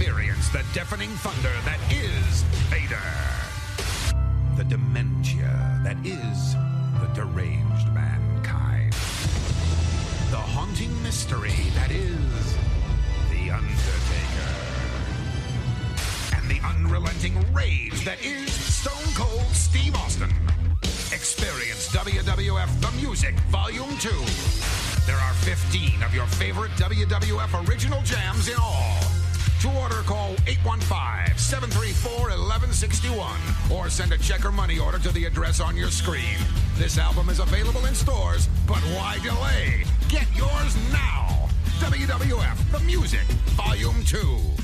experience the deafening thunder that is Vader. The dementia that is the deranged mankind. The haunting mystery that is The Undertaker. And the unrelenting rage that is Stone Cold Steve Austin. Experience WWF The Music Volume 2. There are 15 of your favorite WWF original jams in all. To order, call 815-734-1161 or send a check or money order to the address on your screen. This album is available in stores, but why delay? Get yours now. WWF The Music Volume 2.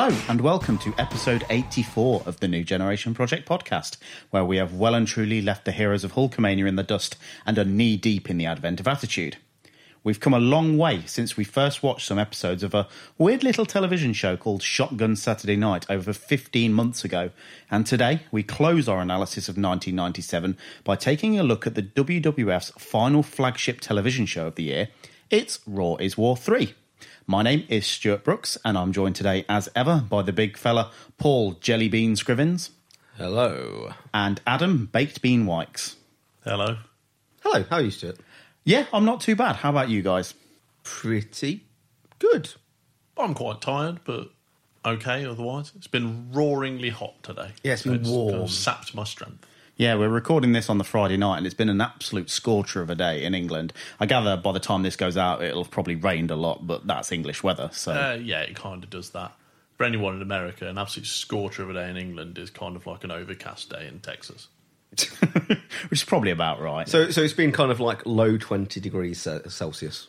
Hello, and welcome to episode 84 of the New Generation Project podcast, where we have well and truly left the heroes of Hulkamania in the dust and are knee deep in the advent of Attitude. We've come a long way since we first watched some episodes of a weird little television show called Shotgun Saturday Night over 15 months ago, and today we close our analysis of 1997 by taking a look at the WWF's final flagship television show of the year. It's Raw is War 3. My name is Stuart Brooks, and I'm joined today, as ever, by the big fella Paul Jellybean Scrivens Hello. and Adam Baked Bean Wykes. Hello. Hello, how are you, Stuart? Yeah, I'm not too bad. How about you guys? Pretty good. I'm quite tired, but okay otherwise. It's been roaringly hot today. Yeah, it's been kind warm. of sapped my strength. Yeah, we're recording this on the Friday night, and it's been an absolute scorcher of a day in England. I gather by the time this goes out, it'll have probably rained a lot, but that's English weather, so. Uh, yeah, it kind of does that. For anyone in America, an absolute scorcher of a day in England is kind of like an overcast day in Texas. which is probably about right. So, so it's been kind of like low 20 degrees Celsius.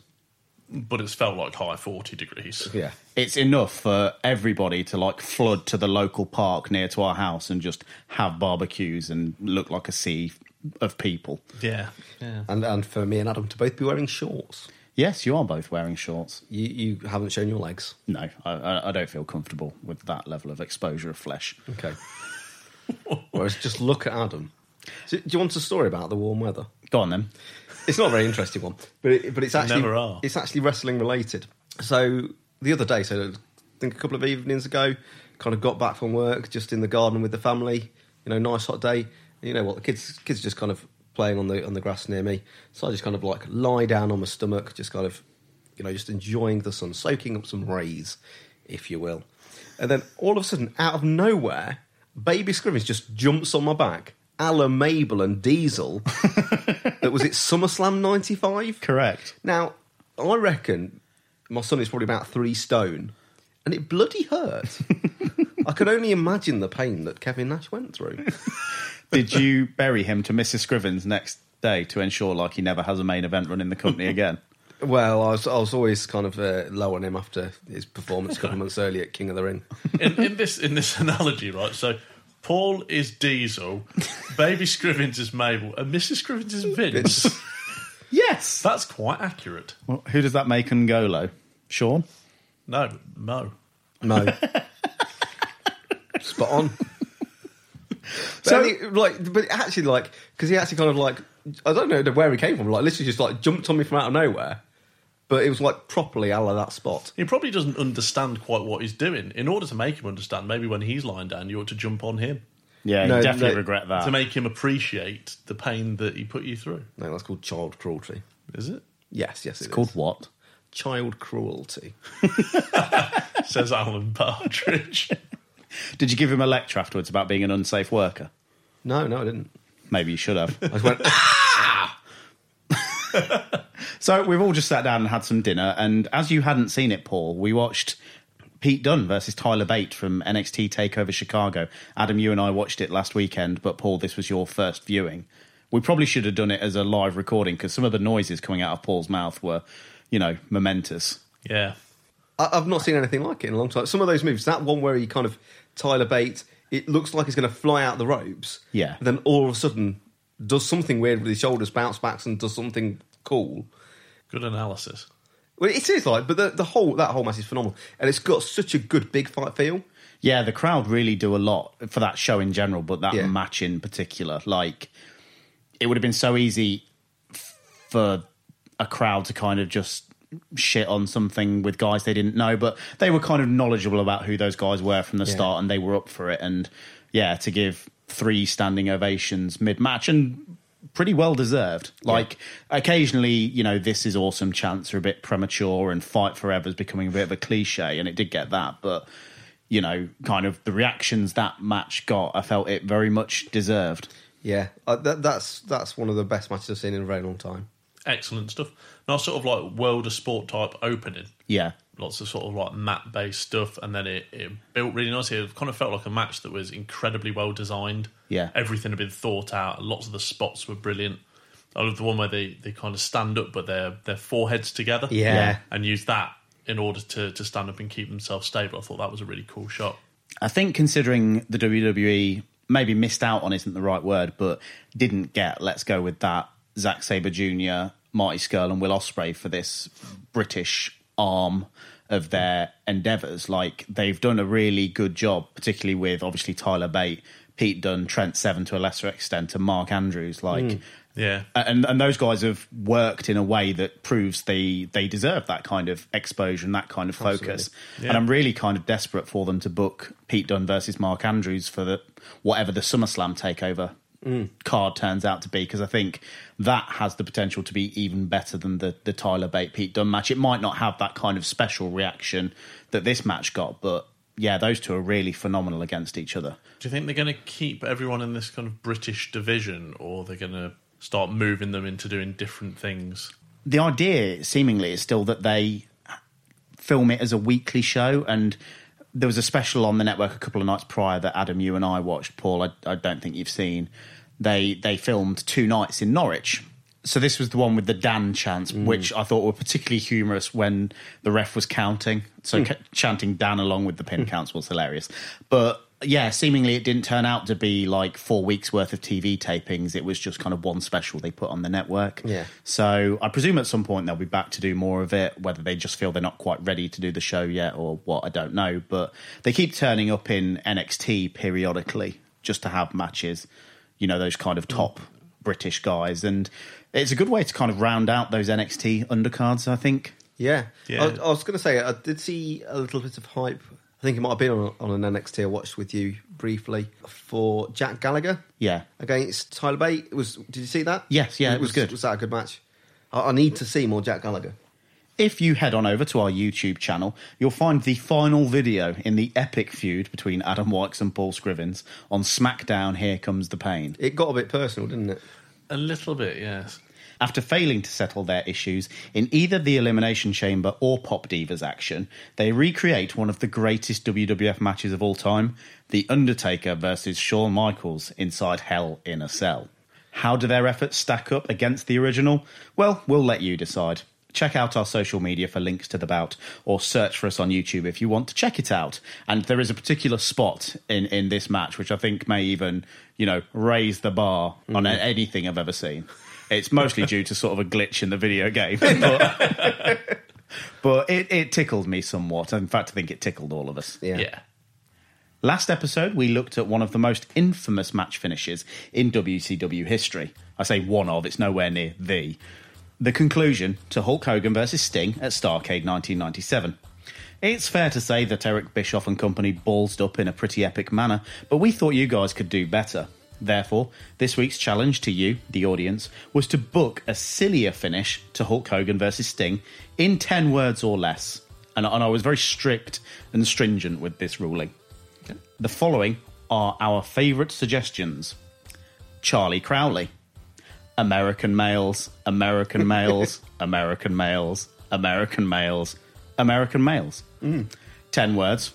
But it's felt like high 40 degrees. Yeah. it's enough for everybody to like flood to the local park near to our house and just have barbecues and look like a sea of people. Yeah. Yeah. And, and for me and Adam to both be wearing shorts. Yes, you are both wearing shorts. You, you haven't shown your legs. No, I- I, I don't feel comfortable with that level of exposure of flesh. Okay. Whereas just look at Adam. So, do you want a story about the warm weather? Go on then. It's not a very interesting one, but it, but it's actually never are. it's actually wrestling related. So the other day, so I think a couple of evenings ago, kind of got back from work, just in the garden with the family. You know, nice hot day. You know what? The kids kids are just kind of playing on the on the grass near me. So I just kind of like lie down on my stomach, just kind of you know just enjoying the sun, soaking up some rays, if you will. And then all of a sudden, out of nowhere, baby Scrivens just jumps on my back. A la Mabel and Diesel. that was it SummerSlam 95? Correct. Now, I reckon my son is probably about three stone, and it bloody hurt. I can only imagine the pain that Kevin Nash went through. Did you bury him to Mrs. Scrivens next day to ensure like he never has a main event run in the company again? Well, I was, I was always kind of uh, low on him after his performance a couple of months earlier at King of the Ring. in, in this in this analogy, right? So Paul is Diesel, Baby Scrivens is Mabel, and Mrs. Scrivens is Vince. yes. That's quite accurate. Well, who does that make Ngolo? Sean? No, Mo. No. Spot on. So- So, he, like, but actually, like, because he actually kind of like, I don't know where he came from. Like, literally just like jumped on me from out of nowhere. But it was like properly a la that spot. He probably doesn't understand quite what he's doing. In order to make him understand, maybe when he's lying down, you ought to jump on him Yeah, No, you definitely no. regret that. to make him appreciate the pain that he put you through. No, that's called child cruelty. Is it? Yes, yes, it's called what? child cruelty. Says Alan Partridge. Did you give him a lecture afterwards about being an unsafe worker? No, no, I didn't. Maybe you should have. I just went. So we've all just sat down and had some dinner, and as you hadn't seen it, Paul, we watched Pete Dunne versus Tyler Bate from NXT Takeover Chicago. Adam, you and I watched it last weekend, but Paul, this was your first viewing. We probably should have done it as a live recording because some of the noises coming out of Paul's mouth were, you know, momentous. Yeah. I, I've not seen anything like it in a long time. Some of those moves, that one where he kind of Tyler Bate, it looks like he's going to fly out the ropes. Yeah. Then all of a sudden does something weird with his shoulders, bounce backs, and does something cool. Good analysis. Well, it is like, but the, the whole that whole match is phenomenal, and it's got such a good big fight feel. Yeah, the crowd really do a lot for that show in general, but that Yeah. match in particular. Like, it would have been so easy f- for a crowd to kind of just shit on something with guys they didn't know, but they were kind of knowledgeable about who those guys were from the Yeah. start and they were up for it. And yeah, to give three standing ovations mid match and pretty well deserved. Like, occasionally, you know, this is awesome chants are a bit premature and fight forever is becoming a bit of a cliche, and it did get that, but you know, kind of the reactions that match got, I felt it very much deserved. Yeah, uh, that, that's that's one of the best matches I've seen in a very long time. Excellent stuff. Nice sort of like world of sport type opening. Yeah. Lots of sort of like map based stuff, and then it, it built really nicely. It kind of felt like a match that was incredibly well designed. Yeah. everything had been thought out. Lots of the spots were brilliant. I love the one where they, they kind of stand up, but their their foreheads together. Yeah. Yeah. and use that in order to to stand up and keep themselves stable. I thought that was a really cool shot. I think considering the WWE maybe missed out on isn't the right word, but didn't get, let's go with that, Zack Sabre Jr., Marty Scurll, and Will Ospreay for this British arm of their endeavours. Like, they've done a really good job, particularly with obviously Tyler Bate, Pete Dunne, Trent Seven to a lesser extent, and Mark Andrews. Like, mm. Yeah, and and those guys have worked in a way that proves they they deserve that kind of exposure and that kind of focus. Yeah. And I'm really kind of desperate for them to book Pete Dunne versus Mark Andrews for the whatever the SummerSlam takeover Mm. card turns out to be because I think that has the potential to be even better than the the Tyler Bate Pete Dunne match. It might not have that kind of special reaction that this match got, but yeah, those two are really phenomenal against each other. Do you think they're going to keep everyone in this kind of British division, or they're going to start moving them into doing different things? the idea seemingly is still that they film it as a weekly show and there was a special on the network a couple of nights prior that Adam you and I watched. Paul I, I don't think you've seen. They they filmed two nights in Norwich. So this was the one with the Dan chants mm. which I thought were particularly humorous when the ref was counting. So mm. ca- chanting Dan along with the pin mm. counts was hilarious. But yeah, seemingly it didn't turn out to be like four weeks worth of TV tapings. It was just kind of one special they put on the network. Yeah. So I presume at some point they'll be back to do more of it. Whether they just feel they're not quite ready to do the show yet or what, I don't know. But they keep turning up in NXT periodically just to have matches. You know, those kind of top British guys, and it's a good way to kind of round out those NXT undercards. I think. Yeah, Yeah. I, I was going to say I did see a little bit of hype. I think it might have been on, on an NXT I watched with you briefly for Jack Gallagher Yeah. against Tyler Bate. It was did you see that? Yes, yeah, it was good. Was that a good match? I, I need to see more Jack Gallagher. If you head on over to our YouTube channel, you'll find the final video in the epic feud between Adam Wykes and Paul Scrivens on SmackDown Here Comes the Pain. It got a bit personal, didn't it? A little bit, yes. After failing to settle their issues in either the Elimination Chamber or Pop Divas action, they recreate one of the greatest WWF matches of all time The Undertaker versus Shawn Michaels inside Hell in a Cell. How do their efforts stack up against the original? Well, we'll let you decide. Check out our social media for links to the bout, or search for us on YouTube if you want to check it out. And there is a particular spot in, in this match which I think may even, you know, raise the bar on mm-hmm. anything I've ever seen. It's mostly due to sort of a glitch in the video game, but, but it, it tickled me somewhat. In fact, I think it tickled all of us. Yeah. Yeah. Last episode, we looked at one of the most infamous match finishes in WCW history. I say one of, it's nowhere near the. The conclusion to Hulk Hogan versus Sting at Starcade 1997. It's fair to say that Eric Bischoff and company ballsed up in a pretty epic manner, but we thought you guys could do better. Therefore, this week's challenge to you, the audience, was to book a sillier finish to Hulk Hogan versus Sting in 10 words or less. And, and I was very strict and stringent with this ruling. The following are our favourite suggestions Charlie Crowley, American males, American males, American males, American males, American males. Mm. Ten words.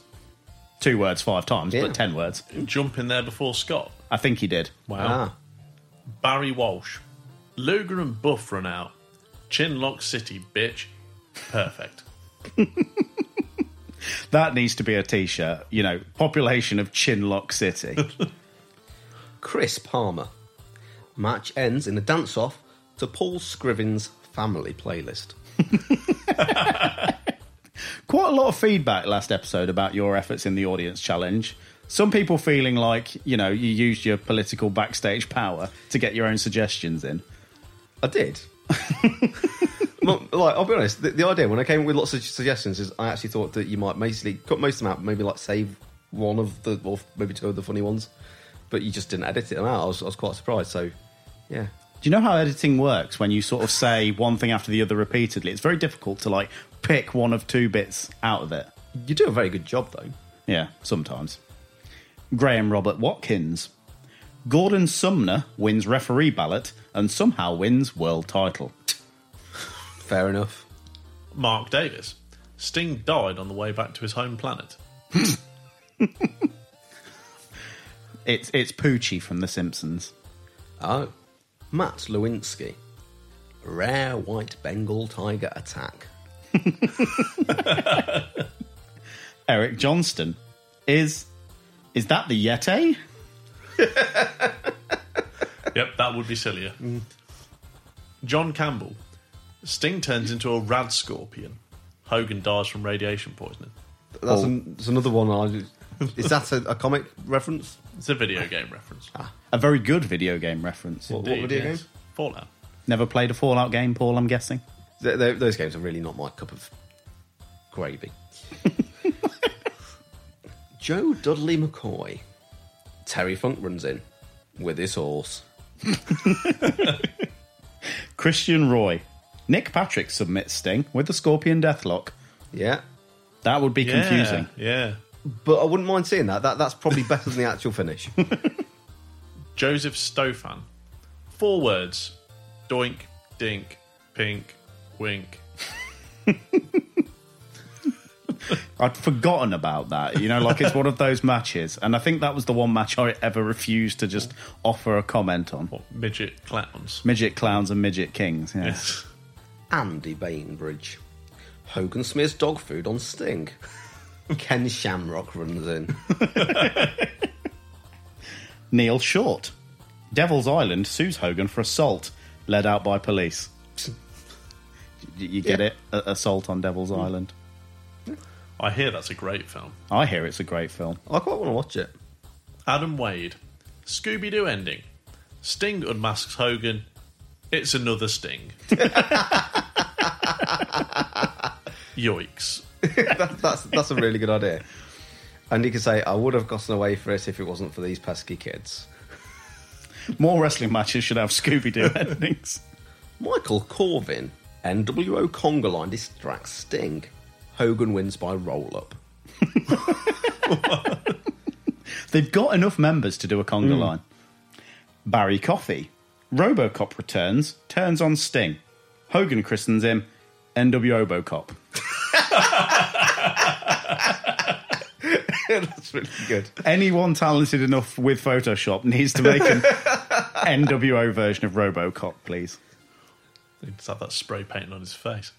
Two words five times, Yeah. but ten words. Jump in there before Scott. I think he did. Wow. Ah, Barry Walsh. Luger and Buff run out. Chinlock City, bitch. Perfect. That needs to be a t shirt. You know, population of Chinlock City. Chris Palmer. Match ends in a dance off to Paul Scriven's family playlist. Quite a lot of feedback last episode about your efforts in the audience challenge. Some people feeling like, you know, you used your political backstage power to get your own suggestions in. I did. Like, I'll be honest. The, the idea when I came up with lots of suggestions is I actually thought that you might basically cut most of them out, maybe like save one of the or maybe two of the funny ones, but you just didn't edit them out. I was, I was quite surprised. So, yeah, Do you know how editing works when you sort of say one thing after the other repeatedly? It's very difficult to like pick one of two bits out of it. you do a very good job though. Yeah, sometimes. Graham Robert Watkins. Gordon Sumner wins referee ballot and somehow wins world title. Fair enough. Mark Davis. Sting died on the way back to his home planet. It's it's Poochie from The Simpsons. Oh, Matt Lewinsky. Rare white Bengal tiger attack. Eric Johnston. Is is that the Yeti? Yep, that would be sillier. Mm. John Campbell. Sting turns into a rad scorpion. Hogan dies from radiation poisoning. That's, Oh. an, that's another one. I, is that a, a comic reference? It's a video game reference. Ah, a very good video game reference. What, what video game? Fallout. Never played a Fallout game, Paul, I'm guessing. Th- th- those games are really not my cup of gravy. Joe Dudley McCoy. Terry Funk runs in with his horse. Christian Roy. Nick Patrick submits Sting with the Scorpion Deathlock. Yeah, That would be Yeah, confusing. Yeah. but I wouldn't mind seeing that. that that's probably better than the actual finish. Joseph Stofan. Four words. Doink, dink, pink, wink. I'd forgotten about that. You know, like it's one of those matches. And I think that was the one match I ever refused to just offer a comment on. What, midget clowns. Midget clowns and midget kings. Yeah. Yes. Andy Bainbridge. Hogan smears dog food on Sting. Ken Shamrock runs in. Neil Short. Devil's Island sues Hogan for assault, led out by police. You you get Yeah. it? Assault on Devil's hmm. Island. I hear that's a great film. I hear it's a great film. I quite want to watch it. Adam Wade. Scooby Doo ending. Sting unmasks Hogan. It's another Sting. Yoicks. that, that's that's a really good idea. And you can say, I would have gotten away for it if it wasn't for these pesky kids. More wrestling matches should have Scooby Doo endings. Michael Corvin, NWO Conga Line distracts Sting. Hogan wins by roll up. They've got enough members to do a conga hmm. line. Barry Coffey. Robocop returns, turns on Sting. Hogan christens him NWO Robocop. That's really good. Anyone talented enough with Photoshop needs to make an NWO version of Robocop, please. He just had that spray painting on his face.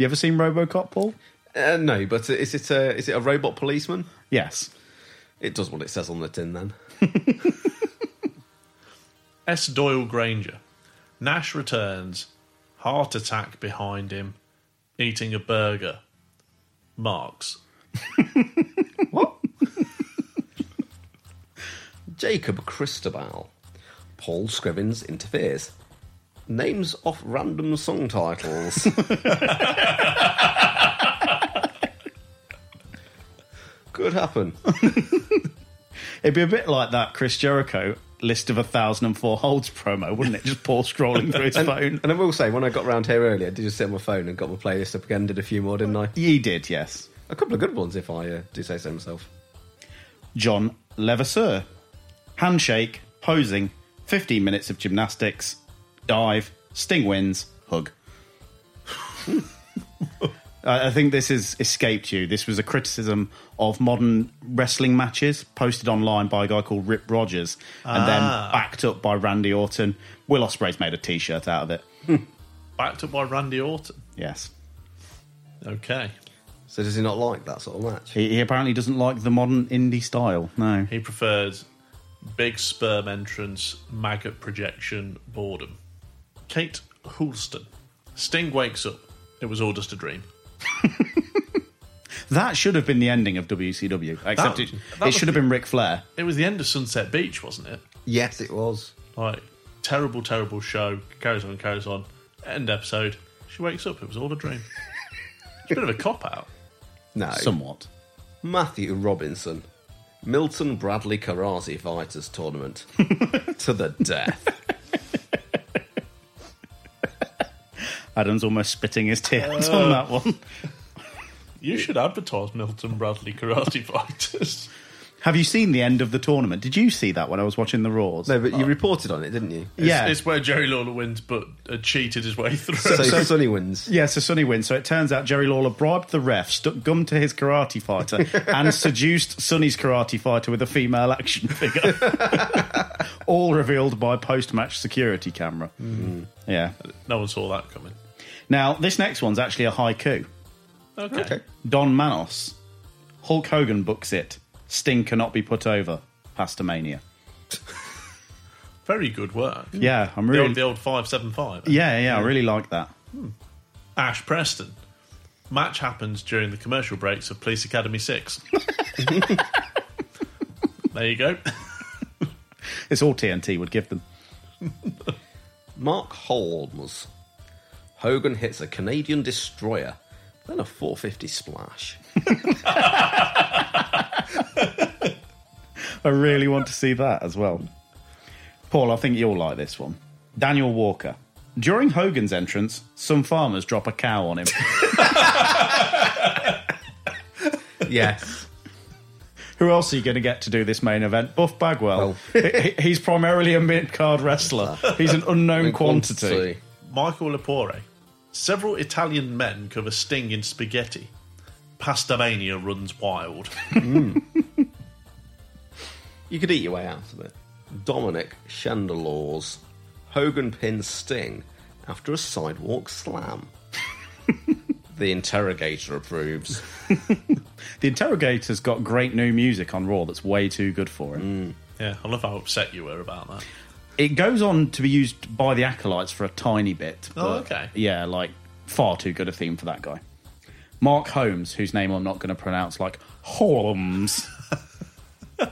Have you ever seen Robocop, Paul? Uh, no, but is it a is it a robot policeman? Yes. It does what it says on the tin then. S. Doyle Granger. Nash returns. Heart attack behind him. Eating a burger. Marks. What? Jacob Christabel. Paul Scrivens interferes. Names off random song titles. Could happen. It'd be a bit like that Chris Jericho list of 1004 holds promo, wouldn't it? Just Paul scrolling through his And, phone. and I will say, when I got round here earlier, I did just sit on my phone and got my playlist up again, did a few more, didn't I? He did, yes. A couple of good ones, if I uh, do say so myself. John Levasseur. Handshake, posing, 15 minutes of gymnastics, dive, Sting wins, hug. I I think this has escaped you. This was a criticism of modern wrestling matches posted online by a guy called Rip Rogers and then ah. backed up by Randy Orton. Will Ospreay's made a t shirt out of it. Backed up by Randy Orton. Yes. Okay. So does he not like that sort of match? He, he apparently doesn't like the modern indie style. No. He prefers big sperm entrance, maggot projection, boredom. Kate Houlston. Sting wakes up. It was all just a dream. That should have been the ending of WCW, except That- it, that it should was have been Ric Flair. It was the end of Sunset Beach, wasn't it? Yes, it was. Like terrible, terrible show. Carries on, carries on. End episode. She wakes up. It was all a dream. It's a bit of a cop out. No. Somewhat. Matthew Robinson. Milton Bradley Karate Fighters Tournament. to the death. Adam's almost spitting his tears on that one. You should advertise Milton Bradley Karate Fighters. Have you seen the end of the tournament? Did you see that when I was watching the Raws? No, but you reported on it, didn't you? It's, Yeah. it's where Jerry Lawler wins, but uh, cheated his way through. So, Sonny wins. Yeah, so Sonny wins. So it turns out Jerry Lawler bribed the ref, stuck gum to his karate fighter, and seduced Sonny's karate fighter with a female action figure. All revealed by post match security camera. Yeah. no one saw that coming. Now, this next one's actually a haiku. Okay. Okay. Don Manos. Hulk Hogan books it. Sting cannot be put over. Pastamania. Very good work. Yeah, I'm The really. old, the old 575. Eh? yeah, yeah, I really like that. Hmm. Ash Preston. Match happens during the commercial breaks of Police Academy 6. there you go. It's all TNT would give them. Mark Holmes. Hogan hits a Canadian destroyer, then a 450 splash. I really want to see that as well. Paul, I think you'll like this one. Daniel Walker. During Hogan's entrance, some farmers drop a cow on him. Yes. Who else are you going to get to do this main event? Buff Bagwell. He- he- he's primarily a mid card wrestler. He's an unknown quantity. Michael Lepore. Several Italian men cover Sting in spaghetti. Pastamania runs wild. You could eat your way out of it. Dominic Chandelors. Hogan pins Sting after a sidewalk slam. the interrogator approves. The interrogator's got great new music on Raw that's way too good for him. Mm. Yeah, I love how upset you were about that. It goes on to be used by the Acolytes for a tiny bit. Oh, but, okay. Yeah, like far too good a theme for that guy. Mark Holmes, whose name I'm not going to pronounce, like Holmes.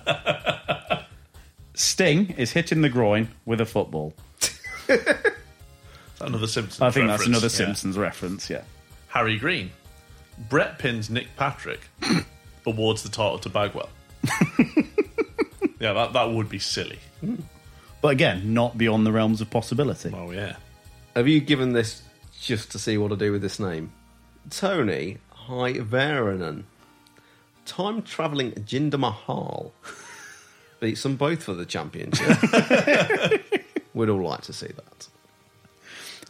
Sting is hitting the groin with a football. Is that Another Simpsons. I think that's another Yeah. Simpsons reference, yeah. Harry Green. Brett pins Nick Patrick, awards the title to Bagwell. yeah, that, that would be silly. Hmm. But again, not beyond the realms of possibility. Oh, yeah. Have you given this just to see what to do with this name? Tony Hyveranen. Time travelling Jinder Mahal. Beats them both for the championship. We'd all like to see that.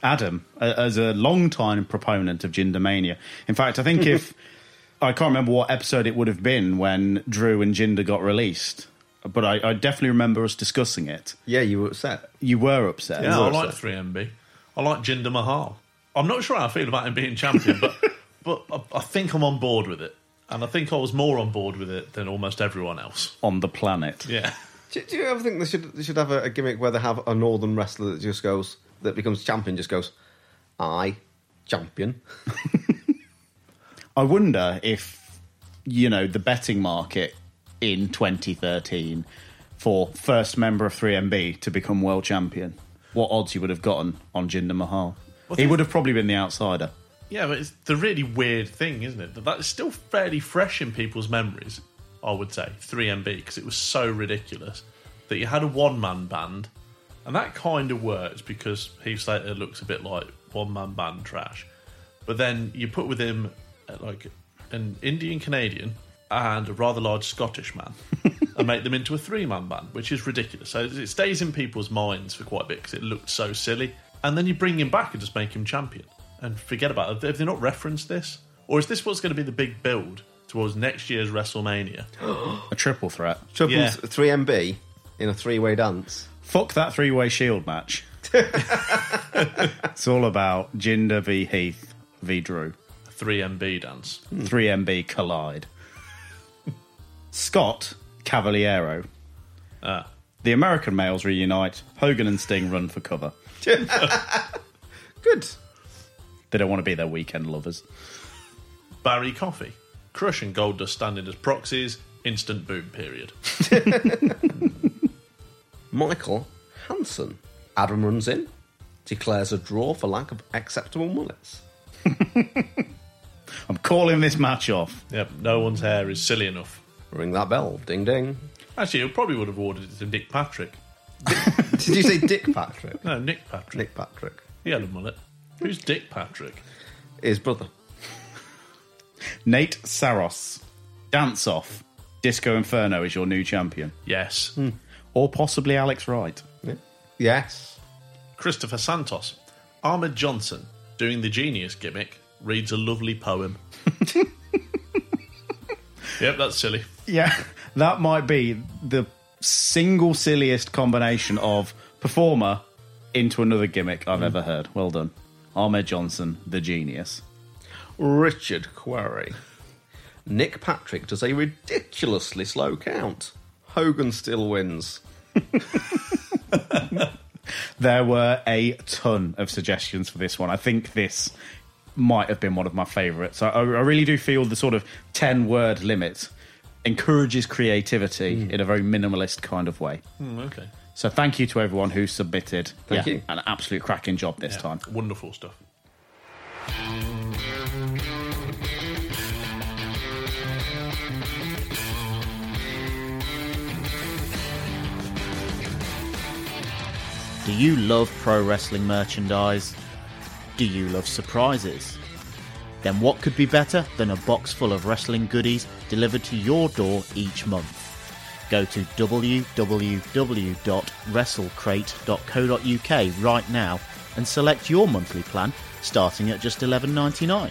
Adam, a- as a long-time proponent of Jindermania. In fact, I think if I can't remember what episode it would have been when Drew and Jinder got released, but I, I definitely remember us discussing it. Yeah, you were upset. You were upset. Yeah, I like 3MB. I like Jinder Mahal. I'm not sure how I feel about him being champion, but but I, I think I'm on board with it. And I think I was more on board with it than almost everyone else. on the planet. Yeah. Do, do you ever think they should they should have a, a gimmick where they have a northern wrestler that just goes that becomes champion just goes, I champion. I wonder if you know the betting market in 2013 for first member of 3MB to become world champion. What odds you would have gotten on Jinder Mahal? Well, he would have probably been the outsider. Yeah, but it's the really weird thing, isn't it? That that's still fairly fresh in people's memories, I would say, 3MB, because it was so ridiculous that you had a one man band, and that kind of works because Heath Slater looks a bit like one man band trash. But then you put with him uh, like an Indian Canadian and a rather large Scottish man and make them into a three man band, which is ridiculous. So it stays in people's minds for quite a bit because it looked so silly. And then you bring him back and just make him champion and forget about it. Have they not referenced this? Or is this what's going to be the big build towards next year's WrestleMania? A triple threat. Triple Yeah. three MB in a three way dance. Fuck that three way shield match. it's all about Jinder v Heath v Drew. 3MB dance. 3MB collide. Scott Cavaliero. Ah. The American males reunite. Hogan and Sting run for cover. Good. They don't want to be their weekend lovers. Barry Coffee. Crush and Goldust standing as proxies. Instant boom period. Michael Hansen. Adam runs in, declares a draw for lack of acceptable mullets. I'm calling this match off. Yep, no one's hair is silly enough. Ring that bell. Ding ding. Actually, you probably would have ordered it to Nick Patrick. Did you say Dick Patrick? No, Nick Patrick. Nick Patrick. He had a mullet. Who's Dick Patrick? His brother. Nate Saros. Dance Off. Disco Inferno is your new champion. Yes. Hmm. Or possibly Alex Wright. Yeah. Yes. Christopher Santos. Ahmed Johnson, doing the genius gimmick, reads a lovely poem. yep, that's silly. Yeah, that might be the single silliest combination of performer into another gimmick I've ever heard. Well done. Ahmed Johnson, the genius. Richard Quarry. Nick Patrick does a ridiculously slow count. Hogan still wins. There were a ton of suggestions for this one. I think this might have been one of my favourites. I, I really do feel the sort of 10 word limit encourages creativity in a very minimalist kind of way. Hmm, okay. So thank you to everyone who submitted. Thank Yeah, you. An absolute cracking job this Yeah, time. Wonderful stuff. Do you love pro wrestling merchandise? Do you love surprises? Then what could be better than a box full of wrestling goodies delivered to your door each month? Go to www.wrestlecrate.co.uk right now and select your monthly plan starting at just $11.99.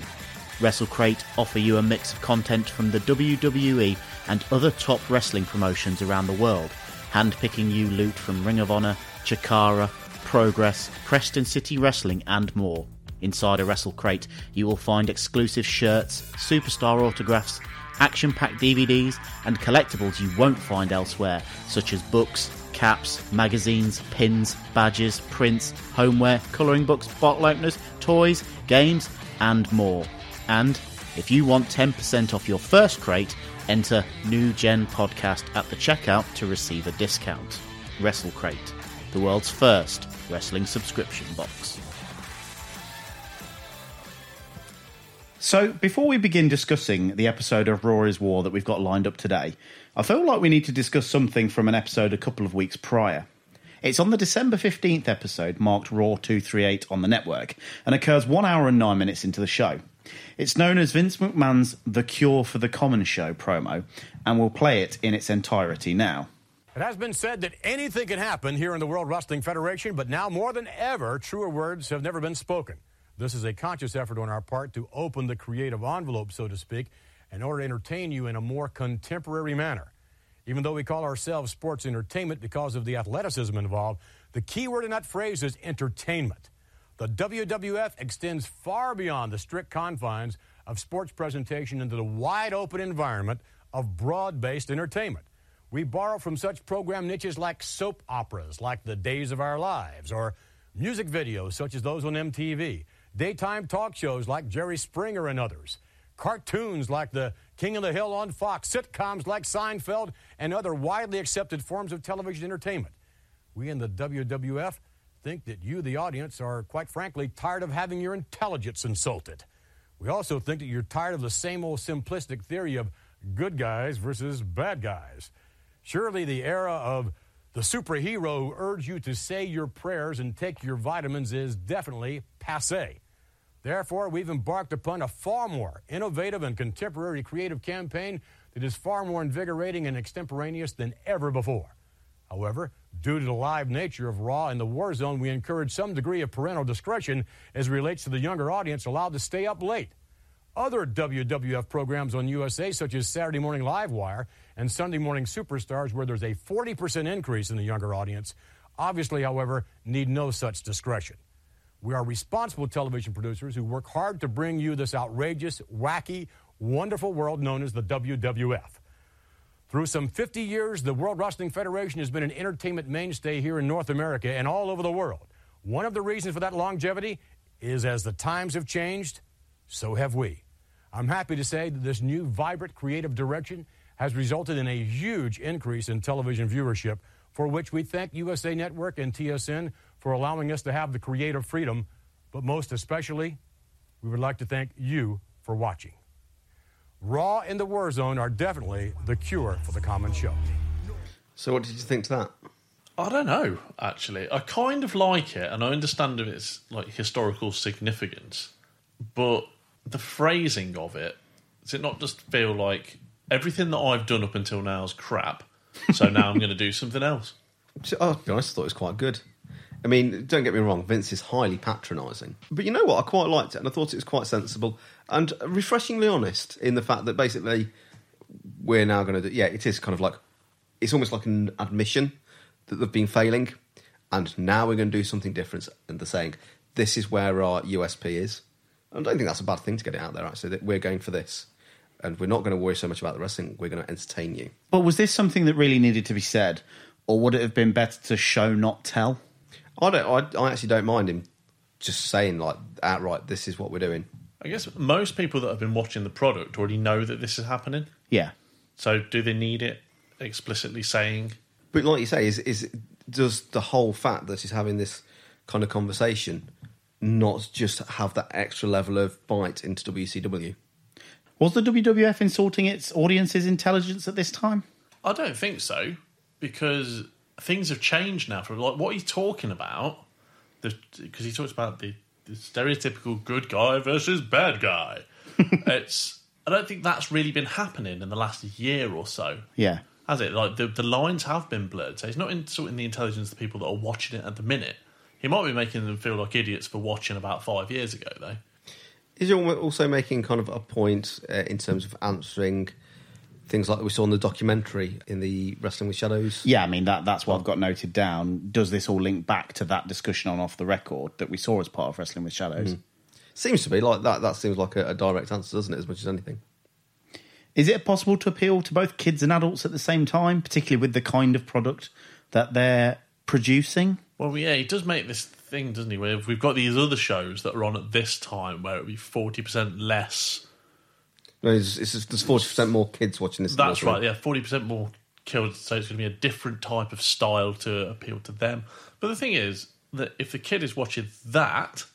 WrestleCrate offer you a mix of content from the WWE and other top wrestling promotions around the world, handpicking you loot from Ring of Honor, Chikara, Progress, Preston City Wrestling, and more. Inside a Wrestle Crate, you will find exclusive shirts, superstar autographs, action packed DVDs, and collectibles you won't find elsewhere, such as books, caps, magazines, pins, badges, prints, homeware, colouring books, bottle openers, toys, games, and more. And if you want 10% off your first crate, enter New Gen Podcast at the checkout to receive a discount. Wrestle Crate, the world's first wrestling subscription box. So, before we begin discussing the episode of is War that we've got lined up today, I feel like we need to discuss something from an episode a couple of weeks prior. It's on the December 15th episode, marked Raw 238 on the network, and occurs 1 hour and 9 minutes into the show. It's known as Vince McMahon's The Cure for the Common Show promo, and we'll play it in its entirety now. It has been said that anything can happen here in the World Wrestling Federation, but now more than ever, truer words have never been spoken. This is a conscious effort on our part to open the creative envelope, so to speak, in order to entertain you in a more contemporary manner. Even though we call ourselves sports entertainment because of the athleticism involved, the key word in that phrase is entertainment. The WWF extends far beyond the strict confines of sports presentation into the wide open environment of broad based entertainment. We borrow from such program niches like soap operas, like The Days of Our Lives, or music videos such as those on MTV, daytime talk shows like Jerry Springer and others, cartoons like The King of the Hill on Fox, sitcoms like Seinfeld, and other widely accepted forms of television entertainment. We in the WWF think that you, the audience, are quite frankly tired of having your intelligence insulted. We also think that you're tired of the same old simplistic theory of good guys versus bad guys. Surely the era of the superhero who urge you to say your prayers and take your vitamins is definitely passe. Therefore, we've embarked upon a far more innovative and contemporary creative campaign that is far more invigorating and extemporaneous than ever before. However, due to the live nature of Raw and the War Zone, we encourage some degree of parental discretion as relates to the younger audience allowed to stay up late. Other WWF programs on USA, such as Saturday Morning Live Wire and Sunday Morning Superstars, where there's a 40% increase in the younger audience, obviously, however, need no such discretion. We are responsible television producers who work hard to bring you this outrageous, wacky, wonderful world known as the WWF. Through some 50 years, the World Wrestling Federation has been an entertainment mainstay here in North America and all over the world. One of the reasons for that longevity is as the times have changed, so have we. I'm happy to say that this new vibrant creative direction has resulted in a huge increase in television viewership, for which we thank USA Network and TSN for allowing us to have the creative freedom, but most especially, we would like to thank you for watching. Raw and the War Zone are definitely the cure for the common show. So, what did you think to that? I don't know, actually. I kind of like it, and I understand of its like historical significance, but the phrasing of it does it not just feel like everything that I've done up until now is crap, so now I'm going to do something else? So, oh, to be honest, I thought it was quite good. I mean, don't get me wrong, Vince is highly patronising. But you know what? I quite liked it, and I thought it was quite sensible and refreshingly honest in the fact that basically we're now going to do. Yeah, it is kind of like it's almost like an admission that they've been failing, and now we're going to do something different. And they're saying this is where our USP is. I don't think that's a bad thing to get it out there. Actually, that we're going for this, and we're not going to worry so much about the wrestling. We're going to entertain you. But was this something that really needed to be said, or would it have been better to show not tell? I don't. I, I actually don't mind him just saying like outright, "This is what we're doing." I guess most people that have been watching the product already know that this is happening. Yeah. So do they need it explicitly saying? But like you say, is is does the whole fact that he's having this kind of conversation not just have that extra level of bite into WCW? Was the WWF insulting its audience's intelligence at this time? I don't think so because things have changed now. From like what he's talking about, because he talks about the, the stereotypical good guy versus bad guy. it's I don't think that's really been happening in the last year or so. Yeah. Has it? Like the the lines have been blurred. So he's not insulting the intelligence of the people that are watching it at the minute. He might be making them feel like idiots for watching about five years ago, though. Is he also making kind of a point uh, in terms of answering things like we saw in the documentary in the Wrestling with Shadows? Yeah, I mean that that's what I've got noted down. Does this all link back to that discussion on off the record that we saw as part of Wrestling with Shadows? Mm-hmm. Seems to be like that. That seems like a, a direct answer, doesn't it? As much as anything. Is it possible to appeal to both kids and adults at the same time, particularly with the kind of product that they're producing? Well, yeah, he does make this thing, doesn't he? Where we've got these other shows that are on at this time where it would be forty percent less. No, it's, it's there's forty percent more kids watching this. That's right. Yeah, forty percent more killed. So it's going to be a different type of style to appeal to them. But the thing is that if the kid is watching that,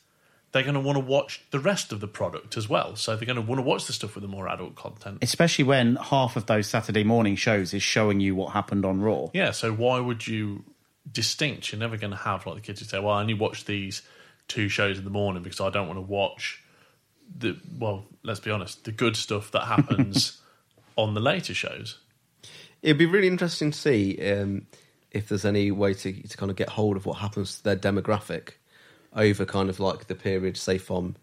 they're going to want to watch the rest of the product as well. So they're going to want to watch the stuff with the more adult content. Especially when half of those Saturday morning shows is showing you what happened on Raw. Yeah, so why would you distinct? You're never going to have like the kids who say, "Well, I only watch these two shows in the morning because I don't want to watch the well." Let's be honest, the good stuff that happens on the later shows. It'd be really interesting to see um, if there's any way to to kind of get hold of what happens to their demographic over kind of like the period, say from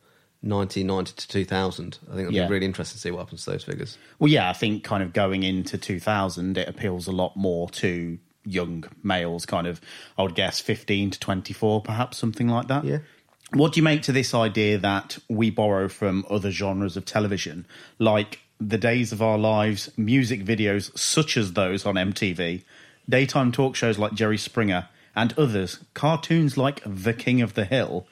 1990 to 2000. I think it'd Yeah. be really interesting to see what happens to those figures. Well, yeah, I think kind of going into 2000, it appeals a lot more to young males, kind of, I would guess 15 to 24, perhaps something like that. Yeah. What do you make to this idea that we borrow from other genres of television, like The Days of Our Lives, music videos such as those on MTV, daytime talk shows like Jerry Springer, and others, cartoons like The King of the Hill,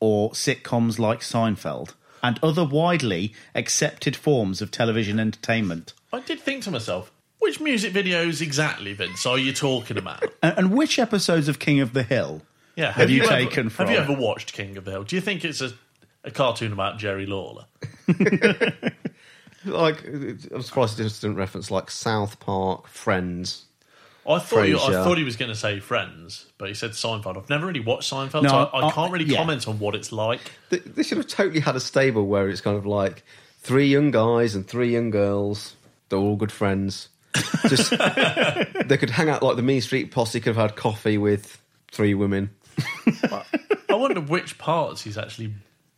or sitcoms like Seinfeld, and other widely accepted forms of television entertainment? I did think to myself, which music videos exactly, Vince, are you talking about? And, and which episodes of King of the Hill Yeah, have, you, ever- taken from? Have you ever watched King of the Hill? Do you think it's a, a cartoon about Jerry Lawler? Like, I'm surprised it didn't reference like South Park, Friends. I thought you, I thought he was going to say Friends, but he said Seinfeld. I've never really watched Seinfeld, No, so I, I I- can't really yeah. comment on what it's like. They, they should have totally had a stable where it's kind of like three young guys and three young girls. They're all good friends. Just they could hang out like the Mean Street Posse could have had coffee with three women. I wonder which parts he's actually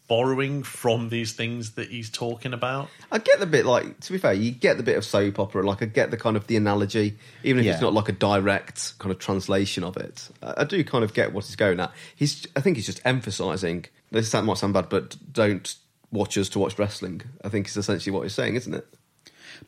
borrowing from these things that he's talking about. I get the bit like to be fair, you get the bit of soap opera. Like I get the kind of the analogy, even if Yeah. it's not like a direct kind of translation of it. I, I do kind of get what he's going at. He's, I think he's just emphasising. This that might sound bad, but don't watch us to watch wrestling. I think is essentially what he's saying, isn't it?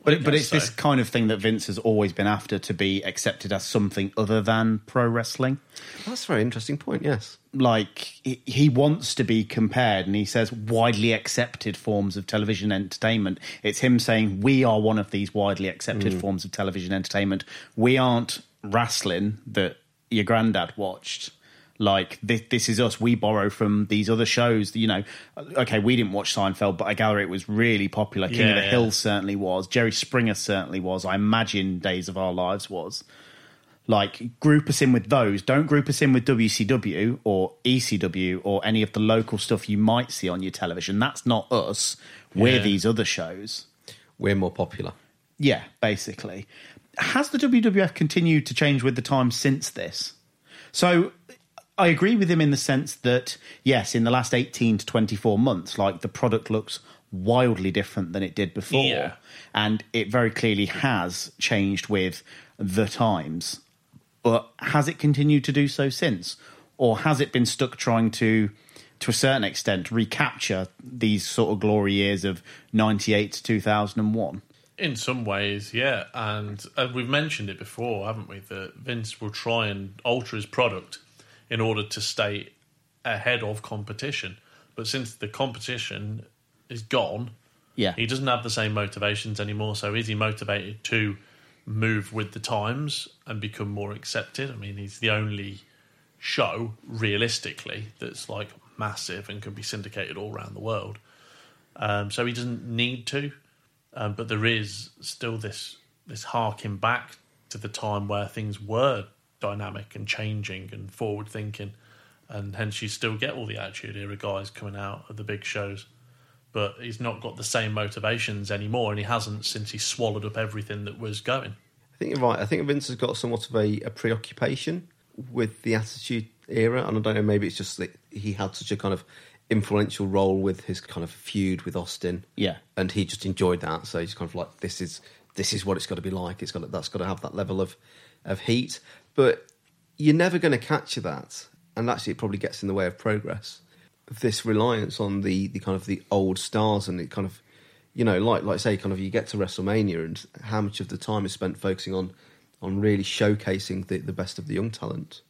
But but it's this kind of thing that Vince has always been after to be accepted as something other than pro wrestling. That's a very interesting point. Yes. Like he, he wants to be compared, and he says widely accepted forms of television entertainment. It's him saying we are one of these widely accepted hmm. forms of television entertainment. We aren't wrestling that your granddad watched. Like this, this is us. We borrow from these other shows. You know, okay, we didn't watch Seinfeld, but I gather it was really popular. King of the yeah. Hill certainly was. Jerry Springer certainly was. I imagine Days of Our Lives was. Like, group us in with those. Don't group us in with WCW or ECW or any of the local stuff you might see on your television. That's not us. We're Yeah. these other shows. We're more popular. Yeah, basically. Has the WWF continued to change with the times since this? So I agree with him in the sense that, yes, in the last 18 to 24 months, like the product looks wildly different than it did before. Yeah. And it very clearly has changed with the times. But has it continued to do so since? Or has it been stuck trying to, to a certain extent, recapture these sort of glory years of 98 to 2001? In some ways, yeah, and uh, we've mentioned it before, haven't we? That Vince will try and alter his product in order to stay ahead of competition. But since the competition is gone, Yeah. he doesn't have the same motivations anymore. So is he motivated to move with the times and become more accepted? I mean, he's the only show realistically that's like massive and can be syndicated all around the world. Um, so he doesn't need to, um, but there is still this this harking back to the time where things were dynamic and changing and forward thinking, and hence you still get all the Attitude Era guys coming out of the big shows. But he's not got the same motivations anymore, and he hasn't since he swallowed up everything that was going. I think you're right. I think Vince has got somewhat of a, a preoccupation with the Attitude Era, and I don't know. Maybe it's just that he had such a kind of influential role with his kind of feud with Austin. Yeah. and he just enjoyed that. So he's kind of like, this is this is what it's got to be like. It's got to, that's got to have that level of of heat. But you're never going to capture that, and actually, it probably gets in the way of progress. This reliance on the the kind of the old stars and it kind of you know, like like say, kind of you get to WrestleMania and how much of the time is spent focusing on on really showcasing the, the best of the young talent.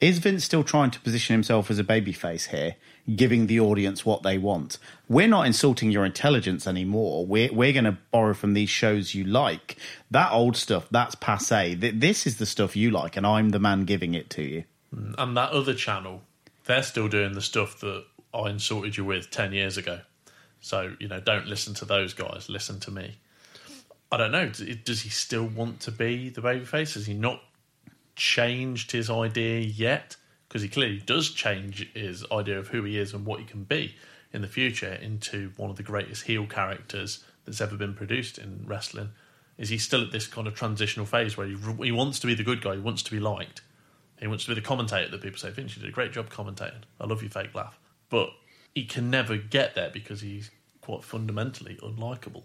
Is Vince still trying to position himself as a babyface here, giving the audience what they want? We're not insulting your intelligence anymore. We're we're going to borrow from these shows you like. That old stuff, that's passe. This is the stuff you like, and I'm the man giving it to you. And that other channel, they're still doing the stuff that I insulted you with 10 years ago. So, you know, don't listen to those guys, listen to me. I don't know. Does he still want to be the babyface? Has he not changed his idea yet? Because he clearly does change his idea of who he is and what he can be in the future into one of the greatest heel characters that's ever been produced in wrestling. Is he still at this kind of transitional phase where he, he wants to be the good guy, he wants to be liked, he wants to be the commentator that people say, Vince, you did a great job commentating. I love your fake laugh. But he can never get there because he's quite fundamentally unlikable.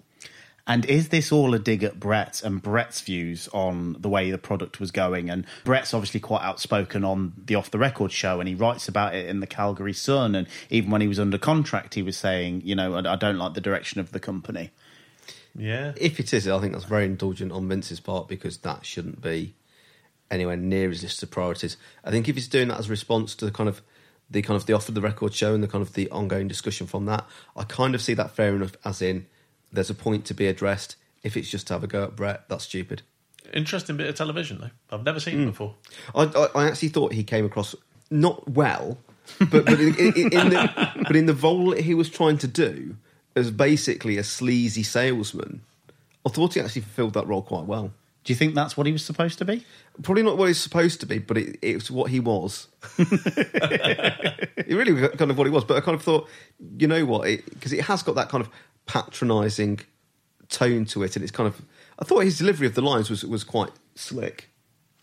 And is this all a dig at Bret and Bret's views on the way the product was going? And Bret's obviously quite outspoken on the off the record show, and he writes about it in the Calgary Sun. And even when he was under contract, he was saying, you know, I I don't like the direction of the company. Yeah. If it is, I think that's very indulgent on Vince's part because that shouldn't be anywhere near his list of priorities. I think if he's doing that as a response to the kind of the kind of the off of the record show and the kind of the ongoing discussion from that, I kind of see that fair enough. As in, there's a point to be addressed. If it's just to have a go at Bret, that's stupid. Interesting bit of television, though. I've never seen it hmm. before. I, I, I actually thought he came across not well, but but in, in, in the but in the role that he was trying to do as basically a sleazy salesman. I thought he actually fulfilled that role quite well. Do you think that's what he was supposed to be? Probably not what he's supposed to be, but it, it's what he was. it really was kind of what he was. But I kind of thought, you know what? Because it, has got that kind of patronising tone to it, and it's kind of. I thought his delivery of the lines was was quite slick.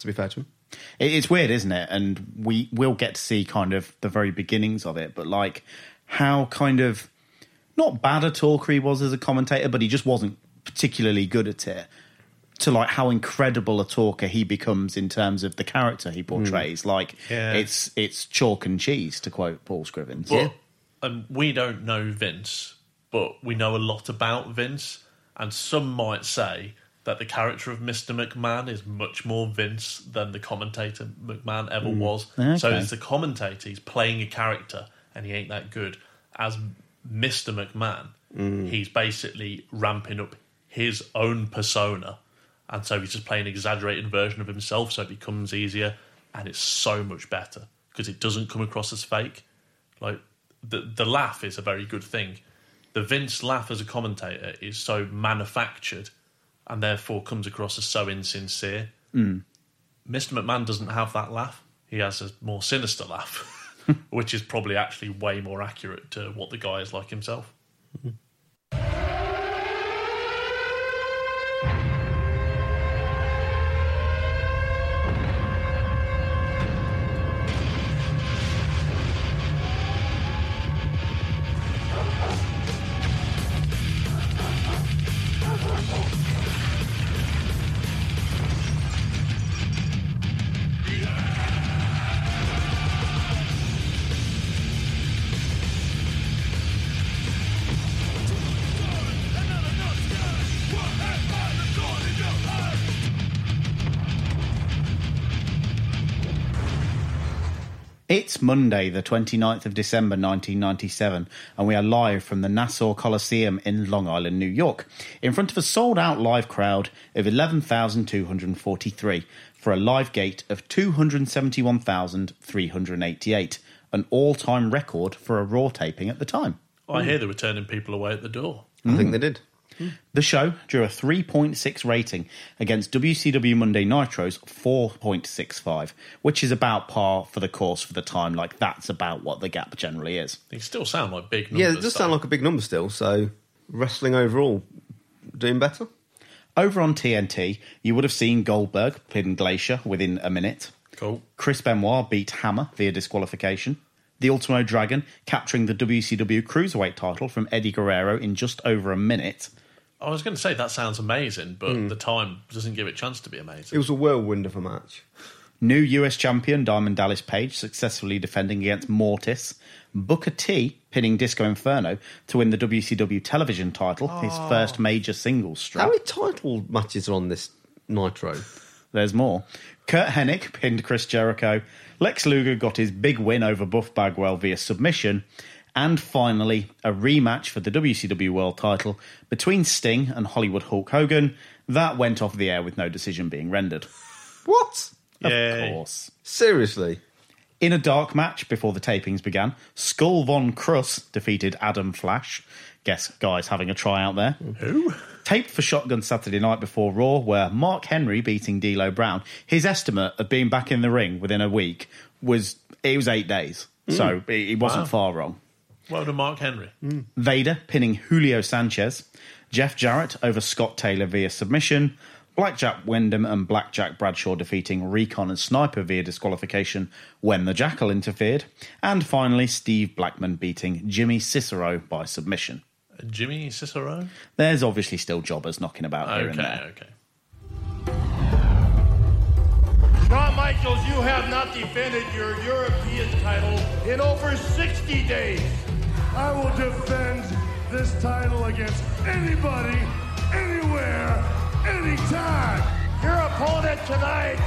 To be fair to him, It's weird, isn't it? And we will get to see kind of the very beginnings of it, but like how kind of not bad a talker he was as a commentator, but he just wasn't particularly good at it. To like how incredible a talker he becomes in terms of the character he portrays. Like Yeah. it's it's chalk and cheese, to quote Paul Scrivens. But um, we don't know Vince, but we know a lot about Vince. And some might say that the character of Mr. McMahon is much more Vince than the commentator McMahon ever mm. was. So Okay. as the commentator, he's playing a character and he ain't that good. As Mr. McMahon, mm. he's basically ramping up his own persona. And so he's just playing an exaggerated version of himself, so it becomes easier and it's so much better because it doesn't come across as fake. Like the the laugh is a very good thing. The Vince laugh as a commentator is so manufactured and therefore comes across as so insincere. Hmm. Mr. McMahon doesn't have that laugh. He has a more sinister laugh, which is probably actually way more accurate to what the guy is like himself. Hmm. It's Monday, the 29th of December 1997, and we are live from the Nassau Coliseum in Long Island, New York, in front of a sold out live crowd of 11,243 for a live gate of 271,388, an all time record for a Raw taping at the time. I hear they were turning people away at the door. I think they did. The show drew a 3.6 rating against WCW Monday Nitro's 4.65, which is about par for the course for the time. Like, that's about what the gap generally is. They still sound like big Yeah, it does though. sound like a big number still. So wrestling overall doing better. Over on TNT, you would have seen Goldberg pin Glacier within a minute. cool. Chris Benoit beat Hammer via disqualification. The Ultimo Dragon capturing the WCW Cruiserweight title from Eddie Guerrero in just over a minute. I was going to say that sounds amazing, but hmm. the time doesn't give it a chance to be amazing. It was a whirlwind of a match. New US champion Diamond Dallas Page successfully defending against Mortis. Booker T pinning Disco Inferno to win the WCW television title, his oh. first major singles How many title matches are on this Nitro? There's more. Curt Hennig pinned Chris Jericho. Lex Luger got his big win over Buff Bagwell via submission. And finally, a rematch for the WCW World title between Sting and Hollywood Hulk Hogan. That went off the air with no decision being rendered. What? Of Yay. course. Seriously? In a dark match before the tapings began, Skull Von Krush defeated Adam Flash. Guess guys having a tryout there. Who? Taped for Shotgun Saturday night before Raw, where Mark Henry beating D'Lo Brown. His estimate of being back in the ring within a week was it was eight days, so hmm. he he wasn't Wow. far wrong. Well done, Mark Henry. Vader pinning Julio Sanchez, Jeff Jarrett over Scott Taylor via submission, Blackjack Windham and Blackjack Bradshaw defeating Recon and Sniper via disqualification when the Jackal interfered, and finally Steve Blackman beating Jimmy Cicero by submission. Uh, Jimmy Cicero? There's obviously still jobbers knocking about here and Okay, there. okay. Shawn Michaels, you have not defended your European title in over 60 days. I will defend this title against anybody, anywhere, anytime. Your opponent tonight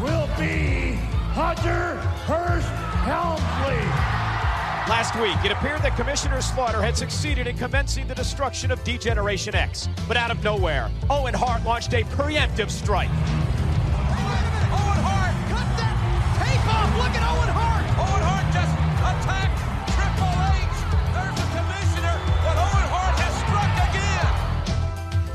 will be Hunter Hearst Helmsley. Last week, it appeared that Commissioner Slaughter had succeeded in commencing the destruction of D-Generation X. But out of nowhere, Owen Hart launched a preemptive strike. Owen Hart, cut that tape off. Look at Owen Hart.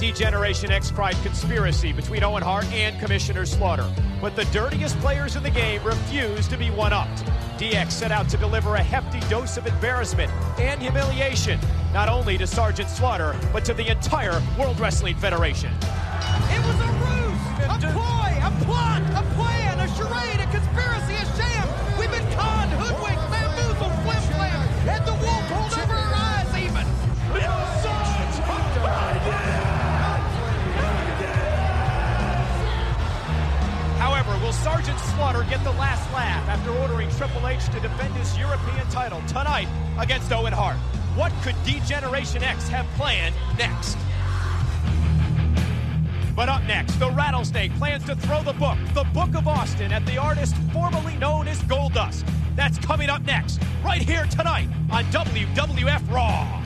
Struck. D-Generation X cried conspiracy between Owen Hart and Commissioner Slaughter. But the dirtiest players in the game refused to be one-upped. DX set out to deliver a hefty dose of embarrassment and humiliation, not only to Sergeant Slaughter, but to the entire World Wrestling Federation. It was a ruse, a ploy, Sergeant Slaughter get the last laugh after ordering Triple H to defend his European title tonight against Owen Hart? What could D-Generation X have planned next? But up next, the Rattlesnake plans to throw the book, the Book of Austin, at the artist formerly known as Goldust. That's coming up next, right here tonight on WWF Raw.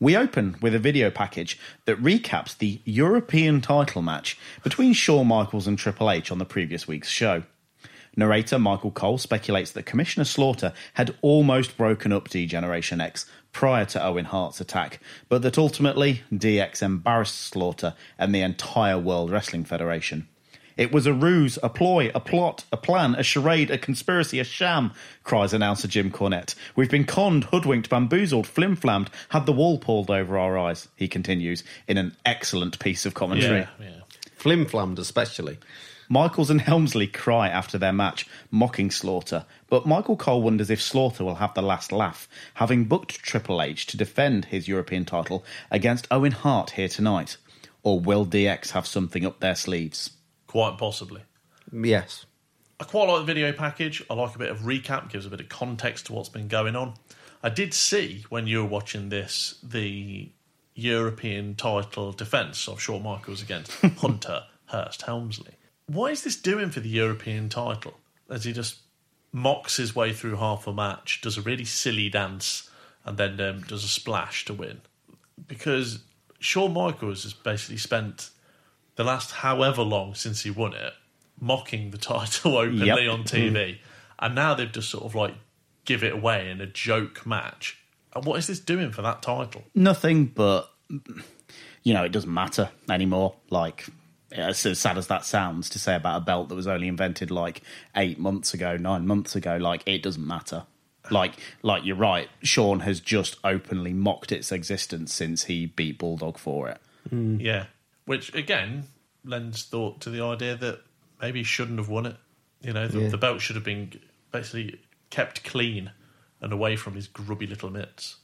We open with a video package that recaps the European title match between Shawn Michaels and Triple H on the previous week's show. Narrator Michael Cole speculates that Commissioner Slaughter had almost broken up D Generation X prior to Owen Hart's attack, but that ultimately DX embarrassed Slaughter and the entire World Wrestling Federation. It was a ruse, a ploy, a plot, a plan, a charade, a conspiracy, a sham, cries announcer Jim Cornette. We've been conned, hoodwinked, bamboozled, flimflammed, had the wall pulled over our eyes, he continues in an excellent piece of commentary. Yeah, yeah. Flim-flammed especially. Michaels and Helmsley cry after their match, mocking Slaughter, but Michael Cole wonders if Slaughter will have the last laugh, having booked Triple H to defend his European title against Owen Hart here tonight. Or will DX have something up their sleeves? Quite possibly. Yes. I quite like the video package. I like a bit of recap, gives a bit of context to what's been going on. I did see when you were watching this the European title defence of Shawn Michaels against Hunter Hearst Helmsley. What is this doing for the European title? As he just mocks his way through half a match, does a really silly dance, and then um, does a splash to win. Because Shawn Michaels has basically spent the last however long since he won it mocking the title openly Yep. on mm. TV, and now they've just sort of like give it away in a joke match. And what is this doing for that title? Nothing, but you know, it doesn't matter anymore. Like, as as sad as that sounds to say about a belt that was only invented like eight months ago, nine months ago, like it doesn't matter. Like, like you're right. Shawn has just openly mocked its existence since he beat Bulldog for it. Yeah, which again lends thought to the idea that maybe he shouldn't have won it. You know, the, Yeah. the belt should have been basically kept clean and away from his grubby little mitts.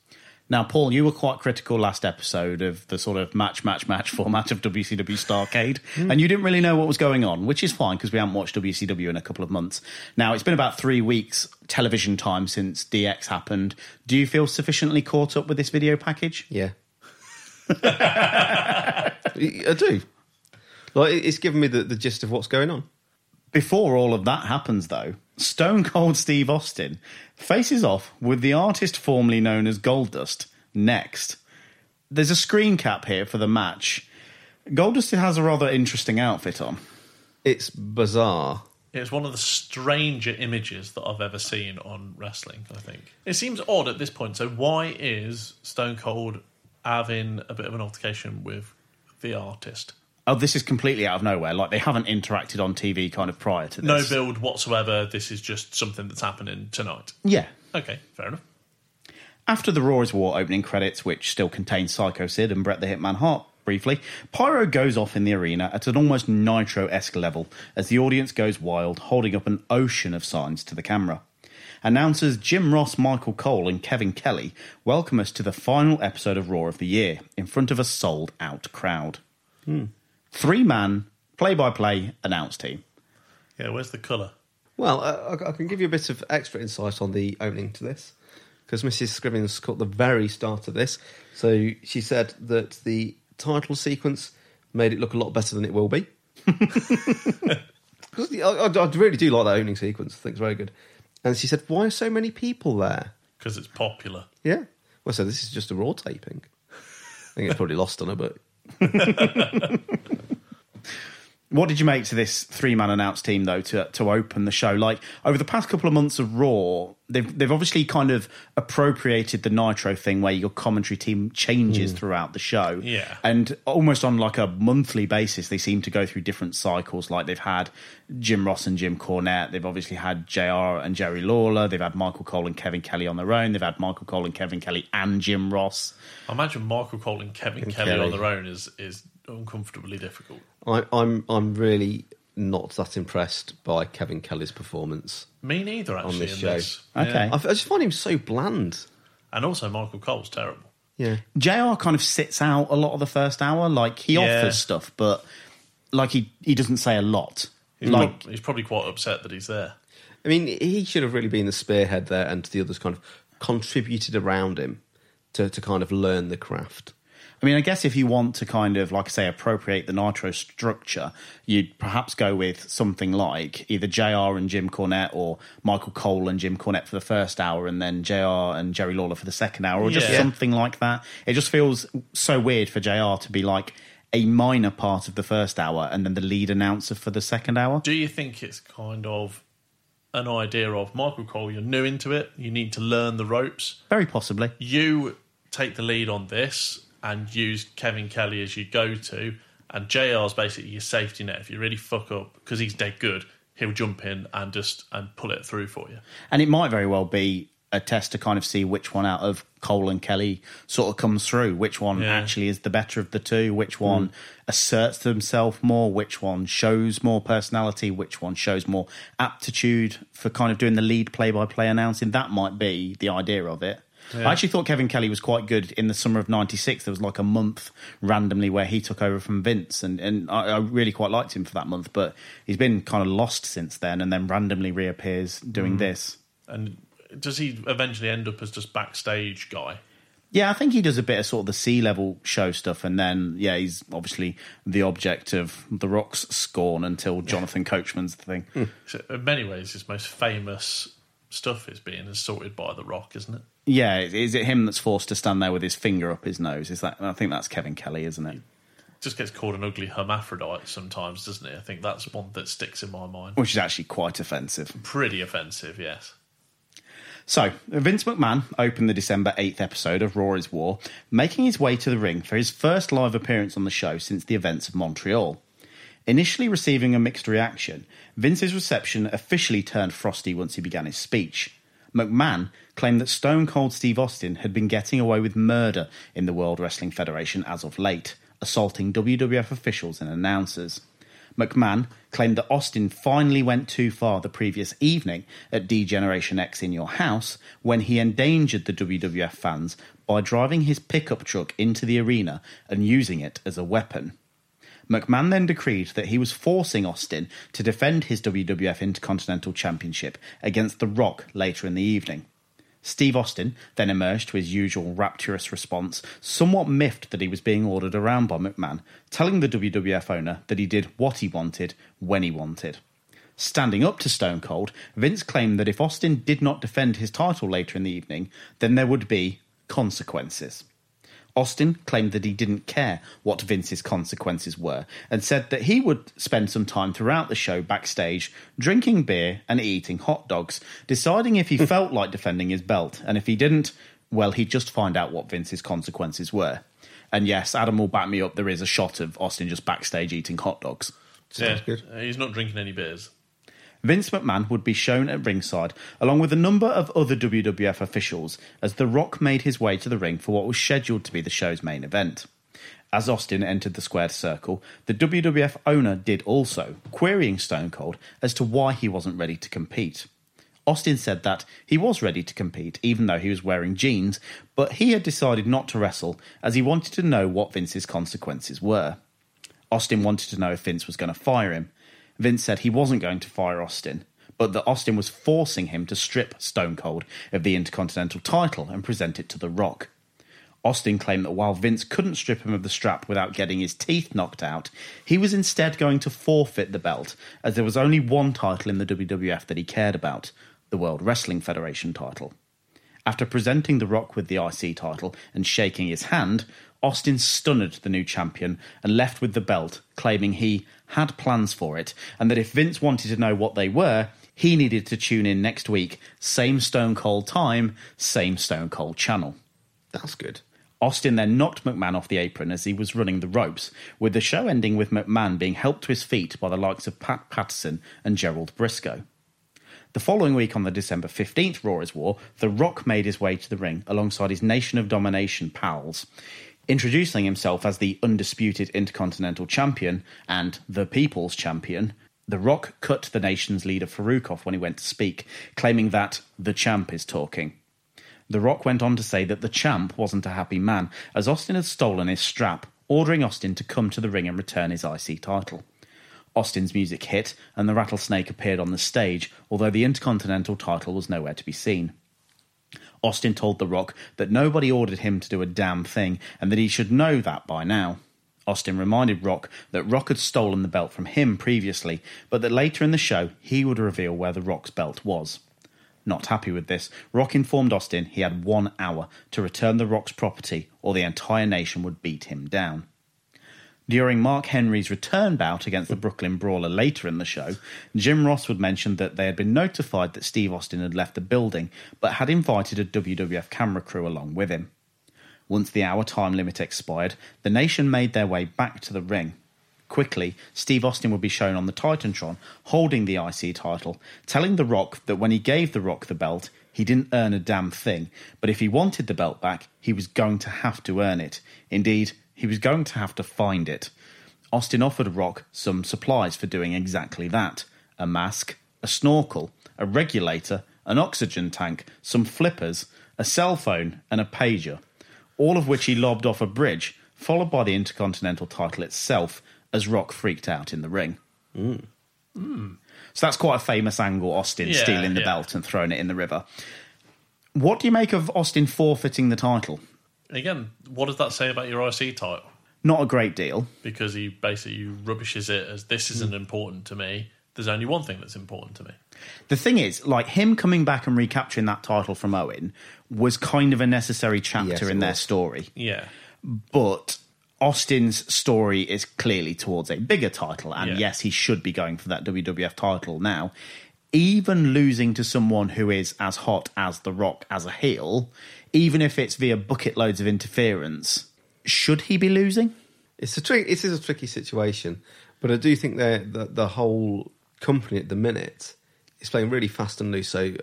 Now, Paul, you were quite critical last episode of the sort of match, match, match format of WCW Starcade, hmm. and you didn't really know what was going on, which is fine because we haven't watched WCW in a couple of months. Now, it's been about three weeks television time since DX happened. Do you feel sufficiently caught up with this video package? Yeah. I do. Like it's given me the, the gist of what's going on. Before all of that happens, though, Stone Cold Steve Austin faces off with the artist formerly known as Goldust next. There's a screen cap here for the match. Goldust has a rather interesting outfit on. It's bizarre. It's one of the stranger images that I've ever seen on wrestling, I think. It seems odd at this point. So, why is Stone Cold having a bit of an altercation with the artist? Oh, this is completely out of nowhere. Like they haven't interacted on TV kind of prior to this. No build whatsoever. This is just something that's happening tonight. Yeah. Okay, fair enough. After the Raw is War opening credits, which still contain Psycho Sid and Bret the Hitman Hart briefly, Pyro goes off in the arena at an almost Nitro esque level as the audience goes wild, holding up an ocean of signs to the camera. Announcers Jim Ross, Michael Cole, and Kevin Kelly welcome us to the final episode of Raw of the Year in front of a sold out crowd. Three man, play by play announce team. Yeah, where's the colour? Well, uh, I, I can give you a bit of extra insight on the opening to this because Mrs. Scrivens caught the very start of this. So she said that the title sequence made it look a lot better than it will be. 'Cause the- I, I, I really do like that opening sequence. I think it's very good. And she said, "Why are so many people there?" Because it's popular. Yeah. Well, so this is just a raw taping. I think it's probably lost on her, but What did you make to this three man announced team though to to open the show? Like over the past couple of months of Raw, they've they've obviously kind of appropriated the Nitro thing where your commentary team changes hmm. throughout the show. Yeah. And almost on like a monthly basis, they seem to go through different cycles. Like they've had Jim Ross and Jim Cornette, they've obviously had JR and Jerry Lawler, they've had Michael Cole and Kevin Kelly on their own, they've had Michael Cole and Kevin Kelly and Jim Ross. I imagine Michael Cole and Kevin Kelly, Kelly. on their own is, is uncomfortably difficult. I, I'm I'm really not that impressed by Kevin Kelly's performance. Me neither, actually, this in show. this. Okay. Yeah. I, I just find him so bland. And also, Michael Cole's terrible. Yeah. JR kind of sits out a lot of the first hour. Like he Yeah. offers stuff, but like he he doesn't say a lot. He's, like prob- he's probably quite upset that he's there. I mean, he should have really been the spearhead there, and the others kind of contributed around him to, to kind of learn the craft. I mean, I guess if you want to kind of, like I say, appropriate the Nitro structure, you'd perhaps go with something like either JR and Jim Cornette or Michael Cole and Jim Cornette for the first hour and then JR and Jerry Lawler for the second hour or just Yeah. something like that. It just feels so weird for JR to be like a minor part of the first hour and then the lead announcer for the second hour. Do you think it's kind of an idea of Michael Cole? You're new into it. You need to learn the ropes. Very possibly. You take the lead on this and use Kevin Kelly as your go-to, and JR's basically your safety net. If you really fuck up because he's dead good, he'll jump in and just and pull it through for you. And it might very well be a test to kind of see which one out of Cole and Kelly sort of comes through, which one Yeah. actually is the better of the two, which one asserts themselves more, which one shows more personality, which one shows more aptitude for kind of doing the lead play by play announcing. That might be the idea of it. I actually thought Kevin Kelly was quite good in the summer of '96. There was like a month randomly where he took over from Vince, and, and I, I really quite liked him for that month. But he's been kind of lost since then, and then randomly reappears doing mm. this. And does he eventually end up as just backstage guy? Yeah, I think he does a bit of sort of the sea level show stuff, and then yeah, he's obviously the object of the Rock's scorn until Jonathan Coachman's the thing. So in many ways, his most famous stuff is being assaulted by The Rock, isn't it? Yeah, is it him that's forced to stand there with his finger up his nose? Is that? I think that's Kevin Kelly, isn't it? Just gets called an ugly hermaphrodite sometimes, doesn't he? I think that's one that sticks in my mind. Which is actually quite offensive. Pretty offensive, yes. So, Vince McMahon opened the December 8th episode of Raw is War, making his way to the ring for his first live appearance on the show since the events of Montreal. Initially receiving a mixed reaction, Vince's reception officially turned frosty once he began his speech. McMahon claimed that Stone Cold Steve Austin had been getting away with murder in the World Wrestling Federation as of late, assaulting WWF officials and announcers. McMahon claimed that Austin finally went too far the previous evening at D-Generation X in Your House when he endangered the WWF fans by driving his pickup truck into the arena and using it as a weapon. McMahon then decreed that he was forcing Austin to defend his WWF Intercontinental Championship against The Rock later in the evening. Steve Austin then emerged to his usual rapturous response, somewhat miffed that he was being ordered around by McMahon, telling the WWF owner that he did what he wanted when he wanted. Standing up to Stone Cold, Vince claimed that if Austin did not defend his title later in the evening, then there would be consequences. Austin claimed that he didn't care what Vince's consequences were and said that he would spend some time throughout the show backstage drinking beer and eating hot dogs, deciding if he felt like defending his belt, and if he didn't, well, he'd just find out what Vince's consequences were. And yes, Adam will back me up. There is a shot of Austin just backstage eating hot dogs. yeah, good. Uh, he's not drinking any beers. Vince McMahon would be shown at ringside along with a number of other WWF officials as The Rock made his way to the ring for what was scheduled to be the show's main event. As Austin entered the squared circle, the WWF owner did also, querying Stone Cold as to why he wasn't ready to compete. Austin said that he was ready to compete even though he was wearing jeans, but he had decided not to wrestle as he wanted to know what Vince's consequences were. Austin wanted to know if Vince was going to fire him. Vince said he wasn't going to fire Austin, but that Austin was forcing him to strip Stone Cold of the Intercontinental title and present it to The Rock. Austin claimed that while Vince couldn't strip him of the strap without getting his teeth knocked out, he was instead going to forfeit the belt, as there was only one title in the WWF that he cared about the World Wrestling Federation title. After presenting The Rock with the IC title and shaking his hand, Austin stunned the new champion and left with the belt, claiming he had plans for it and that if Vince wanted to know what they were, he needed to tune in next week, same Stone Cold time, same Stone Cold channel. That's good. Austin then knocked McMahon off the apron as he was running the ropes, with the show ending with McMahon being helped to his feet by the likes of Pat Patterson and Gerald Brisco. The following week, on the December 15th Raw is War, The Rock made his way to the ring alongside his Nation of Domination pals. Introducing himself as the undisputed Intercontinental Champion and the People's Champion, The Rock cut the nation's leader Farouk off when he went to speak, claiming that the champ is talking. The Rock went on to say that the champ wasn't a happy man, as Austin had stolen his strap, ordering Austin to come to the ring and return his IC title. Austin's music hit, and the rattlesnake appeared on the stage, although the Intercontinental title was nowhere to be seen. Austin told The Rock that nobody ordered him to do a damn thing and that he should know that by now. Austin reminded Rock that Rock had stolen the belt from him previously, but that later in the show he would reveal where The Rock's belt was. Not happy with this, Rock informed Austin he had one hour to return The Rock's property or the entire nation would beat him down. During Mark Henry's return bout against the Brooklyn Brawler later in the show, Jim Ross would mention that they had been notified that Steve Austin had left the building, but had invited a WWF camera crew along with him. Once the hour time limit expired, the nation made their way back to the ring. Quickly, Steve Austin would be shown on the Titantron holding the IC title, telling The Rock that when he gave The Rock the belt, he didn't earn a damn thing, but if he wanted the belt back, he was going to have to earn it. Indeed, he was going to have to find it. Austin offered Rock some supplies for doing exactly that a mask, a snorkel, a regulator, an oxygen tank, some flippers, a cell phone, and a pager, all of which he lobbed off a bridge, followed by the Intercontinental title itself as Rock freaked out in the ring. Mm. Hmm. So that's quite a famous angle, Austin Yeah, stealing the yeah. belt and throwing it in the river. What do you make of Austin forfeiting the title? Again, what does that say about your IC title? Not a great deal. Because he basically rubbishes it as this isn't Hmm. important to me. There's only one thing that's important to me. The thing is, like him coming back and recapturing that title from Owen was kind of a necessary chapter Yes, in their story. Yeah. But Austin's story is clearly towards a bigger title, and Yeah. yes, he should be going for that WWF title now. Even losing to someone who is as hot as The Rock as a heel, even if it's via bucket loads of interference, should he be losing? It's a trick. It is a tricky situation, but I do think that the, the whole company at the minute is playing really fast and loose. So,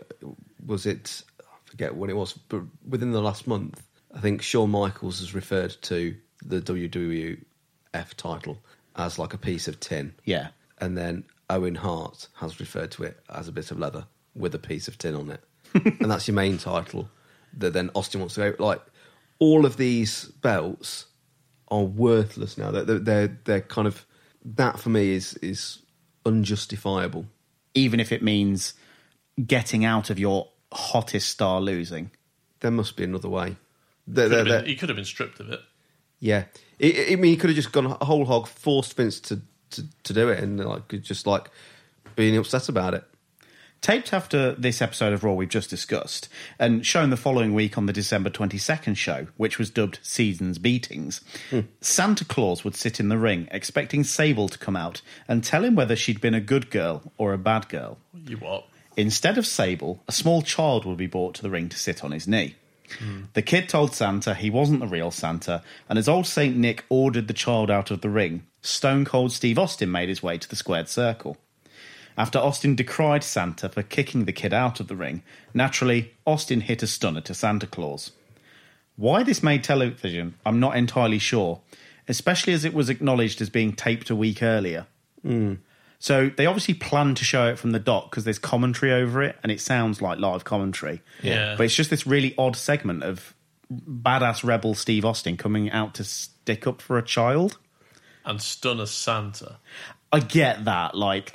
was it? I forget when it was, but within the last month, I think Shawn Michaels has referred to the WWF title as like a piece of tin. Yeah. and then Owen Hart has referred to it as a bit of leather with a piece of tin on it, and that's your main title. That then Austin wants to go like all of these belts are worthless now. They're, they're they're kind of that for me is is unjustifiable. Even if it means getting out of your hottest star losing. There must be another way. They're- Could they're- been- he could have been stripped of it. Yeah, I, I mean, he could have just gone whole hog, forced Vince to, to, to do it, and like just like being upset about it. Taped after this episode of Raw we've just discussed, and shown the following week on the December 22nd show, which was dubbed Seasons Beatings, hmm. Santa Claus would sit in the ring, expecting Sable to come out and tell him whether she'd been a good girl or a bad girl. You what? Instead of Sable, a small child would be brought to the ring to sit on his knee. Hmm. The kid told Santa he wasn't the real Santa, and as old Saint Nick ordered the child out of the ring, Stone Cold Steve Austin made his way to the squared circle. After Austin decried Santa for kicking the kid out of the ring, naturally, Austin hit a stunner to Santa Claus. Why this made television, I'm not entirely sure, especially as it was acknowledged as being taped a week earlier. Hmm. So they obviously planned to show it from the dock because there's commentary over it and it sounds like live commentary. Yeah. But it's just this really odd segment of badass rebel Steve Austin coming out to stick up for a child. And Stunner Santa. I get that. Like,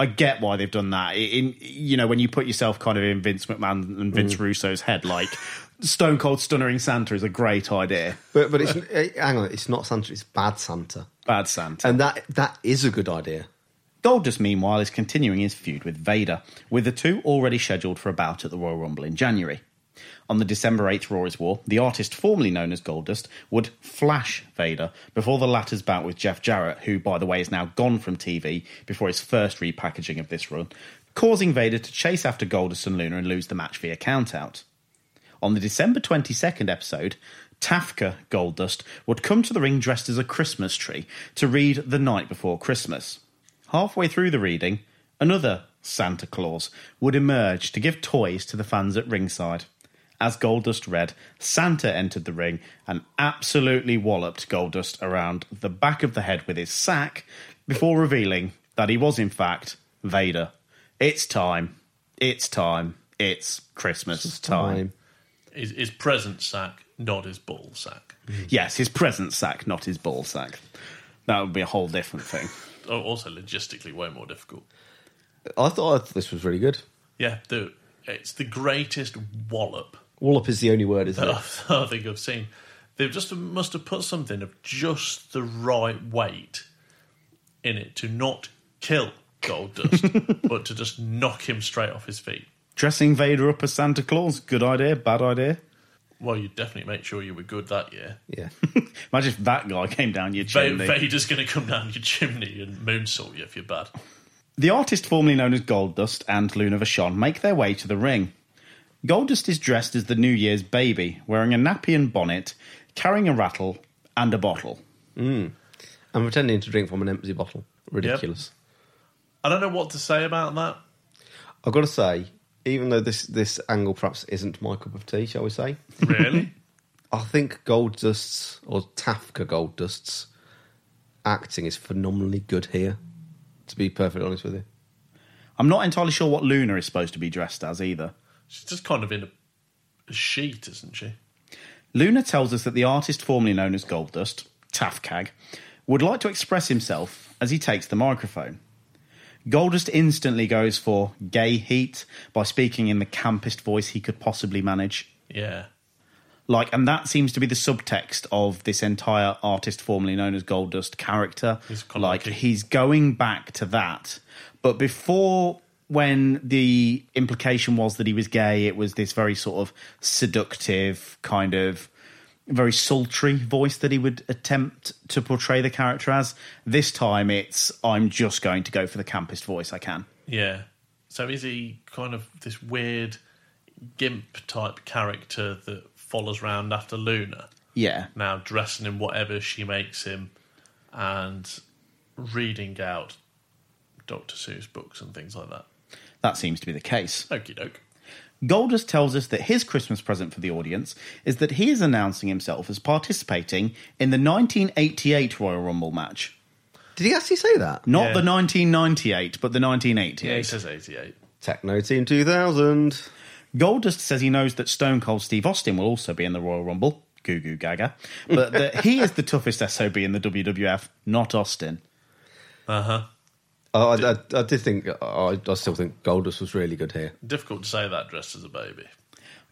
I get why they've done that. In you know, when you put yourself kind of in Vince McMahon and Vince Russo's head, like Stone Cold Stunnering Santa is a great idea. But but it's eh, hang on, it's not Santa, it's bad Santa, Bad Santa. and that that is a good idea. Goldust, meanwhile, is continuing his feud with Vader, with the two already scheduled for a bout at the Royal Rumble in January. On the December 8th Raw is War, the artist formerly known as Goldust would flash Vader before the latter's bout with Jeff Jarrett, who, by the way, is now gone from TV before his first repackaging of this run, causing Vader to chase after Goldust and Luna and lose the match via countout. On the December 22nd episode, Tafka Goldust would come to the ring dressed as a Christmas tree to read The Night Before Christmas. Halfway through the reading, another Santa Claus would emerge to give toys to the fans at ringside. As Goldust read, Santa entered the ring and absolutely walloped Goldust around the back of the head with his sack before revealing that he was, in fact, Vader. It's time. It's time. It's Christmas time. His, his present sack, not his ball sack. Mm-hmm. Yes, his present sack, not his ball sack. That would be a whole different thing. Oh, also, logistically, way more difficult. I thought this was really good. Yeah, do it. It's the greatest wallop Wallop is the only word, isn't that it? I think I've seen. They just must have put something of just the right weight in it to not kill Goldust, but to just knock him straight off his feet. Dressing Vader up as Santa Claus, good idea, bad idea. Well, you'd definitely make sure you were good that year. Yeah. Imagine if that guy came down your Va- chimney. Vader's going to come down your chimney and moonsault you if you're bad. The artist formerly known as Goldust and Luna Vachon make their way to the ring. Goldust is dressed as the New Year's baby, wearing a nappy and bonnet, carrying a rattle and a bottle. Hmm. I'm pretending to drink from an empty bottle. Ridiculous. I don't know what to say about that. I've got to say, even though this, this angle perhaps isn't my cup of tea, shall we say, Really? I think Goldust's, or Tafka Goldust's, acting is phenomenally good here, to be perfectly honest with you. I'm not entirely sure what Luna is supposed to be dressed as either. She's just kind of in a, a sheet, isn't she? Luna tells us that the artist formerly known as Goldust, Tafkag, would like to express himself as he takes the microphone. Goldust instantly goes for gay heat by speaking in the campest voice he could possibly manage. Yeah. Like, and that seems to be the subtext of this entire artist formerly known as Goldust character. He's like, like he's going back to that. But before, when the implication was that he was gay, it was this very sort of seductive, kind of very sultry voice that he would attempt to portray the character as. This time, it's I'm just going to go for the campest voice I can. Yeah. So is he kind of this weird gimp type character that follows round after Luna? Yeah. Now dressing in whatever she makes him and reading out Dr. Seuss books and things like that. That seems to be the case. Okie doke. Goldust tells us that his Christmas present for the audience is that he is announcing himself as participating in the 1988 Royal Rumble match. Did he actually say that? Not Yeah. the 1998, but the Yeah, 1988. he says 88. Techno Team 2000. Goldust says he knows that Stone Cold Steve Austin will also be in the Royal Rumble. Goo goo gaga. But that he is the toughest SOB in the WWF, not Austin. Uh huh. Oh, I, I, I did think, I, I still think Goldust was really good here. Difficult to say that dressed as a baby.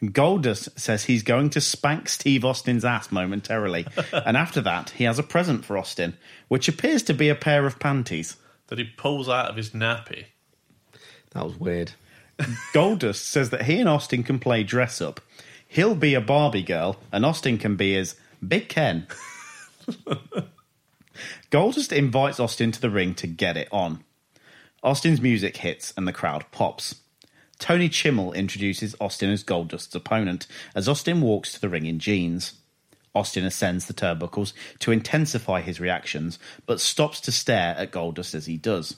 Goldust says he's going to spank Steve Austin's ass momentarily. and after that, he has a present for Austin, which appears to be a pair of panties. That he pulls out of his nappy. That was weird. Goldust says that he and Austin can play dress up. He'll be a Barbie girl, and Austin can be his Big Ken. Goldust invites Austin to the ring to get it on. Austin's music hits and the crowd pops. Tony Chimel introduces Austin as Goldust's opponent as Austin walks to the ring in jeans. Austin ascends the turnbuckles to intensify his reactions, but stops to stare at Goldust as he does.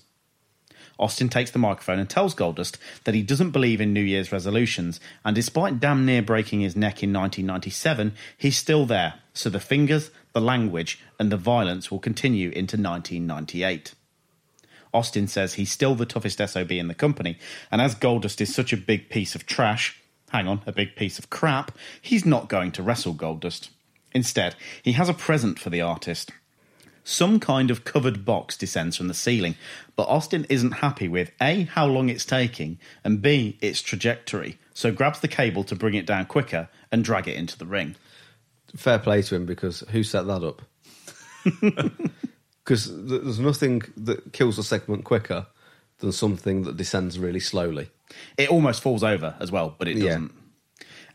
Austin takes the microphone and tells Goldust that he doesn't believe in New Year's resolutions, and despite damn near breaking his neck in 1997, he's still there, so the fingers, the language, and the violence will continue into 1998. Austin says he's still the toughest SOB in the company, and as Goldust is such a big piece of trash, hang on, a big piece of crap, he's not going to wrestle Goldust. Instead, he has a present for the artist. Some kind of covered box descends from the ceiling, but Austin isn't happy with A, how long it's taking, and B, its trajectory, so grabs the cable to bring it down quicker and drag it into the ring. Fair play to him because who set that up? Because th- there's nothing that kills a segment quicker than something that descends really slowly. It almost falls over as well, but it doesn't.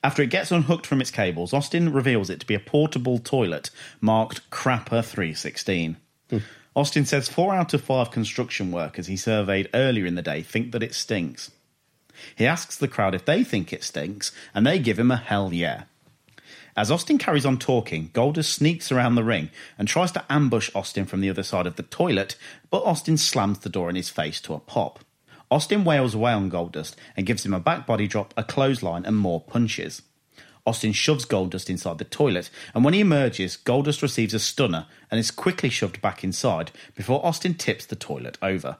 After it gets unhooked from its cables, Austin reveals it to be a portable toilet marked Crapper 316. Hmm. Austin says four out of five construction workers he surveyed earlier in the day think that it stinks. He asks the crowd if they think it stinks, and they give him a hell yeah. As Austin carries on talking, Goldust sneaks around the ring and tries to ambush Austin from the other side of the toilet, but Austin slams the door in his face to a pop. Austin wails away on Goldust and gives him a back body drop, a clothesline, and more punches. Austin shoves Goldust inside the toilet, and when he emerges, Goldust receives a stunner and is quickly shoved back inside before Austin tips the toilet over.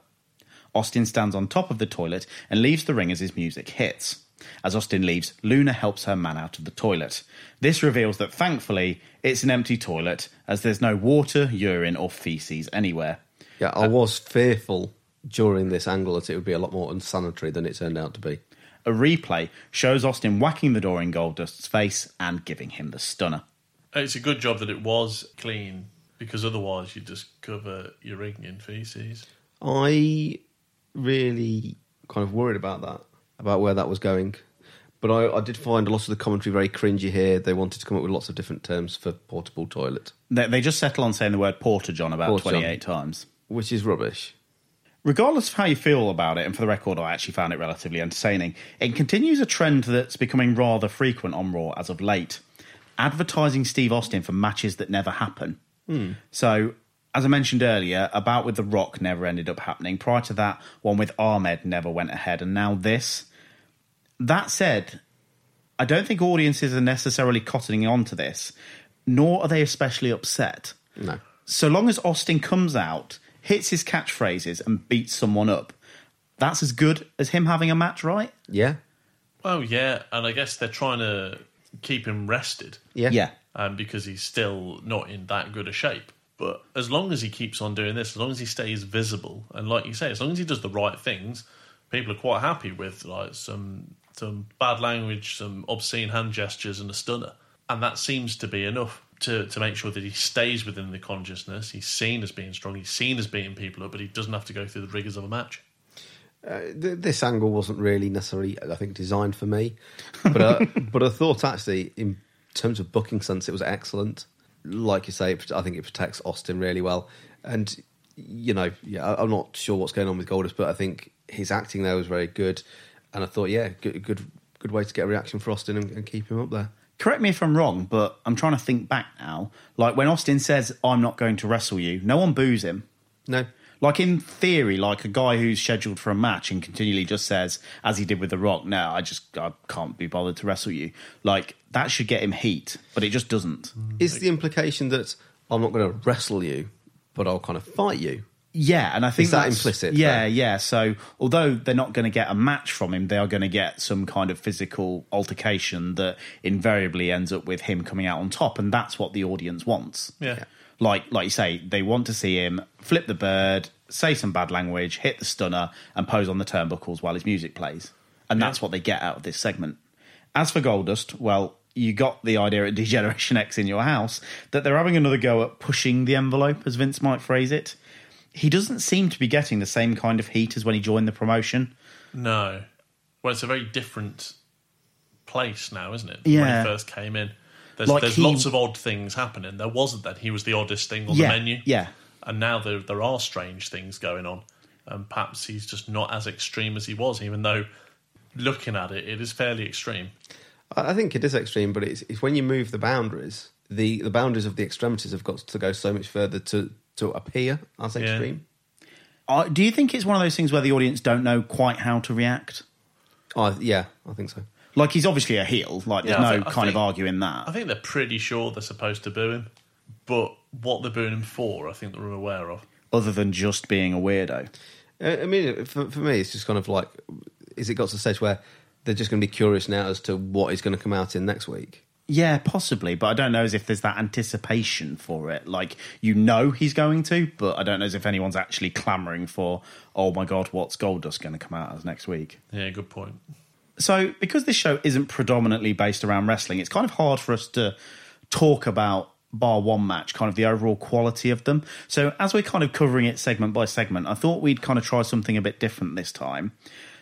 Austin stands on top of the toilet and leaves the ring as his music hits. As Austin leaves, Luna helps her man out of the toilet. This reveals that thankfully it's an empty toilet, as there's no water, urine, or feces anywhere. Yeah, I was fearful during this angle that it would be a lot more unsanitary than it turned out to be. a replay shows Austin whacking the door in Goldust's face and giving him the stunner. It's a good job that it was clean because otherwise you'd just cover your ring in feces. I really kind of worried about that, about where that was going. But I, I did find a lot of the commentary very cringy here. They wanted to come up with lots of different terms for portable toilet, They, they just settle on saying the word Porta-john about Porta-john. 28 times. which is rubbish. Regardless of how you feel about it, and for the record, I actually found it relatively entertaining, it continues a trend that's becoming rather frequent on Raw as of late advertising Steve Austin for matches that never happen. Hmm. So, as I mentioned earlier, about with The Rock never ended up happening. Prior to that, one with Ahmed never went ahead, and now this. That said, I don't think audiences are necessarily cottoning on to this, nor are they especially upset No. so long as Austin comes out, hits his catchphrases, and beats someone up, that's as good as him having a match, right? Yeah. Well, yeah, and I guess they're trying to keep him rested Yeah. Yeah. um, because he's still not in that good a shape. But as long as he keeps on doing this, as long as he stays visible, and like you say, as long as he does the right things, people are quite happy with like some some bad language, some obscene hand gestures, and a stunner. And that seems to be enough to, to make sure that he stays within the consciousness. He's seen as being strong. He's seen as beating people up, but he doesn't have to go through the rigors of a match. Uh, th- this angle wasn't really necessarily, I think, designed for me, but uh, but I thought actually, in terms of booking sense, it was excellent. Like you say, it, I think it protects Austin really well, and you know, yeah, I'm not sure what's going on with Goldust, but I think his acting there was very good, and I thought, yeah, good, good, good way to get a reaction for Austin and, and keep him up there. Correct me if I'm wrong, but I'm trying to think back now. Like when Austin says, I'm not going to wrestle you, no one boos him. No, Like in theory, like a guy who's scheduled for a match and continually just says, as he did with The Rock, no, I just I can't be bothered to wrestle you. Like that should get him heat, but it just doesn't. Mm. is the implication that I'm not going to wrestle you, but I'll kind of fight you? Yeah, and I think Is that that's- implicit Yeah, there? yeah. So although they're not going to get a match from him, they are going to get some kind of physical altercation that invariably ends up with him coming out on top, and that's what the audience wants. Yeah. Like, like you say, they want to see him flip the bird, say some bad language, hit the stunner, and pose on the turnbuckles while his music plays, and that's what they get out of this segment. As for Goldust, well, you got the idea at Degeneration X in your house that they're having another go at pushing the envelope, as Vince might phrase it. He doesn't seem to be getting the same kind of heat as when he joined the promotion. No. Well, it's a very different place now, isn't it? When Yeah. he first came in. There's, Like there's he- lots of odd things happening. There wasn't then. He was the oddest thing on Yeah, the menu. yeah. And now there, there are strange things going on. And perhaps he's just not as extreme as he was, even though looking at it, it is fairly extreme. I I think it is extreme, but it's, it's when you move the boundaries, the, the boundaries of the extremities have got to go so much further to, to appear as Yeah. extreme. Uh, do you think it's one of those things where the audience don't know quite how to react? Oh, yeah, I think so. Like he's obviously a heel. Like there's Yeah, I no thi- I kind of think- arguing that. I think they're pretty sure they're supposed to boo him. But what they're booing him for, I think they're aware of. other than just being a weirdo. Uh, I mean, for, for me, it's just kind of like, is it got to the stage where they're just going to be curious now as to what is going to come out in next week? Yeah, possibly, but I don't know as if there's that anticipation for it. Like you know he's going to, but I don't know as if anyone's actually clamoring for. Oh my god, what's Goldust going to come out as next week? Yeah, good point. So, because this show isn't predominantly based around wrestling, it's kind of hard for us to talk about bar one match, kind of the overall quality of them. So, as we're kind of covering it segment by segment, I thought we'd kind of try something a bit different this time.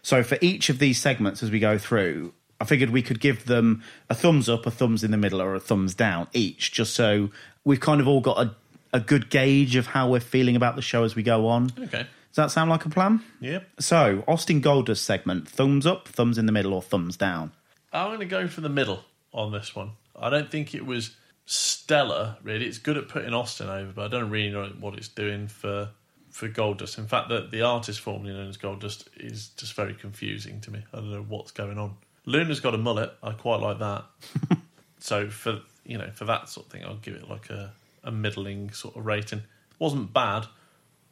So, for each of these segments as we go through, I figured we could give them a thumbs up, a thumbs in the middle, or a thumbs down each, just so we've kind of all got a, a good gauge of how we're feeling about the show as we go on. Okay. Does that sound like a plan? Yep. So, Austin Goldust segment, thumbs up, thumbs in the middle, or thumbs down? I'm going to go for the middle on this one. I don't think it was stellar, really. It's good at putting Austin over, but I don't really know what it's doing for for Goldust. In fact, the, the artist formerly known as Goldust is just very confusing to me. I don't know what's going on. Luna's got a mullet. I quite like that. so for you know for that sort of thing, I'll give it like a, a middling sort of rating. wasn't bad,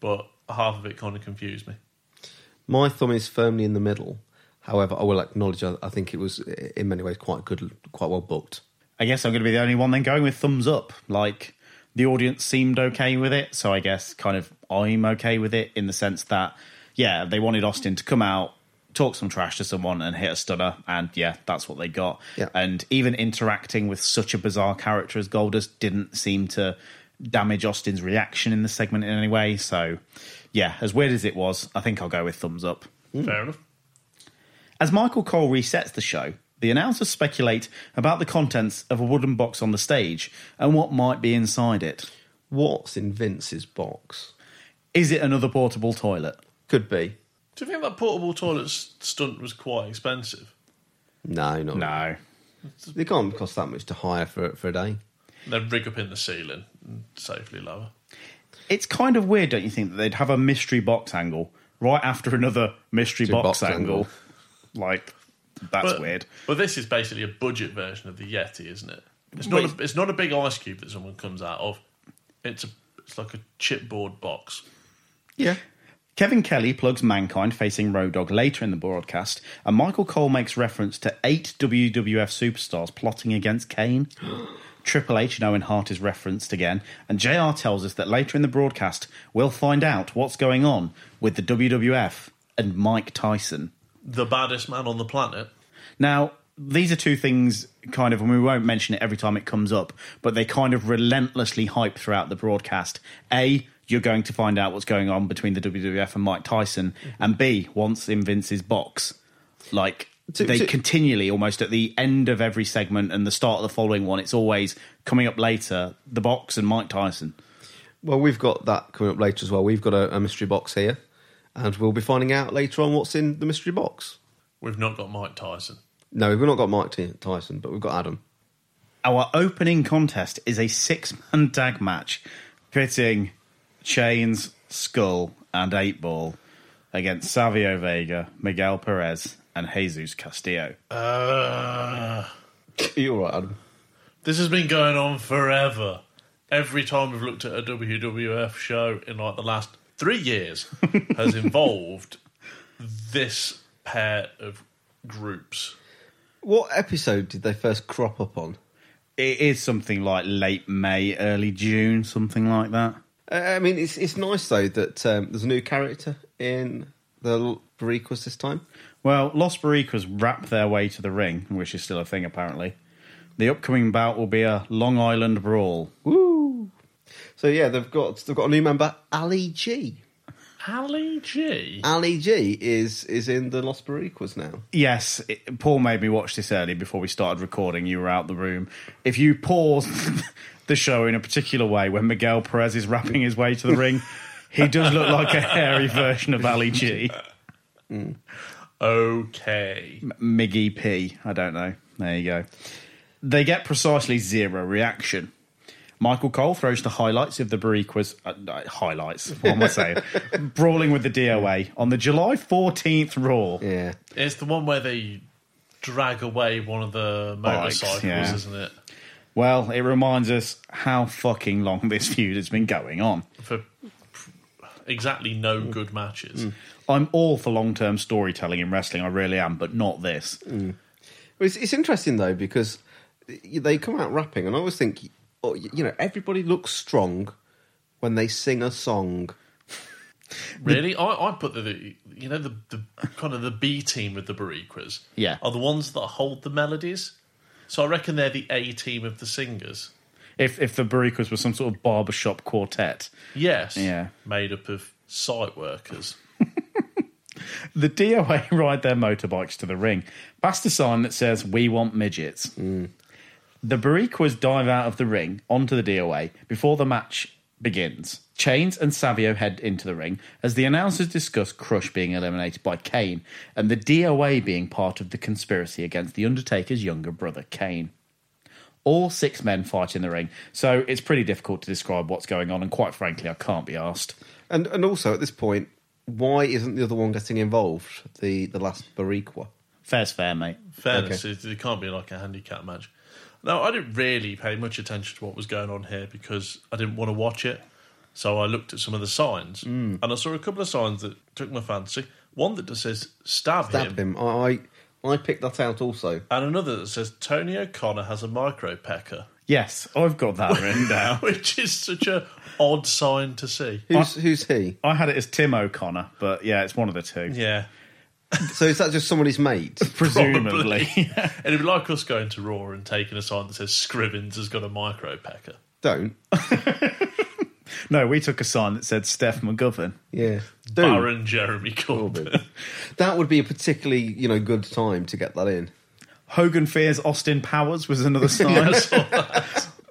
but half of it kind of confused me. My thumb is firmly in the middle. However, I will acknowledge I, I think it was in many ways quite good, quite well booked. I guess I'm going to be the only one then going with thumbs up. Like the audience seemed okay with it, so I guess kind of I'm okay with it in the sense that yeah, they wanted Austin to come out, talk some trash to someone and hit a stunner, and yeah, that's what they got. Yeah. And even interacting with such a bizarre character as Goldust didn't seem to damage Austin's reaction in the segment in any way. So, yeah, as weird as it was, I think I'll go with thumbs up. Hmm. Fair enough. As Michael Cole resets the show, the announcers speculate about the contents of a wooden box on the stage and what might be inside it. What's in Vince's box? Is it another portable toilet? Could be. Do you think that portable toilet s- stunt was quite expensive? No, not. No. They can't cost that much to hire for for a day. Then rig up in the ceiling and safely lower. It's kind of weird, don't you think, that they'd have a mystery box angle right after another mystery Mystery box, box angle. angle. Like, that's but, weird. But this is basically a budget version of the Yeti, isn't it? It's not. A, it's not a big ice cube that someone comes out of. It's a. It's like a chipboard box. Yeah. Kevin Kelly plugs Mankind facing Road Dogg later in the broadcast, and Michael Cole makes reference to eight WWF superstars plotting against Kane. Triple H and Owen Hart is referenced again, and JR tells us that later in the broadcast we'll find out what's going on with the WWF and Mike Tyson. The baddest man on the planet. Now, these are two things kind of, and we won't mention it every time it comes up, but they kind of relentlessly hype throughout the broadcast. A, you're going to find out what's going on between the WWF and Mike Tyson, and B, once in Vince's box. Like, To- they to- continually, almost at the end of every segment and the start of the following one, it's always coming up later, the box and Mike Tyson. Well, we've got that coming up later as well. We've got a, a mystery box here, and we'll be finding out later on what's in the mystery box. We've not got Mike Tyson. No, we've not got Mike T- Tyson, but we've got Adam. Our opening contest is a six man tag match pitting Chains, Skull, and Eight Ball against Savio Vega, Miguel Perez, and Jesus Castillo. Uh, You're right, Adam. this has been going on forever. Every time we've looked at a WWF show in like the last three years has involved this pair of groups. What episode did they first crop up on? It is something like late May, early June, something like that. Uh, I mean, it's it's nice though that um, there's a new character in the Boricuas this time. Well, Los Boricuas wrap their way to the ring, which is still a thing apparently. The upcoming bout will be a Long Island Brawl. Woo! So yeah, they've got they've got a new member, Ali G. Ali G. Ali G is is in the Los Boricuas now. Yes, it, Paul made me watch this early before we started recording. You were out the room. If you pause the show in a particular way when Miguel Perez is rapping his way to the ring, he does look like a hairy version of Ali G. Mm. Okay. Miggy P. I don't know. There you go. They get precisely zero reaction. Michael Cole throws the highlights of the Boricuas. Uh, uh, highlights. What am I saying? Brawling with the DOA on the July 14th Raw. Yeah, It's the one where they drag away one of the Bikes, motorcycles, yeah. isn't it? Well, it reminds us how fucking long this feud has been going on. For exactly no good matches. I'm all for long term storytelling in wrestling, I really am, but not this. Well, it's, it's interesting though because they come out rapping, and I always think, oh, you know, everybody looks strong when they sing a song. Really, I, I put the, the you know the, the kind of the B team of the Boricuas. Yeah. are the ones that hold the melodies. So I reckon they're the A team of the singers. If if the Boricuas were some sort of barbershop quartet. Yes, Yeah. made up of site workers. The DOA ride their motorbikes to the ring, past a sign that says, We want midgets. Mm. The Boricuas dive out of the ring onto the DOA before the match begins. Chains and Savio head into the ring as the announcers discuss Crush being eliminated by Kane and the DOA being part of the conspiracy against The Undertaker's younger brother, Kane. All six men fight in the ring, so it's pretty difficult to describe what's going on, and quite frankly, I can't be asked. And and also at this point, why isn't the other one getting involved? The the last Boricua. Fair's fair, mate. Fairness, it, it can't be like a handicap match. No, I didn't really pay much attention to what was going on here because I didn't want to watch it. So I looked at some of the signs, mm. and I saw a couple of signs that took my fancy. One that just says "stab, Stab him," him. I I picked that out also. and another that says Tony O'Connor has a micro pecker, Yes, I've got that written down. which is such a odd sign to see. Who's who's he? I had it as Tim O'Connor, but yeah, it's one of the two. Yeah, So is that just somebody's mate? Presumably. It'd be like us going to Raw and taking a sign that says Scrivens has got a micro pecker. Don't. no, we took a sign that said Steph McGovern. Yeah. Do. Baron Jeremy Corbyn. That would be a particularly, you know, good time to get that in. Hogan fears Austin Powers was another sign.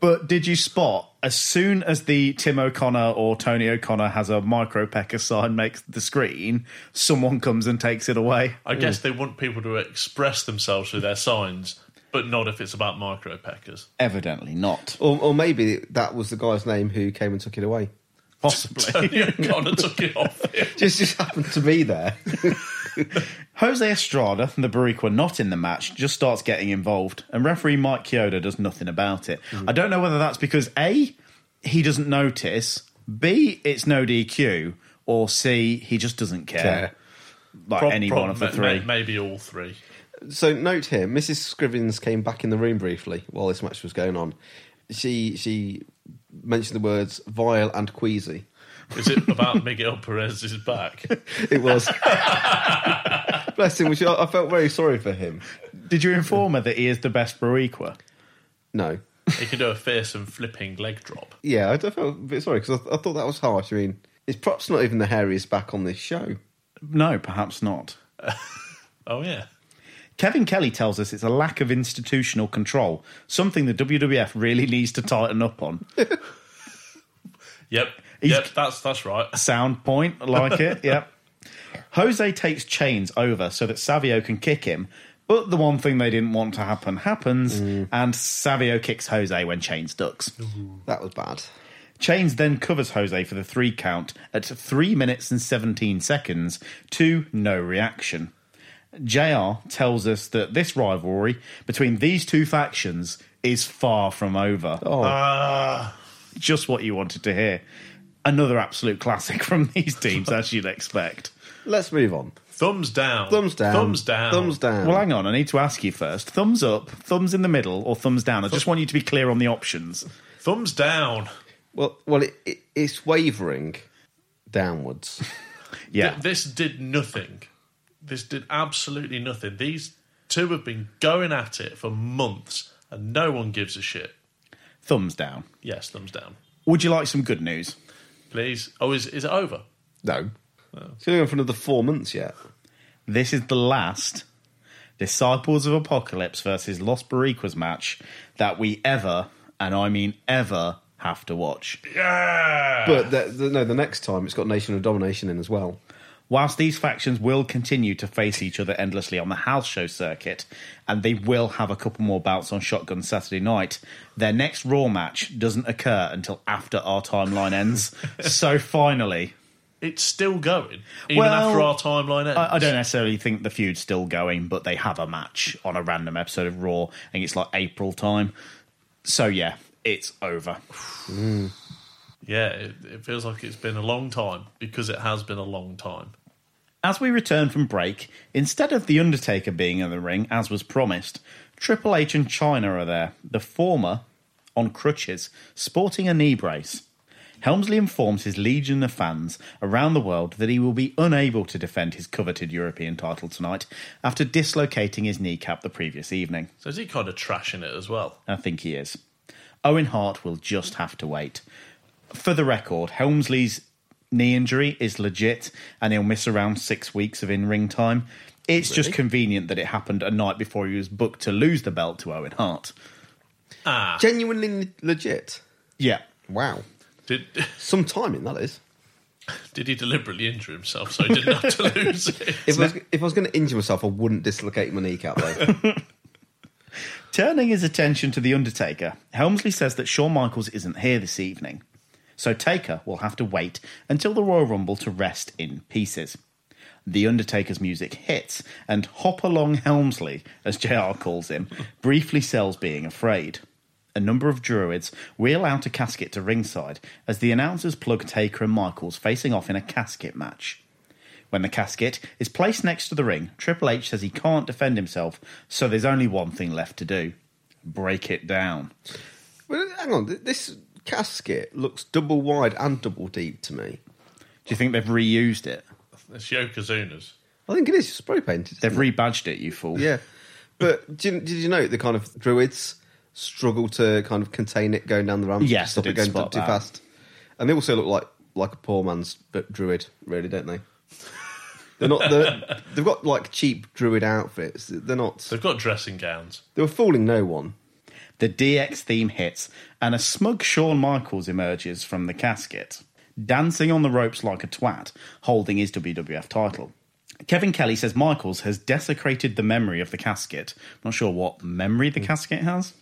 But did you spot as soon as the Tim O'Connor or Tony O'Connor has a micro pecker sign makes the screen, someone comes and takes it away? I guess they want people to express themselves through their signs, but not if it's about micro peckers. Evidently not. Or, or maybe that was the guy's name who came and took it away. Possibly. Tony O'Connor took it off him. Just, just happened to be there. Jose Estrada, and the Boricua not in the match, just starts getting involved, and referee Mike Chioda does nothing about it. Mm. I don't know whether that's because A, he doesn't notice, B, it's no DQ, or C, he just doesn't care. Care. Like Prob- any prob- one of the three. ma- Maybe all three. So note here, Mrs. Scrivens came back in the room briefly while this match was going on. She she mentioned the words vile and queasy. Is it about Miguel Perez's back? It was. Bless him. Which I, I felt very sorry for him. Did you inform her that he is the best Boricua? No. He can do a fearsome flipping leg drop. Yeah, I, I felt a bit sorry because I, I thought that was harsh. I mean, it's perhaps not even the hairiest back on this show. No, perhaps not. Oh yeah. Kevin Kelly tells us it's a lack of institutional control, something the WWF really needs to tighten up on. Yep. He's- Yep. That's that's right. Sound point, like it, yep. Jose takes Chains over so that Savio can kick him, but the one thing they didn't want to happen happens, mm. and Savio kicks Jose when Chains ducks. That was bad. Chains then covers Jose for the three count at 3 minutes and 17 seconds to no reaction. JR tells us that this rivalry between these two factions is far from over. Oh, ah. Just what you wanted to hear. Another absolute classic from these teams, as you'd expect. let's move on. Thumbs down. Thumbs down. Thumbs down. Thumbs down. Well, hang on, I need to ask you first. Thumbs up, thumbs in the middle, or thumbs down? I just want you to be clear on the options. Thumbs down. Well, well, it, it, it's wavering downwards. Yeah. Th- this did nothing. This did absolutely nothing. These two have been going at it for months, and no one gives a shit. Thumbs down. Yes, thumbs down. Would you like some good news? Please. Oh, is is it over? No, oh. it's going on for another four months yet. This is the last Disciples of Apocalypse versus Los Boricuas match that we ever, and I mean ever, have to watch. Yeah. But the, the, no, the next time it's got Nation of Domination in as well. Whilst these factions will continue to face each other endlessly on the house show circuit, and they will have a couple more bouts on Shotgun Saturday night, their next Raw match doesn't occur until after our timeline ends. so finally, it's still going, even Well, after our timeline ends. I, I don't necessarily think the feud's still going, but they have a match on a random episode of Raw. I think it's like April time. So yeah, it's over. Yeah, it, it feels like it's been a long time because it has been a long time. As we return from break, instead of The Undertaker being in the ring, as was promised, Triple H and Chyna are there, the former on crutches, sporting a knee brace. Helmsley informs his legion of fans around the world that he will be unable to defend his coveted European title tonight after dislocating his kneecap the previous evening. So is he kind of trashing it as well? I think he is. Owen Hart will just have to wait. For the record, Helmsley's knee injury is legit and he'll miss around six weeks of in ring time. It's just convenient that it happened a night before he was booked to lose the belt to Owen Hart. Ah, Genuinely legit. Yeah. Wow. did Some timing, that is. did he deliberately injure himself so he didn't have to lose it? If I, was, if I was going to injure myself, I wouldn't dislocate my kneecap, though. Turning his attention to The Undertaker, Helmsley says that Shawn Michaels isn't here this evening. So Taker will have to wait until the Royal Rumble to rest in pieces. The Undertaker's music hits, and Hop Along Helmsley, as JR calls him, briefly sells being afraid. A number of druids wheel out a casket to ringside as the announcers plug Taker and Michaels facing off in a casket match. When the casket is placed next to the ring, Triple H says he can't defend himself, so there's only one thing left to do break it down. well, hang on. This casket looks double wide and double deep to me. Do you think they've reused it? It's Yokozuna's. I think it is spray painted. They've it? rebadged it, you fool. Yeah, but did, did you know the kind of druids struggle to kind of contain it going down the ramp? Yes, stop I it going spot too that. fast. And they also look like like a poor man's druid, really, don't they? They're not. They're, they've got like cheap druid outfits. They're not. They've got dressing gowns. They were fooling no one. The DX theme hits, and a smug Shawn Michaels emerges from the casket, dancing on the ropes like a twat, holding his WWF title. Kevin Kelly says Michaels has desecrated the memory of the casket. Not sure what memory the casket has.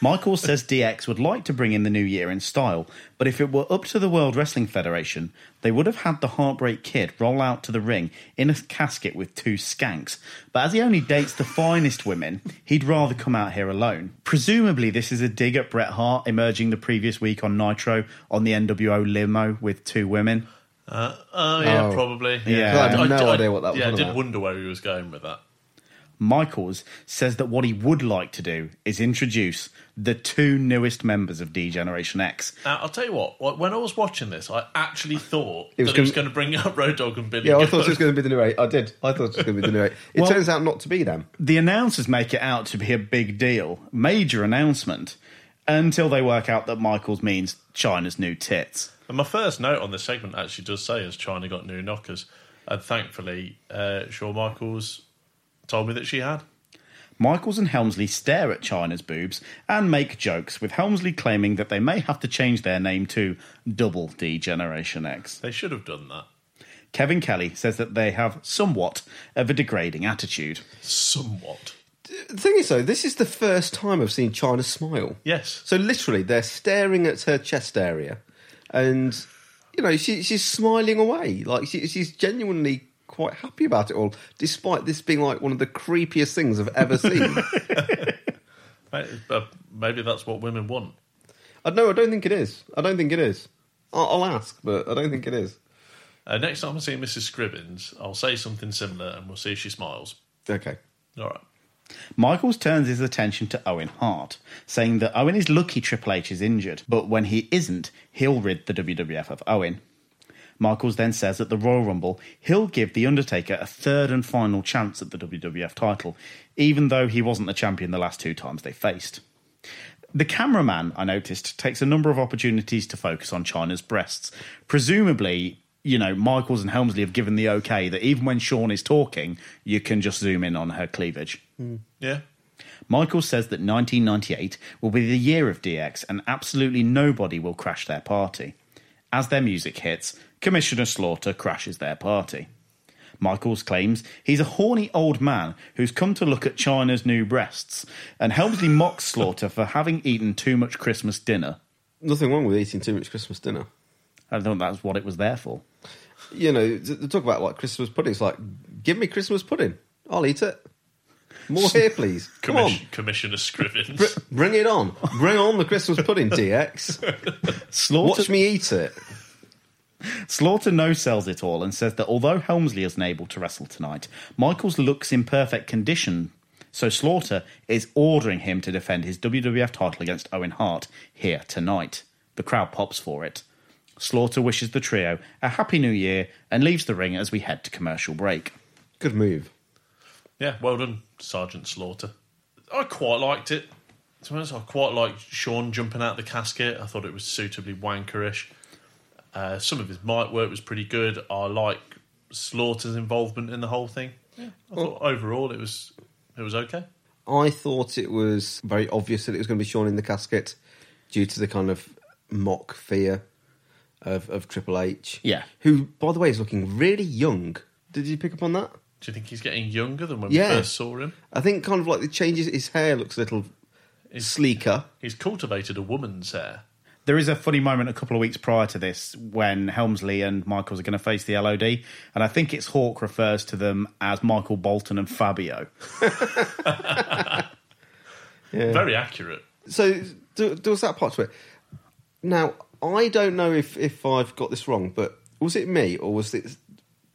Michaels says DX would like to bring in the new year in style, but if it were up to the World Wrestling Federation, they would have had the Heartbreak Kid roll out to the ring in a casket with two skanks. But as he only dates the finest women, he'd rather come out here alone. Presumably, this is a dig at Bret Hart emerging the previous week on Nitro on the NWO limo with two women. Uh, oh yeah, Oh. probably. Yeah. I had no idea what that was Yeah, I did about. wonder where he was going with that. Michaels says that what he would like to do is introduce the two newest members of D Generation X. Now, I'll tell you what. When I was watching this, I actually thought It was that he was gonna- bring up Road Dogg and Billy. Yeah, I thought it was going to be the New Age. I did. I thought it was going to be the New Age. It Well- turns out not to be them. the announcers make it out to be a big deal, major announcement, until they work out that Michaels means Chyna's new tits. And my first note on this segment actually does say as Chyna got new knockers, and thankfully, uh, Shawn Michaels told me that she had. Michaels and Helmsley stare at Chyna's boobs and make jokes, with Helmsley claiming that they may have to change their name to Double D Generation X. They should have done that. Kevin Kelly says that they have somewhat of a degrading attitude. Somewhat. The thing is, though, this is the first time I've seen Chyna smile. Yes. So literally, they're staring at her chest area, and you know she, she's smiling away. Like she, she's genuinely quite happy about it all, despite this being like one of the creepiest things I've ever seen. Maybe, uh, maybe that's what women want. I no, I don't think it is. I don't think it is. I'll, I'll ask, but I don't think it is. Uh, next time I see Mrs. Scrivens, I'll say something similar and we'll see if she smiles. Okay. All right. Michaels turns his attention to Owen Hart, saying that Owen is lucky Triple H is injured, but when he isn't, he'll rid the WWF of Owen. Michaels then says at the Royal Rumble he'll give The Undertaker a third and final chance at the WWF title, even though he wasn't the champion the last two times they faced. The cameraman, I noticed, takes a number of opportunities to focus on Chyna's breasts. Presumably, you know, Michaels and Helmsley have given the okay that even when Shawn is talking, you can just zoom in on her cleavage. Hmm. Yeah. Michael says that 1998 will be the year of DX and absolutely nobody will crash their party. As their music hits, Commissioner Slaughter crashes their party. Michaels claims he's a horny old man who's come to look at Chyna's new breasts, and Helmsley mocks Slaughter for having eaten too much Christmas dinner. Nothing wrong with eating too much Christmas dinner. I thought that's what it was there for. You know, to talk about like Christmas pudding. It's like, give me Christmas pudding. I'll eat it. More here, please. Come on. Commissioner Scrivens. Br- bring it on. Bring on the Christmas pudding, DX. Slaughter, Watch me eat it. Slaughter no sells it all and says that although Helmsley isn't able to wrestle tonight, Michaels looks in perfect condition. So Slaughter is ordering him to defend his WWF title against Owen Hart here tonight. The crowd pops for it. Slaughter wishes the trio a happy new year and leaves the ring as we head to commercial break. Good move. Yeah, well done, Sergeant Slaughter. I quite liked it. To be honest, I quite liked Shawn jumping out the casket. I thought it was suitably wankerish. Uh, some of his mic work was pretty good. I like Slaughter's involvement in the whole thing. Yeah, I thought overall it was it was okay. I thought it was very obvious that it was going to be Shawn in the casket due to the kind of mock fear of, of Triple H. Yeah. Who, by the way, is looking really young. Did you pick up on that? Do you think he's getting younger than when Yeah. we first saw him? I think kind of like the changes. His hair looks a little sleeker. He's cultivated a woman's hair. There is a funny moment a couple of weeks prior to this when Helmsley and Michaels are going to face the LOD, and I think it's Hawk refers to them as Michael Bolton and Fabio. Very accurate. So there, there was that part to it. Now I don't know if if I've got this wrong, but was it me or was it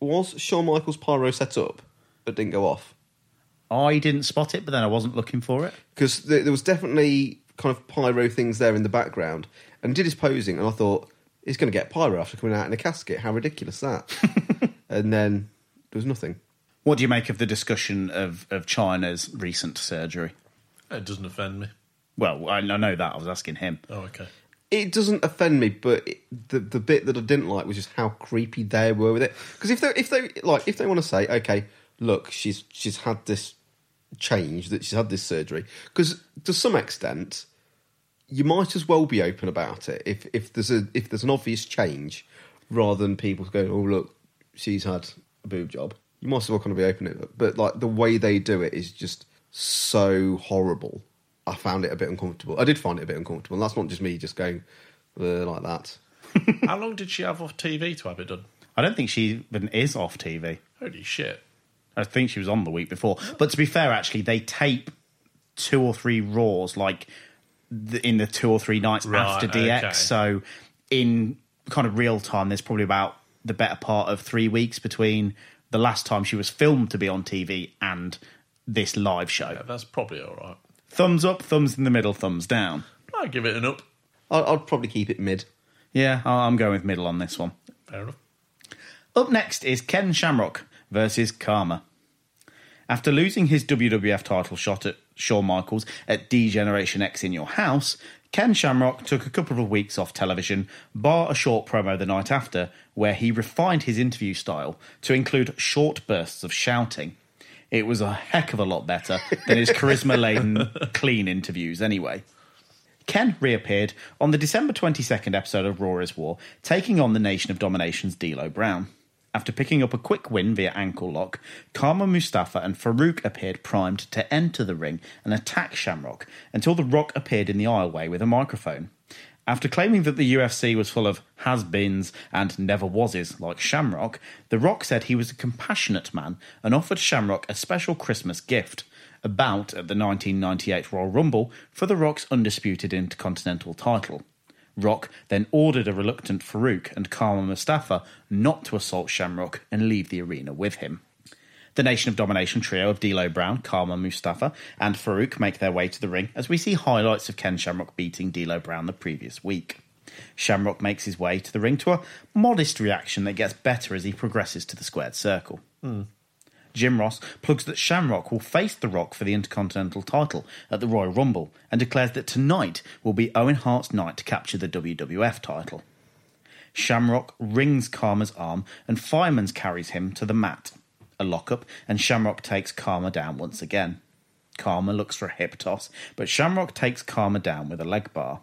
was Shawn Michaels pyro set up but didn't go off? I didn't spot it, but then I wasn't looking for it. because there, there was definitely kind of pyro things there in the background, and he did his posing, and I thought he's going to get pyro after coming out in a casket. How ridiculous that! and then there was nothing. What do you make of the discussion of, of Chyna's recent surgery? It doesn't offend me. Well, I I know that. I was asking him. Oh, okay. It doesn't offend me, but it, the the bit that I didn't like was just how creepy they were with it. Because if they if they like if they want to say, okay, look, she's she's had this change, that she's had this surgery, because to some extent, you might as well be open about it. If if there's a if there's an obvious change, rather than people going, oh look, she's had a boob job. You might as well kind of be open it. But like the way they do it is just so horrible. I found it a bit uncomfortable. I did find it a bit uncomfortable. And that's not just me just going like that. How long did she have off TV to have it done? I don't think she even is off TV. Holy shit. I think she was on the week before. But to be fair, actually, they tape two or three Raws like the, in the two or three nights Right, after DX. okay. So in kind of real time, there's probably about the better part of three weeks between the last time she was filmed to be on TV and this live show. Yeah, that's probably all right. Thumbs up, thumbs in the middle, thumbs down. I'd give it an up. I, I'd probably keep it mid. Yeah, I- I'm going with middle on this one. Fair enough. Up next is Ken Shamrock versus Kama. After losing his WWF title shot at Shawn Michaels at D Generation X in Your House, Ken Shamrock took a couple of weeks off television, bar a short promo the night after, where he refined his interview style to include short bursts of shouting. It was a heck of a lot better than his charisma laden, clean interviews, anyway. Ken reappeared on the December 22nd episode of Raw is War, taking on the Nation of Domination's D'Lo Brown. After picking up a quick win via ankle lock, Kama Mustafa and Farouk appeared primed to enter the ring and attack Shamrock until The Rock appeared in the aisleway with a microphone. After claiming that the UFC was full of has beens and never wases like Shamrock, The Rock said he was a compassionate man and offered Shamrock a special Christmas gift a bout at the 1998 Royal Rumble for The Rock's undisputed Intercontinental title. Rock then ordered a reluctant Farouk and Kama Mustafa not to assault Shamrock and leave the arena with him. The Nation of Domination trio of D'Lo Brown, Kama Mustafa, and Farouk make their way to the ring as we see highlights of Ken Shamrock beating D'Lo Brown the previous week. Shamrock makes his way to the ring to a modest reaction that gets better as he progresses to the squared circle. Jim Ross plugs that Shamrock will face The Rock for the Intercontinental title at the Royal Rumble and declares that tonight will be Owen Hart's night to capture the WWF title. Shamrock wrings Kama's arm and Fireman's carries him to the mat. A lockup, and Shamrock takes Kama down once again. Kama looks for a hip toss, but Shamrock takes Kama down with a leg bar.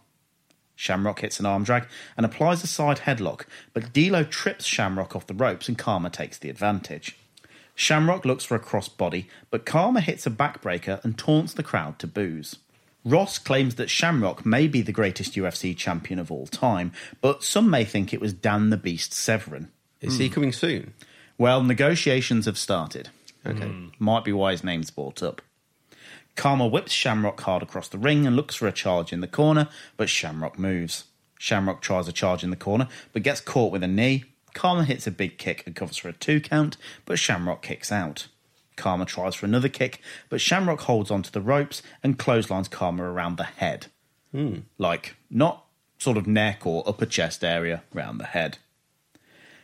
Shamrock hits an arm drag and applies a side headlock, but D'Lo trips Shamrock off the ropes and Kama takes the advantage. Shamrock looks for a crossbody, but Kama hits a backbreaker and taunts the crowd to boos. Ross claims that Shamrock may be the greatest UFC champion of all time, but some may think it was Dan the Beast Severn. Is he hmm. coming soon? Well, negotiations have started. Okay. Hmm. Might be why his name's brought up. Kama whips Shamrock hard across the ring and looks for a charge in the corner, but Shamrock moves. Shamrock tries a charge in the corner, but gets caught with a knee. Kama hits a big kick and covers for a two count, but Shamrock kicks out. Kama tries for another kick, but Shamrock holds onto the ropes and clotheslines Kama around the head. Hmm. Like, not sort of neck or upper chest area, round the head.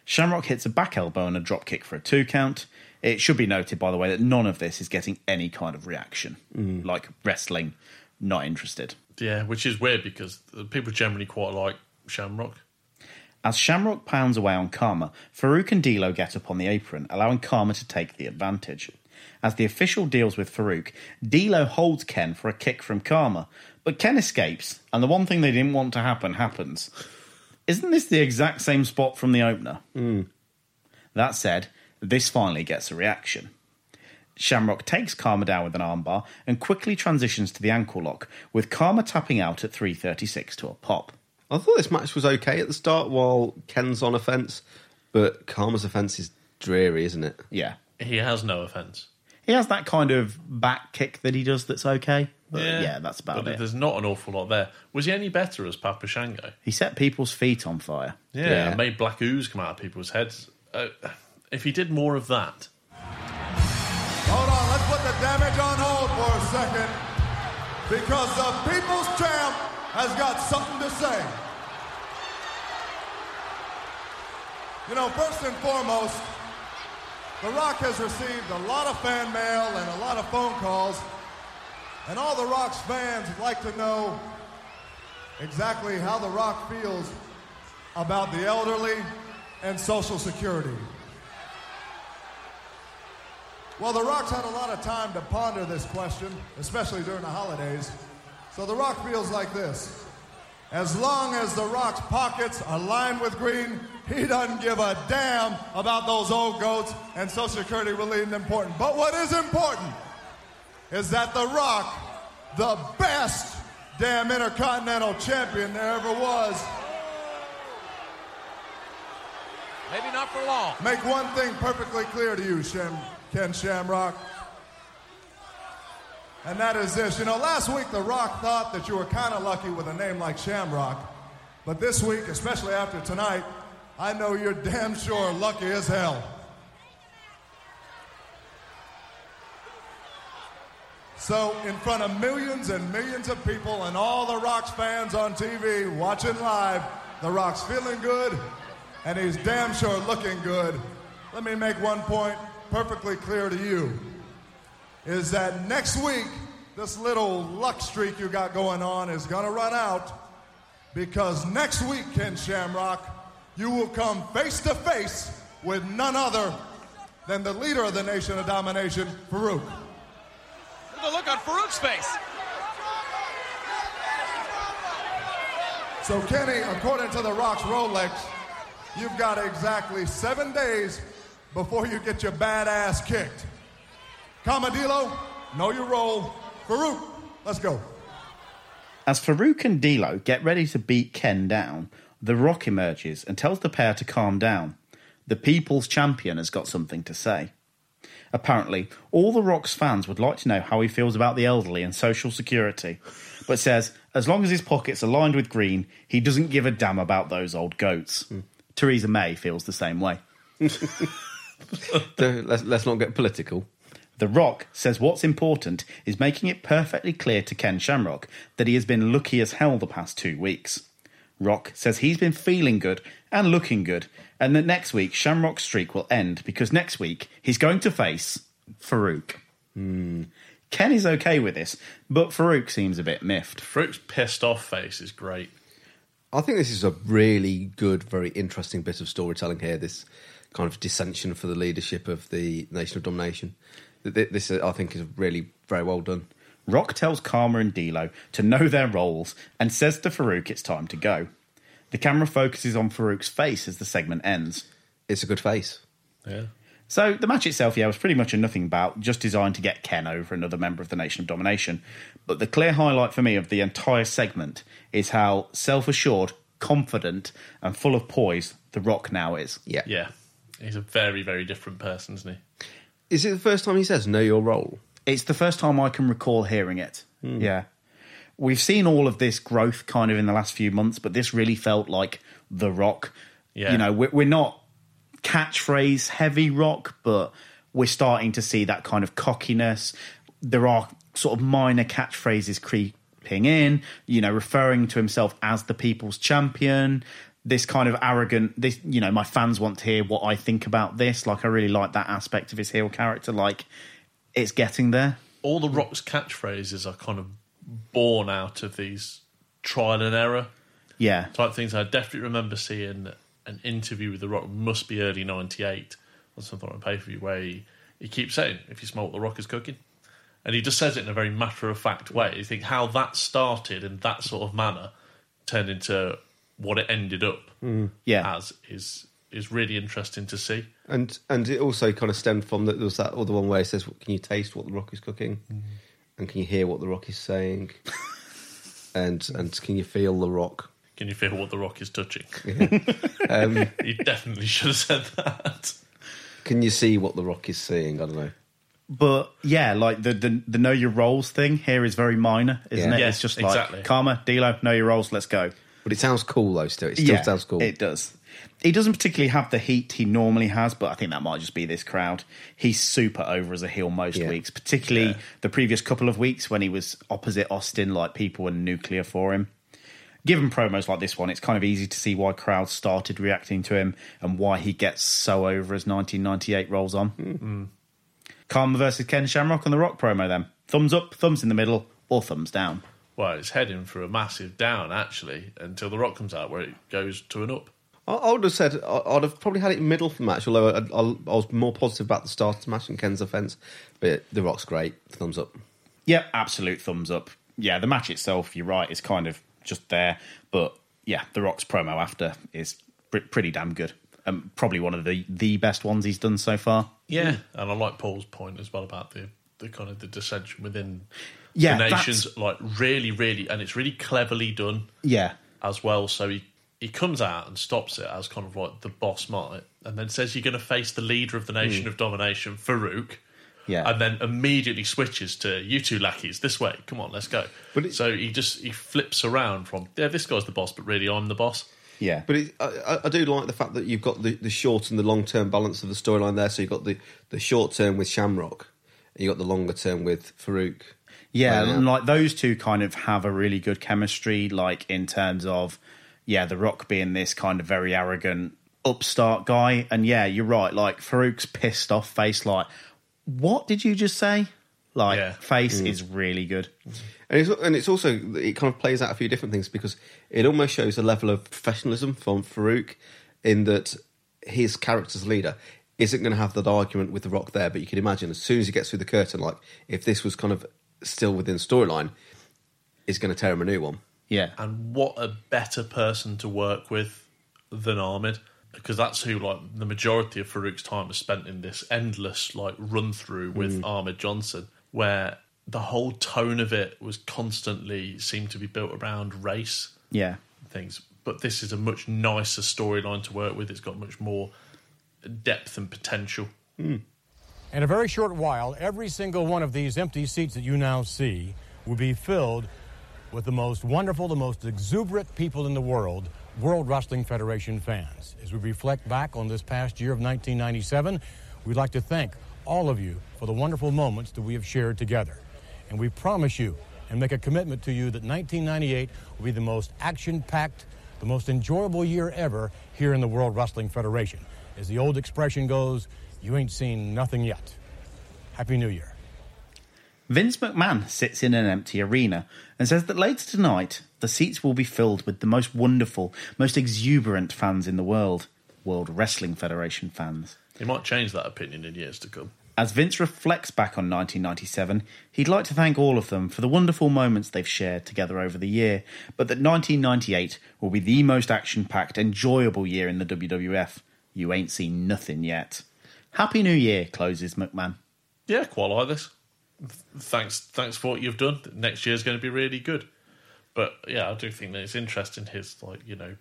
Shamrock hits a back elbow and a drop kick for a two count. It should be noted, by the way, that none of this is getting any kind of reaction. Mm. Like wrestling, not interested. Yeah, which is weird because people generally quite like Shamrock. As Shamrock pounds away on Kama, Farouk and D'Lo get up on the apron, allowing Kama to take the advantage. As the official deals with Farouk, D'Lo holds Ken for a kick from Kama, but Ken escapes, and the one thing they didn't want to happen happens. Isn't this the exact same spot from the opener? Hmm. That said, this finally gets a reaction. Shamrock takes Kama down with an armbar and quickly transitions to the ankle lock, with Kama tapping out at 336 to a pop. I thought this match was okay at the start while Ken's on offence, but Kama's offence is dreary, isn't it? Yeah. He has no offence. He has that kind of back kick that he does that's okay. But yeah, that's about but it. There's not an awful lot there. Was he any better as Papa Shango? He set people's feet on fire. Yeah, Yeah. and made black ooze come out of people's heads. Uh, if he did more of that, Hold on, let's put the damage on hold for a second. Because the people's champ has got something to say. You know, first and foremost, The Rock has received a lot of fan mail and a lot of phone calls, and all The Rock's fans would like to know exactly how The Rock feels about the elderly and Social Security. Well, The Rock's had a lot of time to ponder this question, especially during the holidays. So The Rock feels like this. As long as The Rock's pockets are lined with green, he doesn't give a damn about those old goats, and Social Security really isn't important. But what is important is that The Rock, the best damn intercontinental champion there ever was, Maybe not for long. make one thing perfectly clear to you, Shem, Ken Shamrock. And that is this. You know, last week The Rock thought that you were kind of lucky with a name like Shamrock. But this week, especially after tonight, I know you're damn sure lucky as hell. So, in front of millions and millions of people and all the Rock's fans on TV watching live, The Rock's feeling good and he's damn sure looking good. Let me make one point perfectly clear to you is that next week, this little luck streak you got going on is going to run out because next week, Ken Shamrock, you will come face to face with none other than the leader of the Nation of Domination, Farouk. Look at look on Farouk's face. So, Kenny, according to the Rock's Rolex, you've got exactly seven days before you get your bad ass kicked. Kama D'Lo, know your role. Farouk, let's go. As Farouk and D'Lo get ready to beat Ken down, The Rock emerges and tells the pair to calm down. The People's Champion has got something to say. Apparently, all The Rock's fans would like to know how he feels about the elderly and Social Security, but says as long as his pockets are lined with green, he doesn't give a damn about those old goats. Hmm. Theresa May feels the same way. Let's, let's not get political. The Rock says what's important is making it perfectly clear to Ken Shamrock that he has been lucky as hell the past two weeks. Rock says he's been feeling good and looking good, and that next week Shamrock's streak will end because next week he's going to face Farouk. Hmm. Ken is okay with this, but Farouk seems a bit miffed. Farouk's pissed off face is great. I think this is a really good, very interesting bit of storytelling here. This kind of dissension for the leadership of the Nation of Domination. Th- th- This, I think, is really very well done. Rock tells Kama and D'Lo to know their roles and says to Farouk it's time to go. The camera focuses on Farouk's face as the segment ends. It's a good face. Yeah. So the match itself, yeah, was pretty much a nothing bout, just designed to get Ken over another member of the Nation of Domination. But the clear highlight for me of the entire segment is how self-assured, confident, and full of poise The Rock now is. Yeah. Yeah. He's a very, very different person, isn't he? Is it the first time he says "Know your role"? It's the first time I can recall hearing it. Hmm. Yeah. We've seen all of this growth kind of in the last few months, but this really felt like The Rock. Yeah. You know, we're, we're not catchphrase heavy rock, but we're starting to see that kind of cockiness. There are sort of minor catchphrases creeping in, you know, referring to himself as the people's champion. This kind of arrogant, this, you know, my fans want to hear what I think about this. Like, I really like that aspect of his heel character. Like, it's getting there. All the Rock's catchphrases are kind of born out of these trial and error Yeah. type things. I definitely remember seeing an interview with The Rock, must be early 98 or something on pay per view, where he, he keeps saying, if you smell what The Rock is cooking. And he just says it in a very matter of fact way. You think how that started in that sort of manner turned into what it ended up Yeah. as is is really interesting to see. And and it also kind of stemmed from that. There was that other one where it says, "Can you taste what the Rock is cooking?" And can you hear what the Rock is saying? and and can you feel the Rock? Can you feel what The Rock is touching? Um, he definitely should have said that. can you see what the Rock is seeing? I don't know. But yeah, like the, the the know your roles thing here is very minor, isn't Yeah. it? Yeah, it's just like exactly. Kama, D'Lo, know your roles, let's go. But it sounds cool though. Still, it still sounds cool. It does. He doesn't particularly have the heat he normally has, but I think that might just be this crowd. He's super over as a heel most Yeah. weeks, particularly Yeah. the previous couple of weeks when he was opposite Austin, like people were nuclear for him. given promos like this one, it's kind of easy to see why crowds started reacting to him and why he gets so over as 1998 rolls on. Mm. Kama versus Ken Shamrock on the Rock promo then. Thumbs up, thumbs in the middle, or thumbs down. Well, it's heading for a massive down actually until the Rock comes out, where it goes to an up. I, I would have said I- I'd have probably had it middle for the match, although I, I, I was more positive about the start of the match and Ken's offense. But The Rock's great. Thumbs up. Yeah, absolute thumbs up. Yeah, the match itself, you're right, is kind of just there. But yeah, The Rock's promo after is pr- pretty damn good. Um, probably one of the, the best ones he's done so far. Yeah, and I like Paul's point as well about the the kind of the dissension within Yeah, the that's- nations. Like really, really, and it's really cleverly done Yeah. as well. So he he comes out and stops it as kind of like the boss might, and then says you're going to face the leader of the nation Mm. of domination, Farouk. Yeah. and then immediately switches to you two lackeys this way. Come on, let's go. But it- so he just he flips around from yeah, this guy's the boss, but really I'm the boss. Yeah. But it, I, I- I do like the fact that you've got the, the short and the long term balance of the storyline there. So you've got the, the short term with Shamrock, and you've got the longer term with Farouk. Yeah, and like those two kind of have a really good chemistry, like in terms of, yeah, The Rock being this kind of very arrogant upstart guy. And yeah, you're right. Like Farouk's pissed off face, like, what did you just say? Like, Yeah. face mm. is really good. And it's, and it's also it kind of plays out a few different things because it almost shows a level of professionalism from Farouk in that his character's leader isn't going to have that argument with the Rock there. But you can imagine as soon as he gets through the curtain, like if this was kind of still within storyline, is going to tear him a new one. Yeah. And what a better person to work with than Ahmed, because that's who like the majority of Farouk's time is spent in this endless like run through with mm. Ahmed Johnson, where the whole tone of it was constantly seemed to be built around race Yeah. things. But this is a much nicer storyline to work with. It's got much more depth and potential. Mm. In a very short while, every single one of these empty seats that you now see will be filled with the most wonderful, the most exuberant people in the world, World Wrestling Federation fans. As we reflect back on this past year of 1997, we'd like to thank all of you for the wonderful moments that we have shared together. And we promise you and make a commitment to you that 1998 will be the most action packed, the most enjoyable year ever here in the World Wrestling Federation. As the old expression goes, you ain't seen nothing yet. Happy New Year. Vince McMahon sits in an empty arena and says that later tonight the seats will be filled with the most wonderful, most exuberant fans in the world World Wrestling Federation fans. He might change that opinion in years to come. As Vince reflects back on 1997, he'd like to thank all of them for the wonderful moments they've shared together over the year, but that 1998 will be the most action packed, enjoyable year in the WWF. You ain't seen nothing yet. Happy New Year, closes McMahon. Yeah, quite like this. Thanks, thanks for what you've done. Next year's going to be really good. But yeah, I do think that it's interesting. His like you know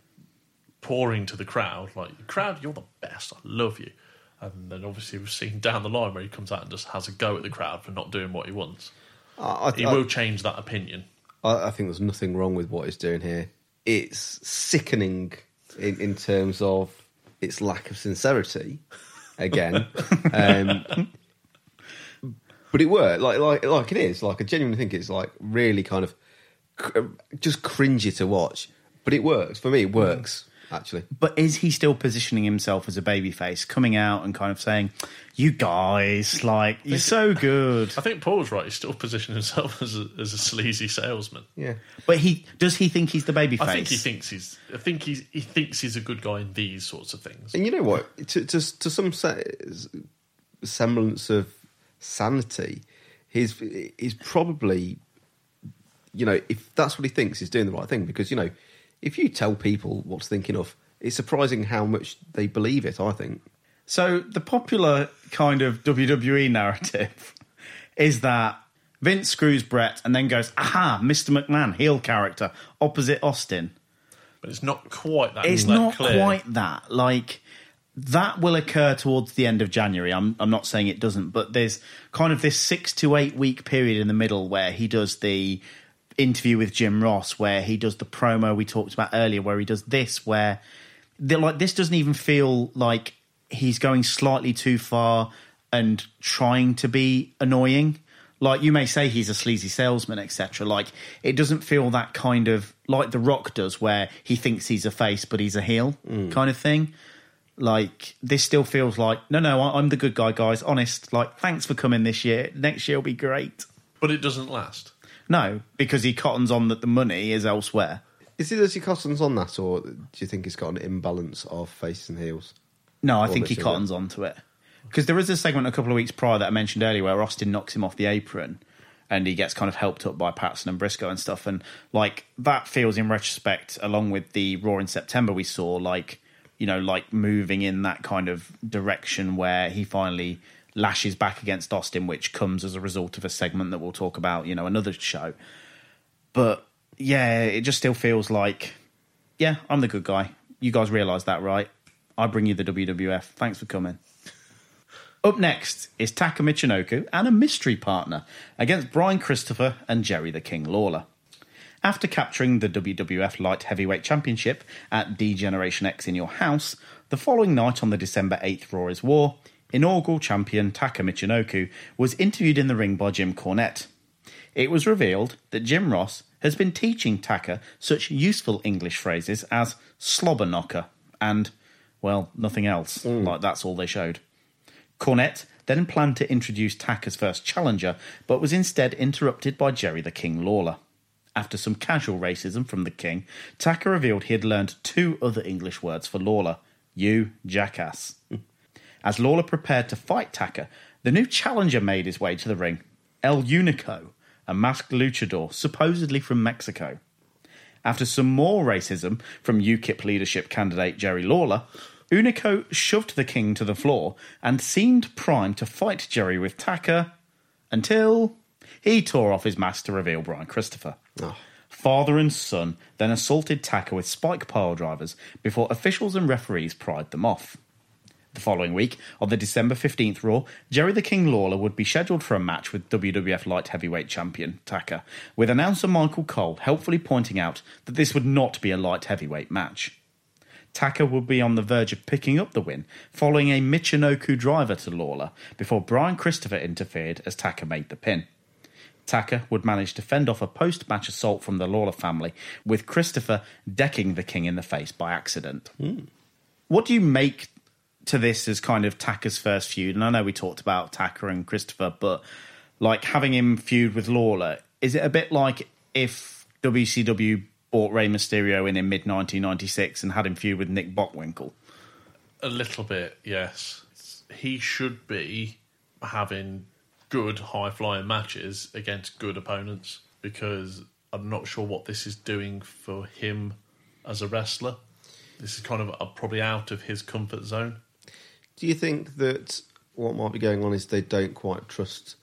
pouring to the crowd, like crowd, you're the best. I love you. And then obviously we've seen down the line where he comes out and just has a go at the crowd for not doing what he wants. I, I, He will change that opinion. I, I think there's nothing wrong with what he's doing here. It's sickening in, in terms of its lack of sincerity. Again, um, but it worked. Like like like it is. Like I genuinely think it's like really kind of cr- just cringy to watch. But it works for me. It works actually. But is he still positioning himself as a babyface, coming out and kind of saying, "You guys, like, you're so good"? I think Paul's right. He's still positioning himself as a, as a sleazy salesman. Yeah. But he does he think he's the babyface? I think he thinks he's. I think he's. He thinks he's a good guy in these sorts of things. And you know what? To to, to some se- semblance of sanity, he's he's probably, you know, if that's what he thinks, he's doing the right thing. Because you know, if you tell people what's thinking of, it's surprising how much they believe it. I think. So the popular kind of WWE narrative is that Vince screws Bret and then goes, "Aha, Mr. McMahon, heel character, opposite Austin." But it's not quite that. It's that not clear. quite that. Like that will occur towards the end of January. I'm I'm not saying it doesn't, but there's kind of this six to eight week period in the middle where he does the interview with Jim Ross, where he does the promo we talked about earlier, where he does this, where like this doesn't even feel like he's going slightly too far and trying to be annoying. Like you may say he's a sleazy salesman, etc. Like it doesn't feel that kind of like The Rock does, where he thinks he's a face but he's a heel mm. kind of thing. Like this still feels like no, no, I- I'm the good guy, guys. Honest. Like thanks for coming this year. Next year will be great. But it doesn't last. No, because he cottons on that the money is elsewhere. Is it as he cottons on that, or do you think he's got an imbalance of faces and heels? No, I Or think he cottons onto it. Because there is a segment a couple of weeks prior that I mentioned earlier where Austin knocks him off the apron and he gets kind of helped up by Patson and Brisco and stuff. And like that feels in retrospect, along with the Raw in September we saw, like, you know, like moving in that kind of direction where he finally lashes back against Austin, which comes as a result of a segment that we'll talk about, you know, another show. But yeah, it just still feels like, yeah, I'm the good guy. You guys realise that, right? I bring you the WWF. Thanks for coming. Up next is Taka Michinoku and a mystery partner against Brian Christopher and Jerry the King Lawler. After capturing the WWF Light Heavyweight Championship at D-Generation X in your house, the following night on the December 8th Raw is War, inaugural champion Taka Michinoku was interviewed in the ring by Jim Cornette. It was revealed that Jim Ross has been teaching Taka such useful English phrases as slobber knocker and, well, nothing else. Mm. Like that's all they showed. Cornette then planned to introduce Taka's first challenger, but was instead interrupted by Jerry the King Lawler. After some casual racism from the King, Taka revealed he had learned two other English words for Lawler you jackass. Mm. As Lawler prepared to fight Taka, the new challenger made his way to the ring El Unico, a masked luchador supposedly from Mexico. After some more racism from UKIP leadership candidate Jerry Lawler, Unico shoved the king to the floor and seemed primed to fight Jerry with Taka until he tore off his mask to reveal Brian Christopher. Oh. Father and son then assaulted Taka with spike pile drivers before officials and referees pried them off. The following week, on the December 15th Raw, Jerry the King Lawler would be scheduled for a match with WWF Light Heavyweight Champion Taka, with announcer Michael Cole helpfully pointing out that this would not be a light heavyweight match. Taka would be on the verge of picking up the win, following a Michinoku driver to Lawler, before Brian Christopher interfered as Taka made the pin. Taka would manage to fend off a post match assault from the Lawler family, with Christopher decking the king in the face by accident. Hmm. What do you make to this as kind of Taka's first feud? And I know we talked about Taka and Christopher, but like having him feud with Lawler, is it a bit like if WCW bought Rey Mysterio in in mid 1996 and had him feud with Nick Bockwinkel? A little bit, yes. He should be having good high flying matches against good opponents because I'm not sure what this is doing for him as a wrestler. This is kind of uh, probably out of his comfort zone. Do you think that what might be going on is they don't quite trust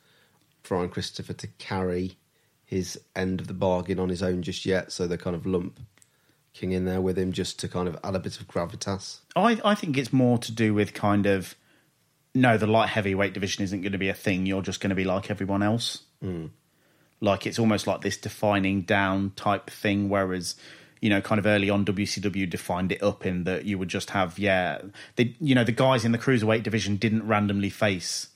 Brian Christopher to carry his end of the bargain on his own just yet, so they kind of lump King in there with him just to kind of add a bit of gravitas? I, I think it's more to do with kind of no, the light heavyweight division isn't going to be a thing. You're just going to be like everyone else. Hmm. Like it's almost like this defining down type thing. Whereas, you know, kind of early on, WCW defined it up in that you would just have yeah, the you know the guys in the cruiserweight division didn't randomly face,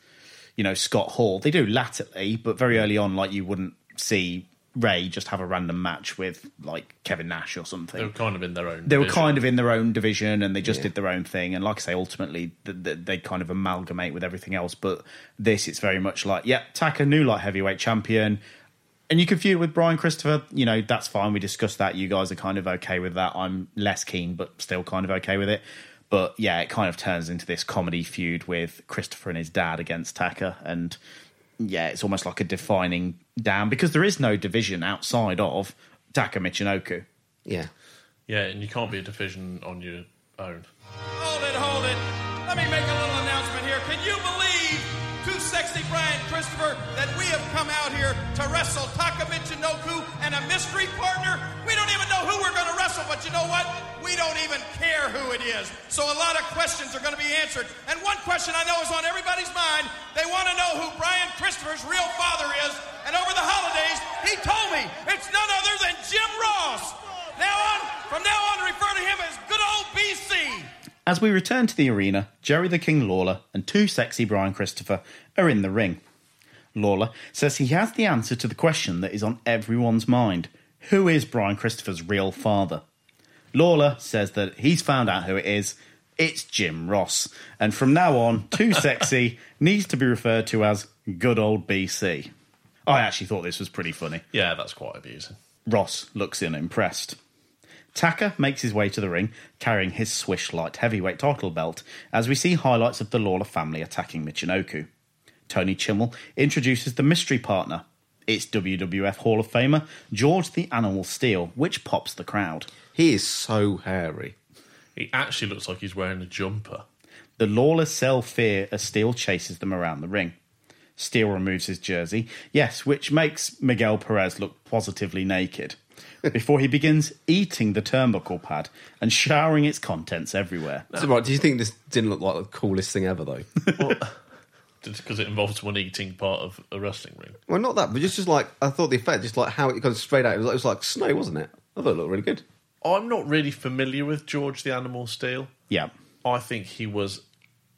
you know, Scott Hall. They do latterly, but very early on, like you wouldn't see Rey just have a random match with like Kevin Nash or something They were kind of in their own. they were division. kind of in their own division and they just did their own thing and like i say ultimately th- th- they kind of amalgamate with everything else but this it's very much like yeah taka new light heavyweight champion and you can feud with brian christopher you know that's fine we discussed that you guys are kind of okay with that i'm less keen but still kind of okay with it but yeah it kind of turns into this comedy feud with christopher and his dad against taka and yeah it's almost like a defining down because there is no division outside of taka michinoku Yeah. Yeah, and you can't be a division on your own. Hold it, hold it. Let me make a little announcement here. Can you believe, sexy Brian Christopher, that we have come out here to wrestle Taka Michinoku and a mystery partner? We don't even know who we're going to wrestle, but you know what? We don't even care who it is. So a lot of questions are going to be answered. And one question I know is on everybody's mind. They want to know who Brian Christopher's real father is. And over the holidays, he told me it's none other than Jim Ross. Now on, from now on, refer to him as good old BC. As we return to the arena, Jerry the King Lawler and too sexy Brian Christopher are in the ring. Lawler says he has the answer to the question that is on everyone's mind Who is Brian Christopher's real father? Lawler says that he's found out who it is. It's Jim Ross. And from now on, Too Sexy needs to be referred to as good old BC. I actually thought this was pretty funny. Yeah, that's quite amusing. Ross looks unimpressed. Taka makes his way to the ring, carrying his Swish light heavyweight title belt, as we see highlights of the Lawler family attacking Michinoku. Tony Chimel introduces the mystery partner. It's WWF Hall of Famer George the Animal Steele, which pops the crowd. He is so hairy. He actually looks like he's wearing a jumper. The Lawlers sell fear as Steele chases them around the ring. Steele removes his jersey, yes, which makes Miguel Perez look positively naked, before he begins eating the turnbuckle pad and showering its contents everywhere. So, right, do you think this didn't look like the coolest thing ever, though? Because it involves one eating part of a wrestling ring. well, not that, but just, just like, I thought the effect, just like how it got straight out, it was like, it was like snow, wasn't it? I thought it looked really good. I'm not really familiar with George the Animal Steele. Yeah, I think he was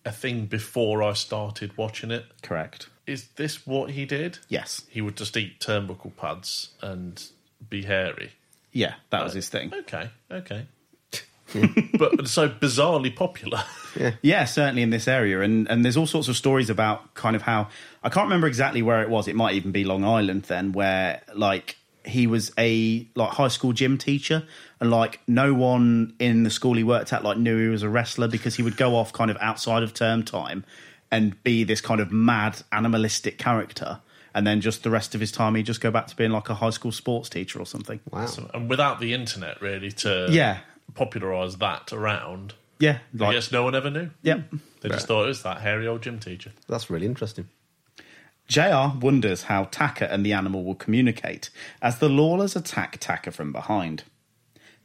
a thing before I started watching it. correct. Is this what he did? Yes. He would just eat turnbuckle pads and be hairy. Yeah, that was his thing. Okay, okay. but so bizarrely popular. Yeah, certainly in this area, and and there's all sorts of stories about kind of how I can't remember exactly where it was. It might even be Long Island then, where like he was a like high school gym teacher, and like no one in the school he worked at like knew he was a wrestler because he would go off kind of outside of term time and be this kind of mad animalistic character. And then just the rest of his time, he'd just go back to being like a high school sports teacher or something. Wow. So- and without the internet, really, to Yeah. popularise that around, Yeah, I guess no one ever knew. yeah. They just thought it was that hairy old gym teacher. That's really interesting. JR wonders how Taka and the animal will communicate as the Lawlers attack Taka from behind.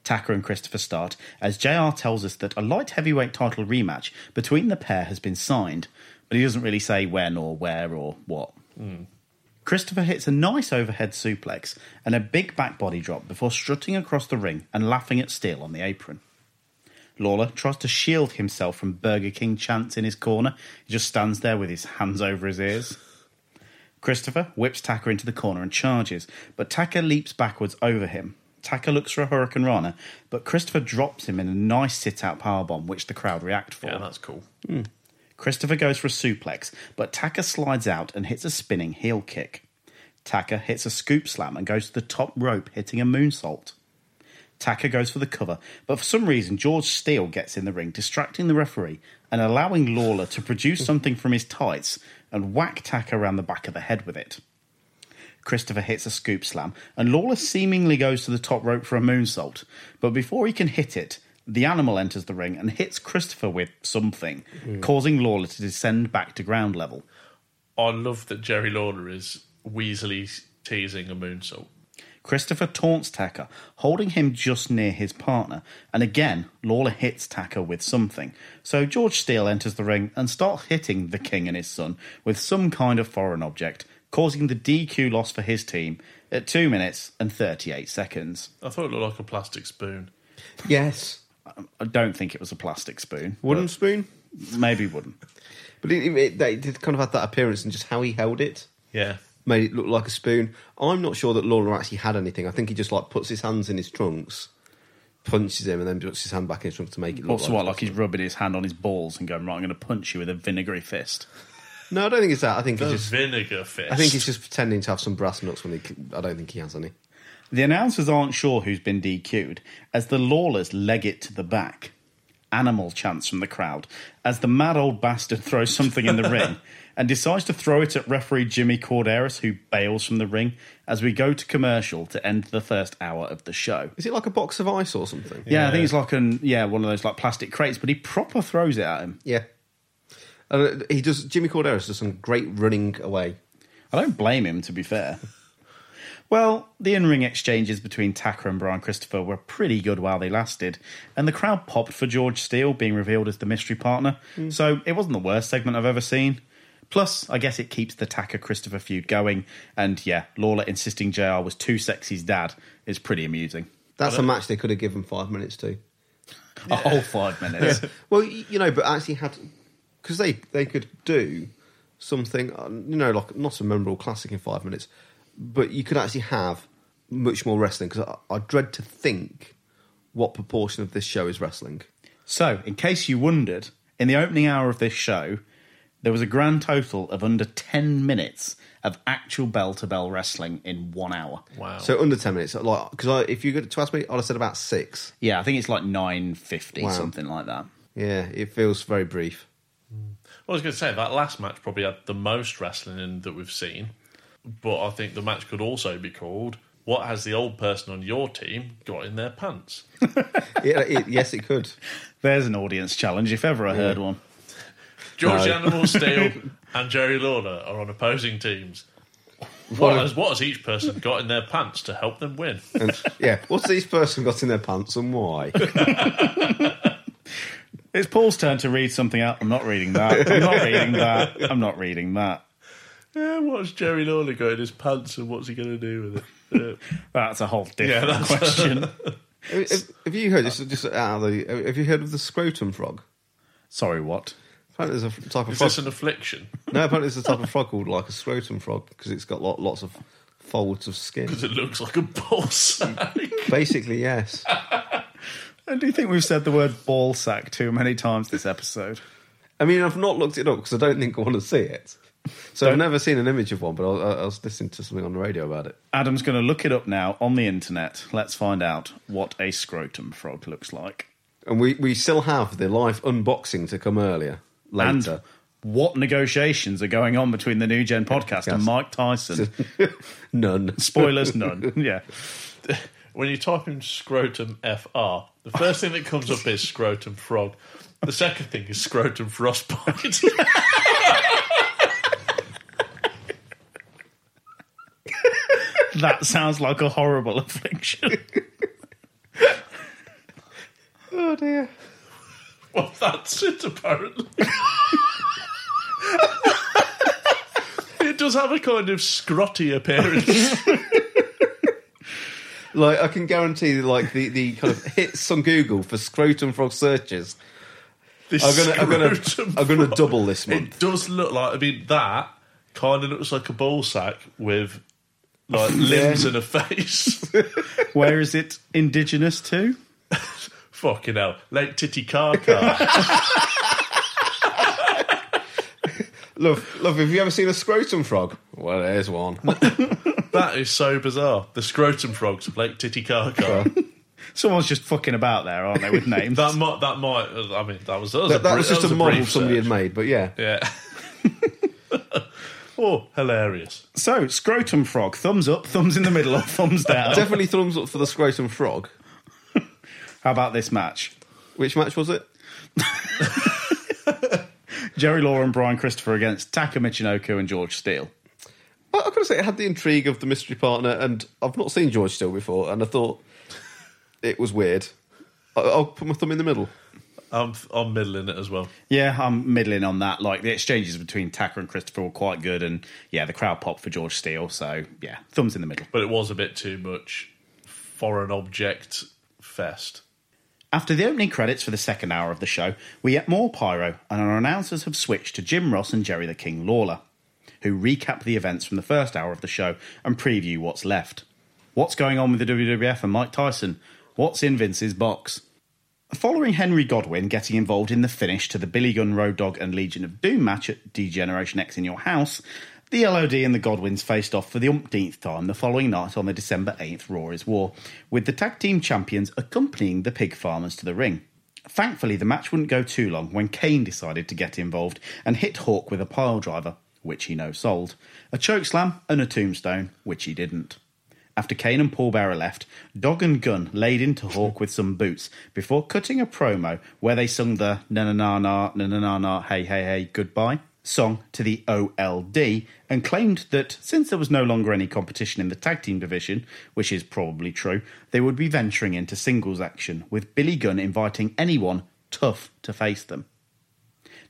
Taka and Christopher start as JR tells us that a light heavyweight title rematch between the pair has been signed, but he doesn't really say when or where or what. Hmm. Christopher hits a nice overhead suplex and a big back body drop before strutting across the ring and laughing at Steele on the apron. Lawler tries to shield himself from Burger King chants in his corner. He just stands there with his hands over his ears. Christopher whips Taka into the corner and charges, but Taka leaps backwards over him. Taka looks for a hurricanrana, but Christopher drops him in a nice sit out powerbomb, which the crowd react for. Yeah, that's cool. Hmm. Christopher goes for a suplex, but Taka slides out and hits a spinning heel kick. Taka hits a scoop slam and goes to the top rope, hitting a moonsault. Taka goes for the cover, but for some reason George Steele gets in the ring, distracting the referee and allowing Lawler to produce something from his tights and whack Taka around the back of the head with it. Christopher hits a scoop slam, and Lawler seemingly goes to the top rope for a moonsault. But before he can hit it, the animal enters the ring and hits Christopher with something, causing Lawler to descend back to ground level. I love that Jerry Lawler is weaselly teasing a moonsault. Christopher taunts Taka, holding him just near his partner, and again, Lawler hits Taka with something. So George Steele enters the ring and starts hitting the king and his son with some kind of foreign object, causing the DQ loss for his team at 2 minutes and 38 seconds. I thought it looked like a plastic spoon. Yes. I don't think it was a plastic spoon. Wooden spoon? Maybe wooden. But it, it, it, did kind of have that appearance and just how he held it Yeah. made it look like a spoon. I'm not sure that Lawler actually had anything. I think he just like puts his hands in his trunks, punches him, and then puts his hand back in his trunks to make it look What's like what? Like he's rubbing his hand on his balls and going, right, I'm going to punch you with a vinegary fist. No, I don't think it's that. I think The it's just. vinegar fist. I think he's just pretending to have some brass nuts when he. I don't think he has any. The announcers aren't sure who's been DQ'd as the Lawlers leg it to the back. Animal chants from the crowd as the mad old bastard throws something in the ring and decides to throw it at referee Jimmy Korderas, who bails from the ring as we go to commercial to end the first hour of the show. Is it like a box of ice or something? Yeah, I think it's like an yeah one of those like plastic crates, but he proper throws it at him. Yeah. Uh, he does. Jimmy Korderas does some great running away. I don't blame him, to be fair. Well, the in ring exchanges between Taka and Brian Christopher were pretty good while they lasted, and the crowd popped for George Steele being revealed as the mystery partner, so it wasn't the worst segment I've ever seen. Plus, I guess it keeps the Taka Christopher feud going, and yeah, Lawler insisting JR was too sexy's dad is pretty amusing. That's a match they could have given five minutes to. A whole five minutes. Well, you know, but actually had because they they could do something, uh, you know, like not a memorable classic in five minutes, but you could actually have much more wrestling because I, I dread to think what proportion of this show is wrestling. So, in case you wondered, in the opening hour of this show, there was a grand total of under 10 minutes of actual bell to bell wrestling in one hour. Wow. So under ten minutes, like because if you got to ask me, I'd have said about six. Yeah, I think it's like 9.50, Wow. something like that. Yeah, it feels very brief. Hmm. I was going to say that last match probably had the most wrestling in that we've seen, but I think the match could also be called "What has the old person on your team got in their pants?" Yeah, it, yes, it could. There's an audience challenge if ever I heard one. George No. Animal Steele and Jerry Lawler are on opposing teams. What has, what has each person got in their pants to help them win? And yeah, what's each person got in their pants and why? It's Paul's turn to read something out. I'm not reading that. I'm not reading that. I'm not reading that. Yeah, what's Jerry Lawler got in his pants and what's he going to do with it? Uh, That's a whole different Yeah, that's- question. have, have- have you heard? Just, just out of the, have you heard of the scrotum frog? Sorry, what? Apparently, there's a type of is frog. this an affliction? No, apparently, there's a type of frog called like a scrotum frog because it's got lot, lots of folds of skin. Because it looks like a ball sack. Basically, yes. And do you think we've said the word ball sack too many times this episode? I mean, I've not looked it up because I don't think I want to see it. So I've never seen an image of one, but I, I was listening to something on the radio about it. Adam's going to look it up now on the internet. Let's find out what a scrotum frog looks like. And we, we still have the live unboxing to come earlier, later. And what negotiations are going on between the New Gen podcast and Mike Tyson? None. Spoilers, none. Yeah. when you type in scrotum FR, the first thing that comes up is scrotum frog. The second thing is scrotum frostbite. That sounds like a horrible affliction. Oh dear. well, that's it, apparently. it does have a kind of scrotty appearance. Like I can guarantee, like the, the kind of hits on Google for scrotum frog searches. This I'm gonna I'm gonna I'm gonna double this It does look like, I mean, that kind of looks like a ball sack with like limbs and a face. Where is it indigenous to? Fucking hell. Lake Titicaca. Love, love. Have you ever seen a scrotum frog? Well, there's one. that is so bizarre. The scrotum frogs of Lake Titicaca. Someone's just fucking about there, aren't they, with names? That might, that might, I mean, that was, that was, that, a, that was just that a model brief somebody had made, but yeah. Yeah. Oh, hilarious. so, scrotum frog, thumbs up, thumbs in the middle, or thumbs down. Definitely thumbs up for the scrotum frog. How about this match? Which match was it? Jerry Law and Brian Christopher against Taka Michinoku and George Steele. I, I've got to say, it had the intrigue of the mystery partner, and I've not seen George Still before, and I thought it was weird. I'll put my thumb in the middle. I'm, I'm middling it as well. Yeah, I'm middling on that. Like the exchanges between Taka and Christopher were quite good, and yeah, the crowd popped for George Steele. So yeah, thumbs in the middle. But it was a bit too much foreign object fest. After the opening credits for the second hour of the show, we get more pyro, and our announcers have switched to Jim Ross and Jerry the King Lawler, who recap the events from the first hour of the show and preview what's left. What's going on with the WWF and Mike Tyson? What's in Vince's box? Following Henry Godwinn getting involved in the finish to the Billy Gunn Road Dog and Legion of Doom match at Degeneration X in Your House, the LOD and the Godwinns faced off for the umpteenth time the following night on the December 8th Raw is War, with the tag team champions accompanying the pig farmers to the ring. Thankfully, the match wouldn't go too long when Kane decided to get involved and hit Hawk with a pile driver, which he no sold, a chokeslam, and a tombstone, which he didn't. After Kane and Paul Bearer left, Dog and Gunn laid into Hawk with some boots before cutting a promo where they sung the na na na na na na na na hey hey hey goodbye song to the OLD and claimed that since there was no longer any competition in the tag team division, which is probably true, they would be venturing into singles action with Billy Gunn inviting anyone tough to face them.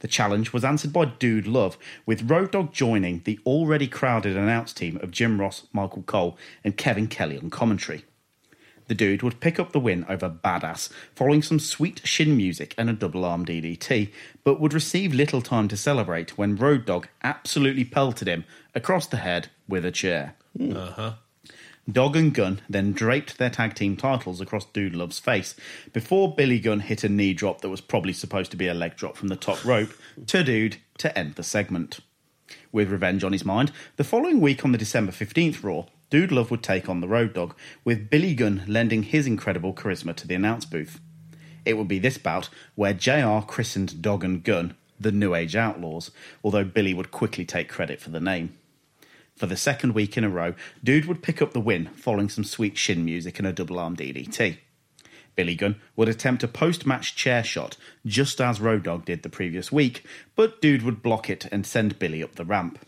The challenge was answered by Dude Love, with Road Dog joining the already crowded announce team of Jim Ross, Michael Cole, and Kevin Kelly on commentary. The dude would pick up the win over Badass, following some sweet shin music and a double arm DDT, but would receive little time to celebrate when Road Dog absolutely pelted him across the head with a chair. Uh-huh. Dog and Gunn then draped their tag team titles across Dude Love's face before Billy Gunn hit a knee drop that was probably supposed to be a leg drop from the top rope to Dude to end the segment. With revenge on his mind, the following week on the December 15th Raw, Dude Love would take on the Road Dog, with Billy Gunn lending his incredible charisma to the announce booth. It would be this bout where JR christened Dog and Gunn the New Age Outlaws, although Billy would quickly take credit for the name. For the second week in a row, Dude would pick up the win following some sweet shin music and a double arm DDT. Billy Gunn would attempt a post match chair shot, just as Road Dog did the previous week, but Dude would block it and send Billy up the ramp.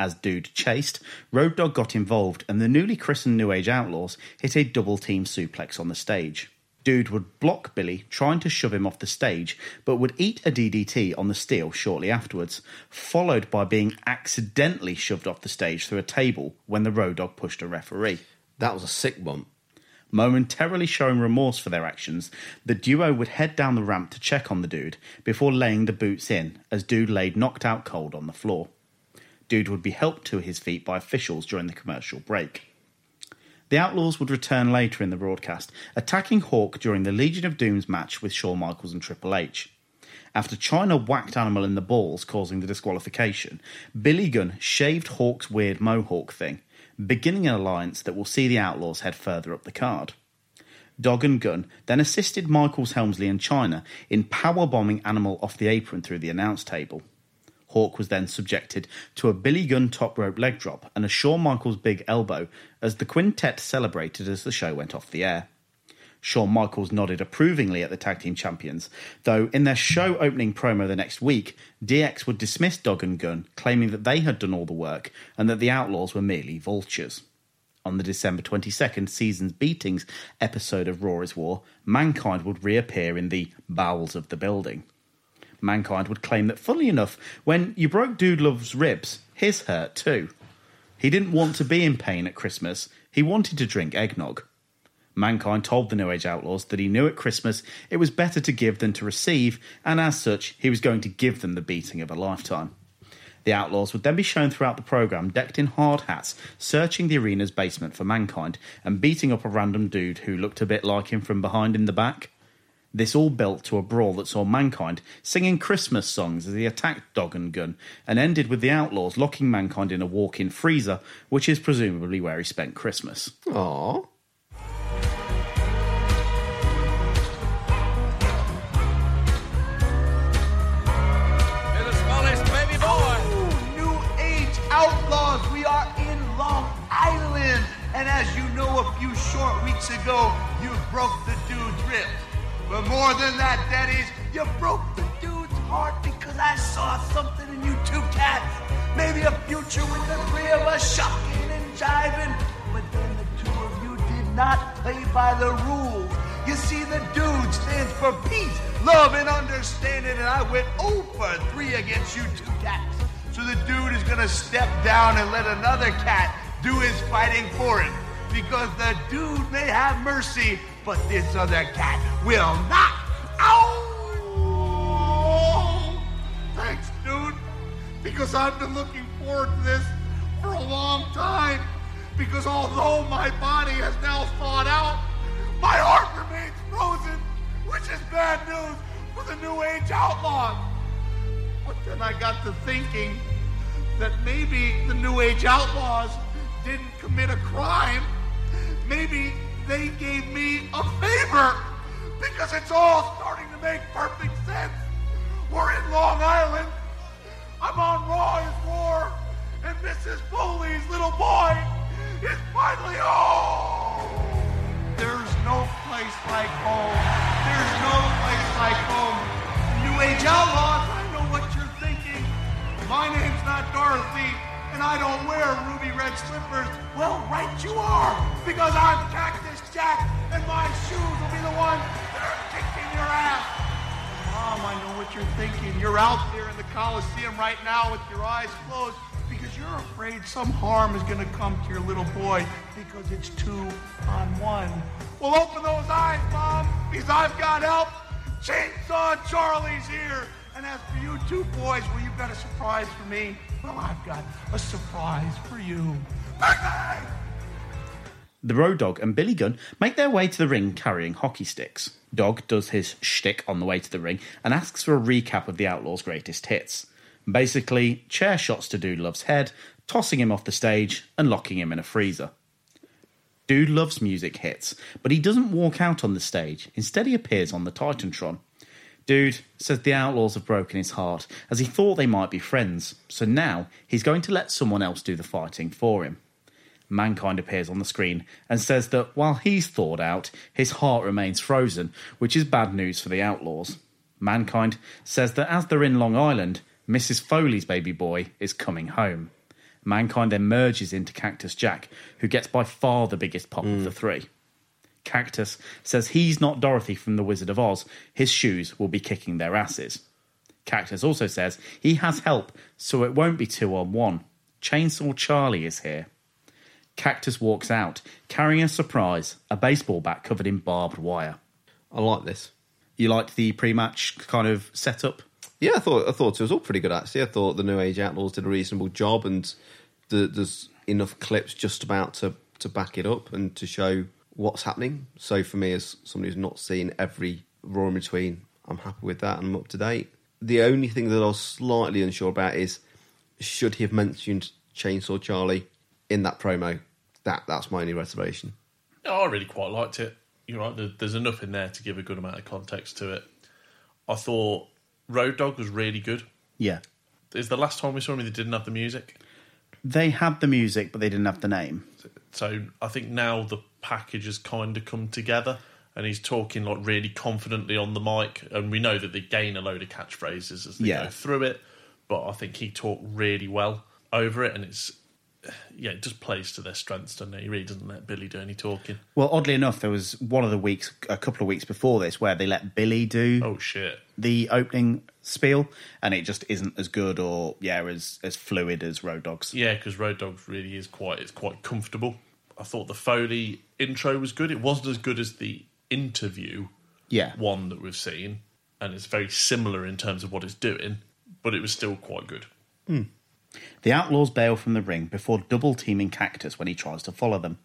As Dude chased, Road Dog got involved and the newly christened New Age Outlaws hit a double team suplex on the stage. Dude would block Billy, trying to shove him off the stage, but would eat a DDT on the steel shortly afterwards, followed by being accidentally shoved off the stage through a table when the Road Dog pushed a referee. That was a sick bump. Momentarily showing remorse for their actions, the duo would head down the ramp to check on the dude before laying the boots in as Dude laid knocked out cold on the floor. Dude would be helped to his feet by officials during the commercial break. The Outlaws would return later in the broadcast, attacking Hawk during the Legion of Doom's match with Shawn Michaels and Triple H. After Chyna whacked Animal in the balls, causing the disqualification, Billy Gunn shaved Hawk's weird mohawk thing, beginning an alliance that will see the Outlaws head further up the card. Dog and Gunn then assisted Michaels, Helmsley, and Chyna in powerbombing Animal off the apron through the announce table. Hawk was then subjected to a Billy Gunn top rope leg drop and a Shawn Michaels big elbow as the quintet celebrated as the show went off the air. Shawn Michaels nodded approvingly at the tag team champions, though in their show opening promo the next week, DX would dismiss Dog and Gunn, claiming that they had done all the work and that the Outlaws were merely vultures. On the December 22nd Seasons Beatings episode of Raw is War, Mankind would reappear in the bowels of the building. Mankind would claim that, funnily enough, when you broke Dude Love's ribs, his hurt too. He didn't want to be in pain at Christmas, he wanted to drink eggnog. Mankind told the New Age Outlaws that he knew at Christmas it was better to give than to receive, and as such, he was going to give them the beating of a lifetime. The Outlaws would then be shown throughout the programme decked in hard hats, searching the arena's basement for Mankind and beating up a random dude who looked a bit like him from behind in the back. This all built to a brawl that saw Mankind singing Christmas songs as he attacked Dog and Gunn, and ended with the Outlaws locking Mankind in a walk in freezer, which is presumably where he spent Christmas. Aww. Here's the smallest baby boy. Oh, new Age Outlaws. We are in Long Island. And as you know, a few short weeks ago, you broke the dude's ribs. But more than that, Daddies, you broke the dude's heart because I saw something in you two cats. Maybe a future with the three of us shocking and jiving. But then the two of you did not play by the rules. You see, the dude stands for peace, love, and understanding, and I went 0 for 3 against you two cats. So the dude is gonna step down and let another cat do his fighting for him. Because the dude may have mercy, but this other cat will not. Ow! Thanks, dude. Because I've been looking forward to this for a long time. Because although my body has now thawed out, my heart remains frozen, which is bad news for the New Age Outlaws. But then I got to thinking that maybe the New Age Outlaws didn't commit a crime. Maybe they gave me a favor because it's all starting to make perfect sense. We're in Long Island. I'm on Raw is War, and Mrs. Foley's little boy is finally home. There's no place like home. There's no place like home. New Age Outlaws, I know what you're thinking. My name's not Dorothy, and I don't wear ruby red slippers. Well, right you are, because I'm Cactus Jack, and my shoes will be the ones that are kicking your ass. Mom, I know what you're thinking. You're out there in the Coliseum right now with your eyes closed because you're afraid some harm is going to come to your little boy because it's two on one. Well, open those eyes, Mom, because I've got help. Chainsaw Charlie's here. And as for you two boys, well, you've got a surprise for me. Well, I've got a surprise for you. Bang! The Road Dog and Billy Gunn make their way to the ring carrying hockey sticks. Dog does his shtick on the way to the ring and asks for a recap of the Outlaws' greatest hits. Basically, chair shots to Dude Love's head, tossing him off the stage, and locking him in a freezer. Dude Love's music hits, but he doesn't walk out on the stage. Instead, he appears on the TitanTron. Dude says the Outlaws have broken his heart, as he thought they might be friends, so now he's going to let someone else do the fighting for him. Mankind appears on the screen and says that while he's thawed out, his heart remains frozen, which is bad news for the Outlaws. Mankind says that as they're in Long Island, Mrs. Foley's baby boy is coming home. Mankind then merges into Cactus Jack, who gets by far the biggest pop of the hmm. three. Cactus says he's not Dorothy from The Wizard of Oz, his shoes will be kicking their asses. Cactus also says he has help, so it won't be two on one. Chainsaw Charlie is here. Cactus walks out, carrying a surprise a baseball bat covered in barbed wire. I like this. You liked the pre match kind of setup? Yeah, I thought I thought it was all pretty good actually. I thought the New Age Outlaws did a reasonable job, and the, there's enough clips just about to to back it up and to show what's happening. So for me, as somebody who's not seen every Raw in between, I'm happy with that and I'm up to date. The only thing that I was slightly unsure about is should he have mentioned Chainsaw Charlie in that promo? That that's my only reservation. No, I really quite liked it. You're right. There's enough in there to give a good amount of context to it. I thought Road Dog was really good. Yeah. Is the last time we saw him, they didn't have the music. They had the music, but they didn't have the name. So I think now the package has kind of come together, and he's talking like really confidently on the mic, and we know that they gain a load of catchphrases as they Yeah. go through it. But I think he talked really well over it, and it's yeah, it just plays to their strengths, doesn't it? He really doesn't let Billy do any talking. Well, oddly enough, there was one of the weeks, a couple of weeks before this, where they let Billy do Oh shit! the opening spiel, and it just isn't as good or yeah, as as fluid as Road Dogs. Yeah, because Road Dogs really is quite it's quite comfortable. I thought the Foley intro was good. It wasn't as good as the interview Yeah. one that we've seen, and it's very similar in terms of what it's doing, but it was still quite good. Hmm. The Outlaws bail from the ring before double teaming Cactus when he tries to follow them.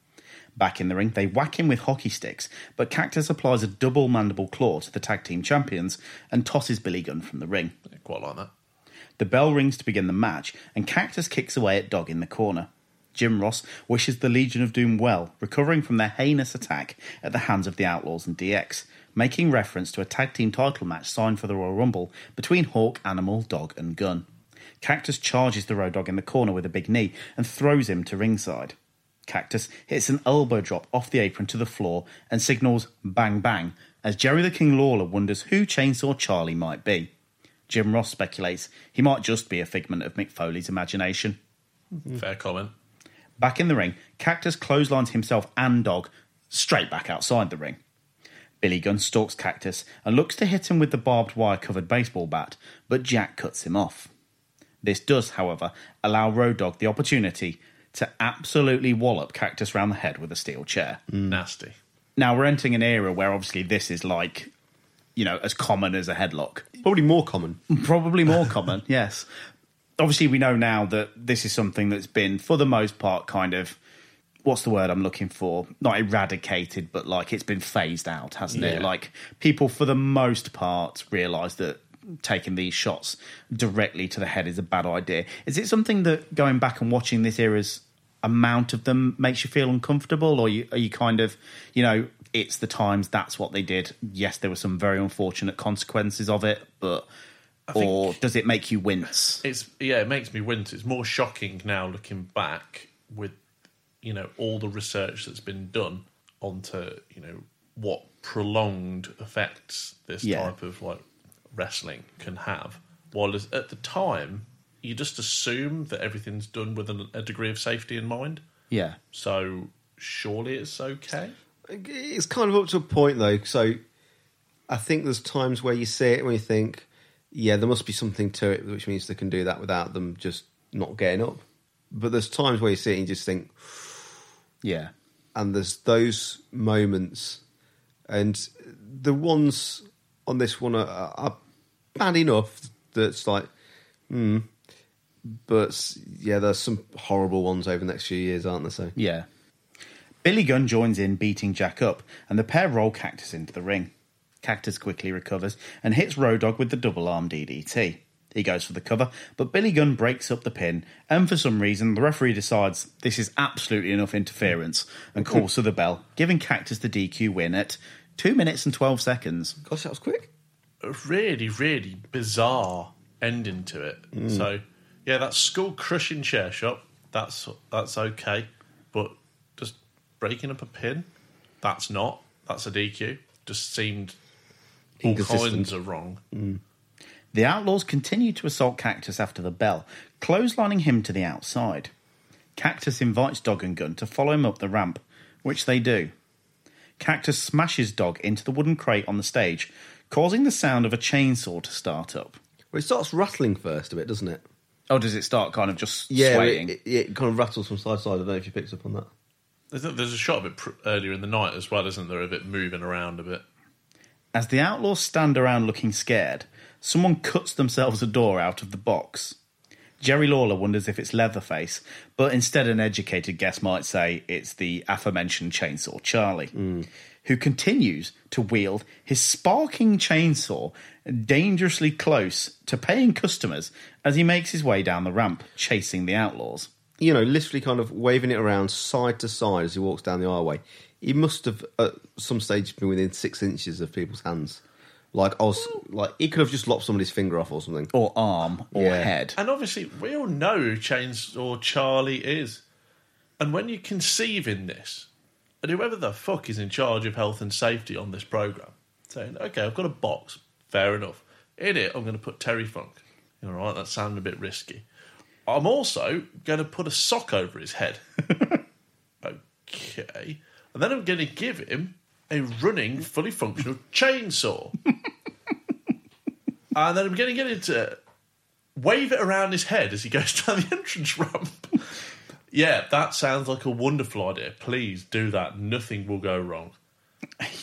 Back in the ring, they whack him with hockey sticks, but Cactus applies a double mandible claw to the tag team champions and tosses Billy Gunn from the ring. I quite like that. The bell rings to begin the match, and Cactus kicks away at Dog in the corner. Jim Ross wishes the Legion of Doom well, recovering from their heinous attack at the hands of the Outlaws and DX, making reference to a tag team title match signed for the Royal Rumble between Hawk, Animal, Dog, and Gunn. Cactus charges the Road Dog in the corner with a big knee and throws him to ringside. Cactus hits an elbow drop off the apron to the floor and signals bang bang as Jerry the King Lawler wonders who Chainsaw Charlie might be. Jim Ross speculates he might just be a figment of Mick Foley's imagination. Fair comment. Back in the ring, Cactus clotheslines himself and Dog straight back outside the ring. Billy Gunn stalks Cactus and looks to hit him with the barbed wire covered baseball bat, but Jack cuts him off. This does, however, allow Road Dog the opportunity to absolutely wallop Cactus round the head with a steel chair. Mm. Nasty. Now we're entering an era where obviously this is like, you know, as common as a headlock. Probably more common. Probably more common, yes. Obviously, we know now that this is something that's been, for the most part, kind of what's the word I'm looking for? Not eradicated, but like it's been phased out, hasn't it? Like people, for the most part, realise that taking these shots directly to the head is a bad idea. Is it something that going back and watching this era's amount of them makes you feel uncomfortable, or you, are you kind of, you know, it's the times that's what they did? Yes, there were some very unfortunate consequences of it, but. Think- Or does it make you wince? It's yeah, it makes me wince. It's more shocking now looking back with you know all the research that's been done onto you know what prolonged effects this Yeah. type of like wrestling can have. While at the time you just assume that everything's done with a degree of safety in mind. Yeah. So surely it's okay. It's kind of up to a point though. So I think there's times where you see it when you think, yeah, there must be something to it, which means they can do that without them just not getting up. but there's times where you see it and you just think, Yeah. and there's those moments, and the ones on this one are, are bad enough that's like, hmm. But yeah, there's some horrible ones over the next few years, aren't there? So Yeah. Billy Gunn joins in beating Jack up, and the pair roll Cactus into the ring. Cactus quickly recovers and hits Road Dogg with the double arm DDT. He goes for the cover, but Billy Gunn breaks up the pin, and for some reason, the referee decides this is absolutely enough interference and mm-hmm. calls for the bell, giving Cactus the DQ win at 2 minutes and 12 seconds. gosh, that was quick. a really, really bizarre ending to it. Mm. So, yeah, that skull crushing chair shot, that's that's okay, but just breaking up a pin, that's not. That's a DQ. Just seemed all Inconsistent. kinds of wrong. Mm. The Outlaws continue to assault Cactus after the bell, clotheslining him to the outside. Cactus invites Dog and Gun to follow him up the ramp, which they do. Cactus smashes Dog into the wooden crate on the stage, causing the sound of a chainsaw to start up. Well, it starts rattling first a bit, doesn't it? Oh, does it start kind of just Yeah, swaying? it, it, it kind of rattles from side to side. I don't know if you picked up on that. There's a, there's a shot of it pr- earlier in the night as well, isn't there? Of it moving around a bit. As the Outlaws stand around looking scared, someone cuts themselves a door out of the box. Jerry Lawler wonders if it's Leatherface, but instead an educated guess might say it's the aforementioned Chainsaw Charlie, who continues to wield his sparking chainsaw dangerously close to paying customers as he makes his way down the ramp, chasing the Outlaws. You know, literally kind of waving it around side to side as he walks down the aisleway. He must have at some stage been within six inches of people's hands. Like I was, like he could have just lopped somebody's finger off or something. Or arm, or Yeah. head. And obviously, we all know who Chainsaw Charlie is. And when you conceive in this, and whoever the fuck is in charge of health and safety on this program, saying, "Okay, I've got a box, fair enough. In it, I'm going to put Terry Funk. All right, that sounded a bit risky. I'm also going to put a sock over his head. okay, and then I'm going to give him a running, fully functional chainsaw." And then I'm going to get him to wave it around his head as he goes down the entrance ramp. yeah, that sounds like a wonderful idea. Please do that. Nothing will go wrong.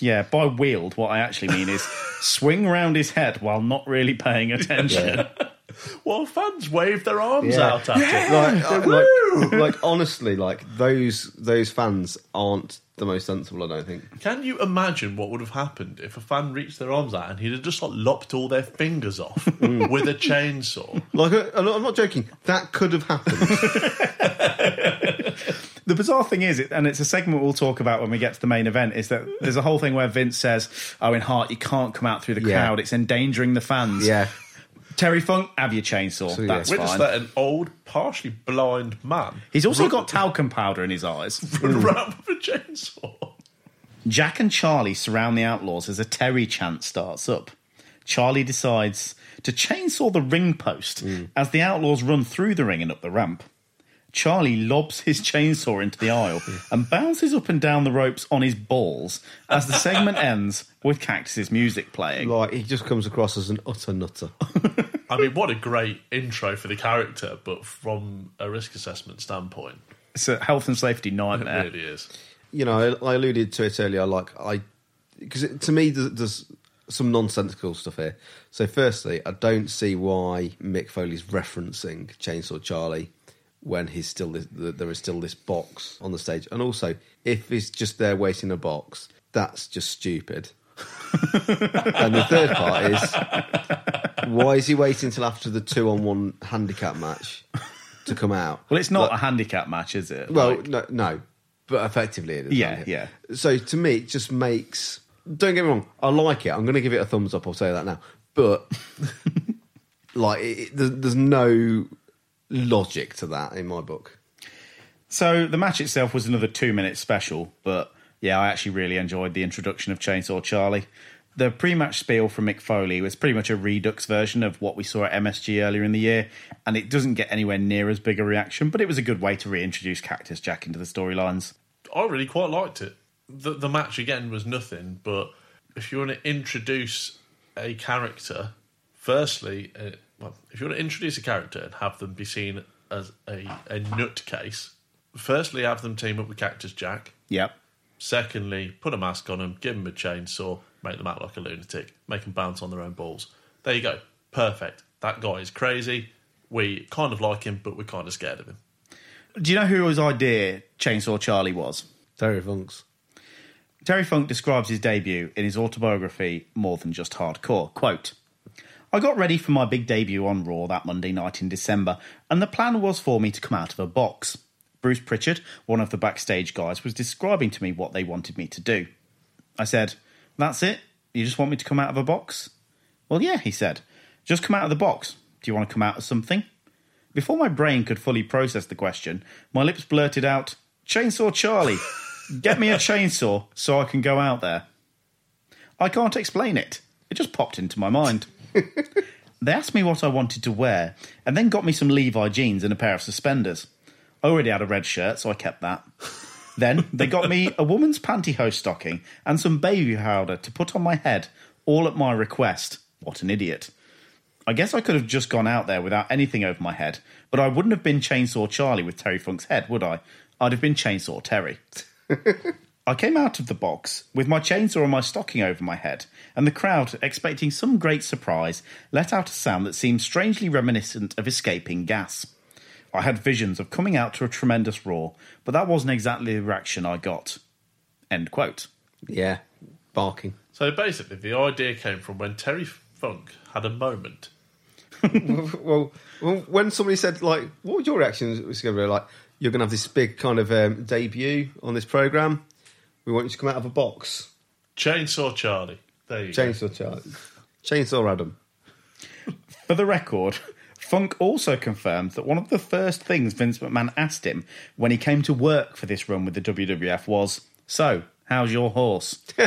Yeah, by wield, what I actually mean is swing round his head while not really paying attention. While fans wave their arms Yeah. out at it. Like, like, like honestly, like those those fans aren't the most sensible. I don't think. Can you imagine what would have happened if a fan reached their arms out and he'd have just like lopped all their fingers off with a chainsaw? Like uh, I'm not- I'm not joking. That could have happened. The bizarre thing is, and it's a segment we'll talk about when we get to the main event, is that there's a whole thing where Vince says, "Oh, Owen Hart, you can't come out through the Yeah. crowd; it's endangering the fans." yeah. Terry Funk, have your chainsaw. So, yeah. That's Witness fine. that an old, partially blind man He's also got talcum powder in his eyes. run around with a chainsaw. Jack and Charlie surround the outlaws as a Terry chant starts up. Charlie decides to chainsaw the ring post mm. as the outlaws run through the ring and up the ramp. Charlie lobs his chainsaw into the aisle and bounces up and down the ropes on his balls as the segment ends with Cactus's music playing. Like he just comes across as an utter nutter. I mean, what a great intro for the character, but from a risk assessment standpoint, It's a health and safety nightmare. it nightmare. really is. you know, I, I alluded to it earlier. Like I, because to me, there's, there's some nonsensical stuff here. So, firstly, I don't see why Mick Foley's referencing Chainsaw Charlie when he's still this, there is still this box on the stage, and also if he's just there waiting a box, that's just stupid. and the third part is why is he waiting until after the two on one handicap match to come out? Well, it's not Like- a handicap match, is it? well, Like- no, no, but effectively it is. Yeah, yeah. So to me, it just makes. Don't get me wrong, I like it. I'm going to give it a thumbs up. I'll say that now. But like, it, there's no logic to that in my book. So the match itself was another two minute special, but yeah, I actually really enjoyed the introduction of Chainsaw Charlie. The pre match spiel from Mick Foley was pretty much a redux version of what we saw at MSG earlier in the year, and it doesn't get anywhere near as big a reaction, but it was a good way to reintroduce Cactus Jack into the storylines. I really quite liked it. The, the match again was nothing, but if you want to introduce a character, firstly, well, if you want to introduce a character and have them be seen as a, a nutcase, firstly, have them team up with Cactus Jack. Yep. Secondly, put a mask on them, give them a chainsaw, make them act like a lunatic, make them bounce on their own balls. There you go. Perfect. That guy is crazy. We kind of like him, but we're kind of scared of him. Do you know who whose idea Chainsaw Charlie was? Terry Funk's. Terry Funk describes his debut in his autobiography, More Than Just Hardcore. Quote, I got ready for my big debut on Raw that Monday night in December, and the plan was for me to come out of a box. Bruce Prichard, one of the backstage guys, was describing to me what they wanted me to do. I said, That's it? You just want me to come out of a box? Well, yeah, he said. Just come out of the box. Do you want to come out of something? Before my brain could fully process the question, my lips blurted out, Chainsaw Charlie, get me a chainsaw so I can go out there. I can't explain it. It just popped into my mind. They asked me what I wanted to wear and then got me some Levi jeans and a pair of suspenders. I already had a red shirt, so I kept that. Then they got me a woman's pantyhose stocking and some baby powder to put on my head, all at my request. What an idiot. I guess I could have just gone out there without anything over my head, but I wouldn't have been Chainsaw Charlie with Terry Funk's head, would I? I'd have been Chainsaw Terry. I came out of the box with my chainsaw and my stocking over my head, and the crowd, expecting some great surprise, let out a sound that seemed strangely reminiscent of escaping gas. I had visions of coming out to a tremendous roar, but that wasn't exactly the reaction I got. End quote. Yeah, barking. So basically, the idea came from when Terry Funk had a moment. well, well, when somebody said like, "What was your reaction?" It was gonna be like, "You're going to have this big kind of um, debut on this program. We want you to come out of a box." Chainsaw Charlie. There you go. Chainsaw Charlie, Chainsaw Adam. For the record, Funk also confirmed that one of the first things Vince McMahon asked him when he came to work for this run with the WWF was, So, how's your horse?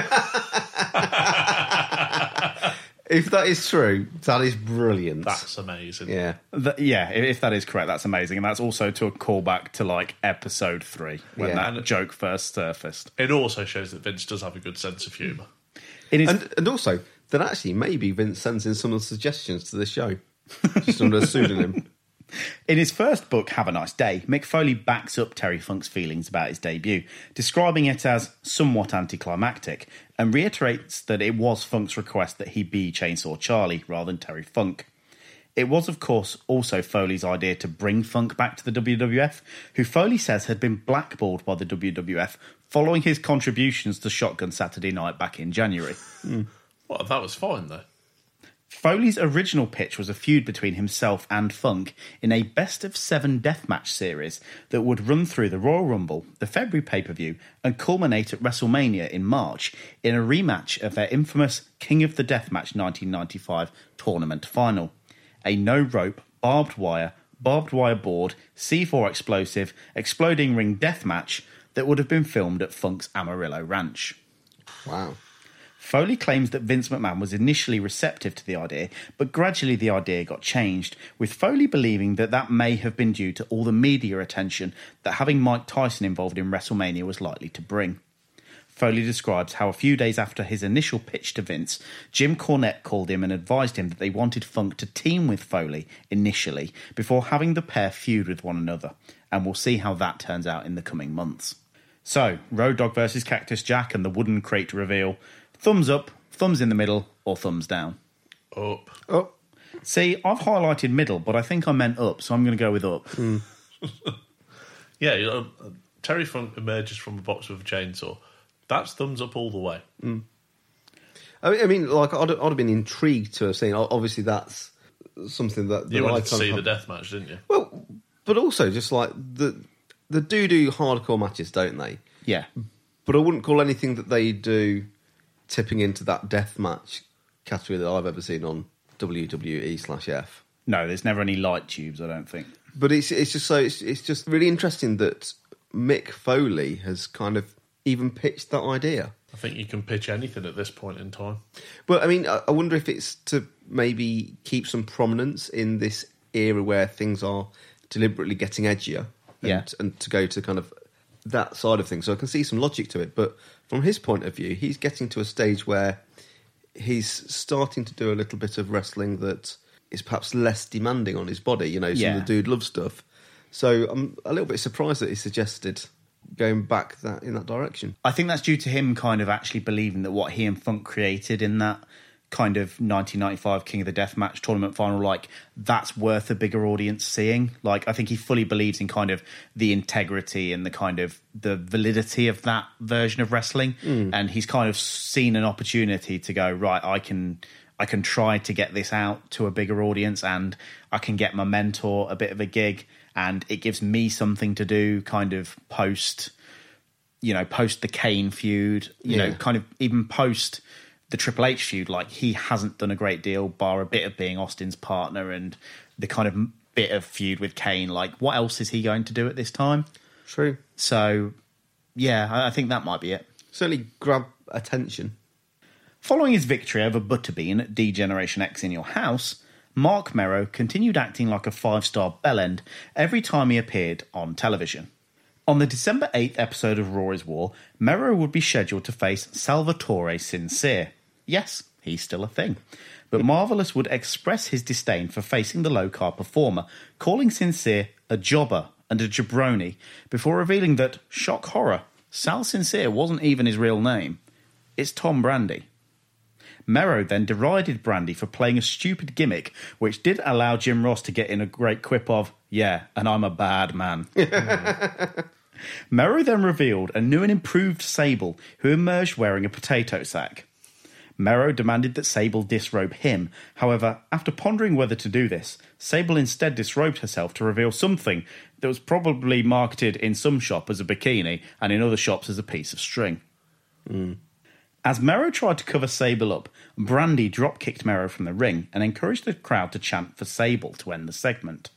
If that is true, that is brilliant. That's amazing. yeah. Th- yeah, if, if that is correct, that's amazing. And that's also to a callback to like episode three when Yeah. that joke first surfaced. It also shows that Vince does have a good sense of humour. It is And and also that actually maybe Vince sends in some of the suggestions to the show, just under a pseudonym. In his first book, Have a Nice Day, Mick Foley backs up Terry Funk's feelings about his debut, describing it as somewhat anticlimactic, and reiterates that it was Funk's request that he be Chainsaw Charlie rather than Terry Funk. It was, of course, also Foley's idea to bring Funk back to the WWF, who Foley says had been blackballed by the WWF following his contributions to Shotgun Saturday Night back in January. Hmm. Well, that was fine though. Foley's original pitch was a feud between himself and Funk in a best of seven deathmatch series that would run through the Royal Rumble, the February pay per view, and culminate at WrestleMania in March in a rematch of their infamous King of the Deathmatch 1995 tournament final. A no rope, barbed wire, barbed wire board, C4 explosive, exploding ring deathmatch that would have been filmed at Funk's Amarillo Ranch. Wow. Foley claims that Vince McMahon was initially receptive to the idea, but gradually the idea got changed, with Foley believing that that may have been due to all the media attention that having Mike Tyson involved in WrestleMania was likely to bring. Foley describes how a few days after his initial pitch to Vince, Jim Cornette called him and advised him that they wanted Funk to team with Foley initially before having the pair feud with one another, and we'll see how that turns out in the coming months. So, Road Dog versus Cactus Jack and the wooden crate reveal. Thumbs up, thumbs in the middle, or thumbs down. Up. Up. See, I've highlighted middle, but I think I meant up, so I'm going to go with up. Yeah, you know, uh, Terry Funk emerges from a box with a chainsaw. That's thumbs up all the way. I mean, I mean, like I'd, I'd have been intrigued to have seen. Obviously, that's something that, that You I wanted to kind see of the death match, didn't you? Well, but also just like the the do do hardcore matches, don't they? Yeah. But I wouldn't call anything that they do tipping into that death match category that I've ever seen on WWE slash F. No, there's never any light tubes, I don't think. But it's it's just so it's, it's just really interesting that Mick Foley has kind of even pitched that idea. I think you can pitch anything at this point in time. But I mean, I I wonder if it's to maybe keep some prominence in this era where things are deliberately getting edgier, and, Yeah. and to go to kind of that side of things. So I can see some logic to it. But from his point of view, he's getting to a stage where he's starting to do a little bit of wrestling that is perhaps less demanding on his body. You know, some Yeah. of the dude love stuff. So I'm a little bit surprised that he suggested going back that in that direction. I think that's due to him kind of actually believing that what he and Funk created in that kind of 1995 King of the Death match tournament final, like that's worth a bigger audience seeing. Like I think he fully believes in kind of the integrity and the kind of the validity of that version of wrestling, hmm. and he's kind of seen an opportunity to go right. I can. I can try to get this out to a bigger audience and I can get my mentor a bit of a gig and it gives me something to do kind of post you know, post the Kane feud, you know, kind of even post the Triple H feud, like he hasn't done a great deal, bar a bit of being Austin's partner and the kind of bit of feud with Kane. Like, what else is he going to do at this time? True. So, yeah, I I think that might be it. Certainly grab attention. Following his victory over Butterbean at D Generation X in your house, Marc Mero continued acting like a five star bellend every time he appeared on television. On the December 8th episode of Raw is War, Mero would be scheduled to face Salvatore Sincere. Yes, he's still a thing. But Marvelous would express his disdain for facing the low car performer, calling Sincere a jobber and a jabroni, before revealing that, shock horror, Sal Sincere wasn't even his real name. It's Tom Brandi. Mero then derided Brandi for playing a stupid gimmick, which did allow Jim Ross to get in a great quip of, Yeah, and I'm a bad man. Mero then revealed a new and improved Sable, who emerged wearing a potato sack. Mero demanded that Sable disrobe him. However, after pondering whether to do this, Sable instead disrobed herself to reveal something that was probably marketed in some shop as a bikini and in other shops as a piece of string. Hmm. As Mero tried to cover Sable up, Brandi drop kicked Mero from the ring and encouraged the crowd to chant for Sable to end the segment.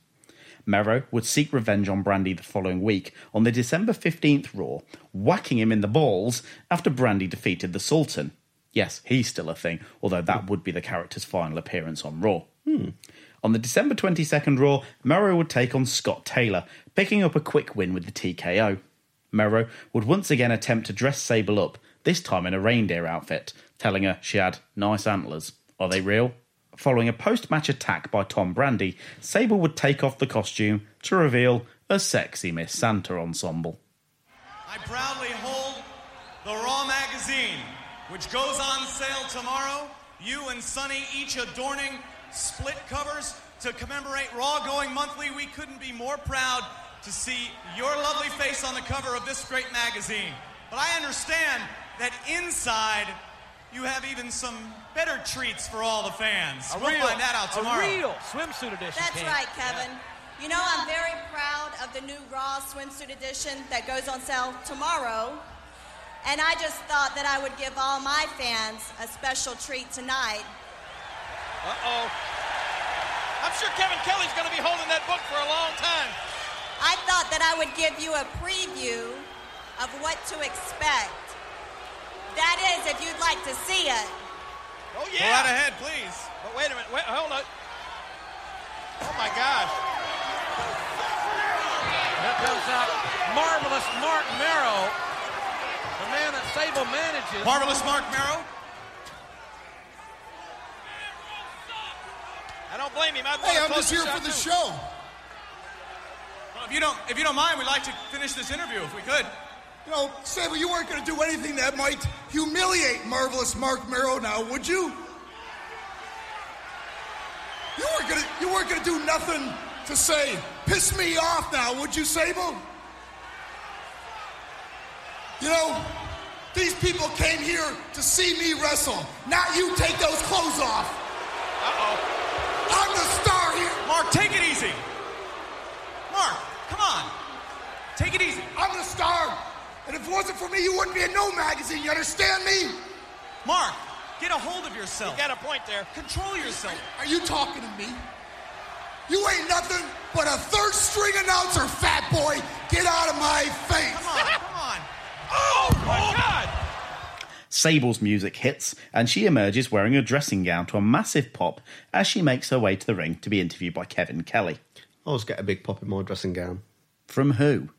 Mero would seek revenge on Brandi the following week on the December 15th Raw, whacking him in the balls after Brandi defeated the Sultan. Yes, he's still a thing, although that would be the character's final appearance on Raw. Hmm. On the December 22nd Raw, Mero would take on Scott Taylor, picking up a quick win with the TKO. Mero would once again attempt to dress Sable up, this time in a reindeer outfit, telling her she had nice antlers. Are they real? Following a post match attack by Tom Brandi, Sable would take off the costume to reveal a sexy Miss Santa ensemble. I proudly hold the Raw magazine, which goes on sale tomorrow. You and Sonny each adorning split covers to commemorate Raw going monthly. We couldn't be more proud to see your lovely face on the cover of this great magazine. But I understand that inside you have even some better treats for all the fans. A we'll real, find that out tomorrow. A real swimsuit edition. That's King. right, Kevin. You know, I'm very proud of the new Raw swimsuit edition that goes on sale tomorrow. And I just thought that I would give all my fans a special treat tonight. Uh-oh. I'm sure Kevin Kelly's going to be holding that book for a long time. I thought that I would give you a preview of what to expect. That is, if you'd like to see it. Oh, Go yeah. right ahead, please. But wait a minute. Wait, hold on. Oh, my gosh. Here comes out marvelous Marc Mero, the man that Sable manages. Marvelous Marc Mero. I don't blame him. I'd Hey, I'm just here for the too. show. Well, if you don't, if you don't mind, we'd like to finish this interview if we could. You know, Sable, you weren't going to do anything that might humiliate marvelous Marc Mero now, would you? You weren't going to you weren't going to do nothing to say piss me off now, would you, Sable? You know, these people came here to see me wrestle, not you take those clothes off. Uh-oh. I'm the star here. Mark, take it easy. Mark, come on. Take it easy. I'm the star. And if it wasn't for me, you wouldn't be in no magazine. You understand me? Mark, get a hold of yourself. You got a point there. Control yourself. Are you talking to me? You ain't nothing but a third string announcer, fat boy. Get out of my face. Come on, come on. Oh, oh my oh. God. Sable's music hits, and she emerges wearing a dressing gown to a massive pop as she makes her way to the ring to be interviewed by Kevin Kelly. I always get a big pop in my dressing gown. From who?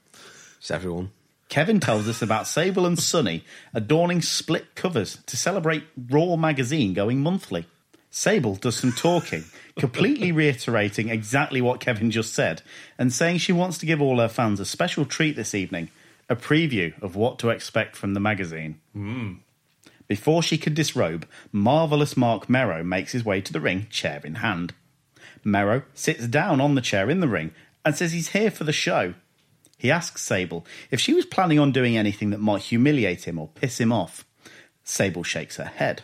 It's everyone. Kevin tells us about Sable and Sonny adorning split covers to celebrate Raw magazine going monthly. Sable does some talking, completely reiterating exactly what Kevin just said, and saying she wants to give all her fans a special treat this evening a preview of what to expect from the magazine. Hmm. Before she could disrobe, marvellous Marc Mero makes his way to the ring, chair in hand. Mero sits down on the chair in the ring and says he's here for the show. He asks Sable if she was planning on doing anything that might humiliate him or piss him off. Sable shakes her head.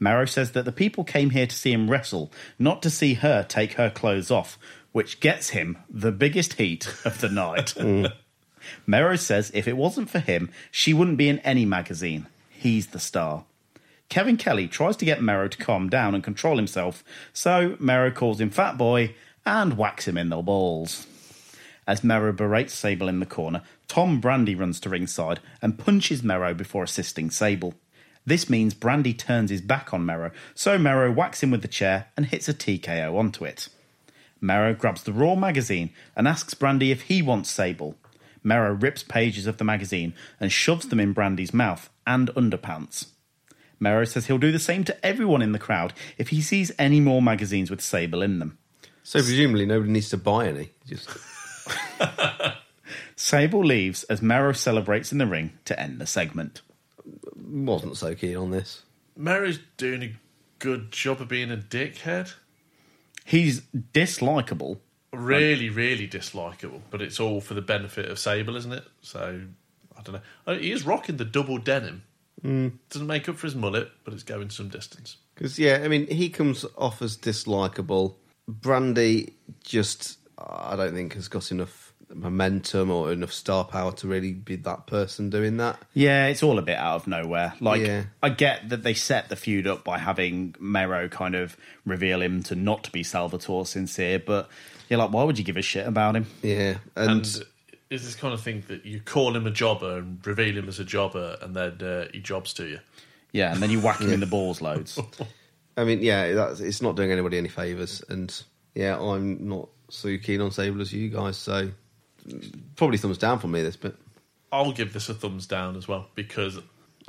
Mero says that the people came here to see him wrestle, not to see her take her clothes off, which gets him the biggest heat of the night. Mm. Mero says if it wasn't for him, she wouldn't be in any magazine. He's the star. Kevin Kelly tries to get Mero to calm down and control himself, so Mero calls him Fat Boy and whacks him in the balls. As Mero berates Sable in the corner, Tom Brandi runs to ringside and punches Mero before assisting Sable. This means Brandi turns his back on Mero, so Mero whacks him with the chair and hits a TKO onto it. Mero grabs the Raw magazine and asks Brandi if he wants Sable. Mero rips pages of the magazine and shoves them in Brandi's mouth and underpants. Mero says he'll do the same to everyone in the crowd if he sees any more magazines with Sable in them. So presumably nobody needs to buy any. Just Sable leaves as Mero celebrates in the ring to end the segment. wasn't so keen on this. Mero's doing a good job of being a dickhead. He's dislikable. Really, really dislikable, but it's all for the benefit of Sable, isn't it? So, I don't know. Oh, he is rocking the double denim. Mm. Doesn't make up for his mullet, but it's going some distance. Because yeah, I mean, he comes off as dislikable. Brandi just, I don't think, has got enough momentum or enough star power to really be that person doing that. Yeah, it's all a bit out of nowhere. Like, Yeah. I get that they set the feud up by having Mero kind of reveal him to not be Salvatore Sincere, but you're like, why would you give a shit about him? Yeah, And, is this kind of thing that you call him a jobber and reveal him as a jobber, and then uh, he jobs to you? Yeah, and then you whack him Yeah. in the balls loads. I mean, yeah, that's, it's not doing anybody any favors, and yeah, I'm not so keen on Sable as you guys. So probably thumbs down for me this bit. I'll give this a thumbs down as well because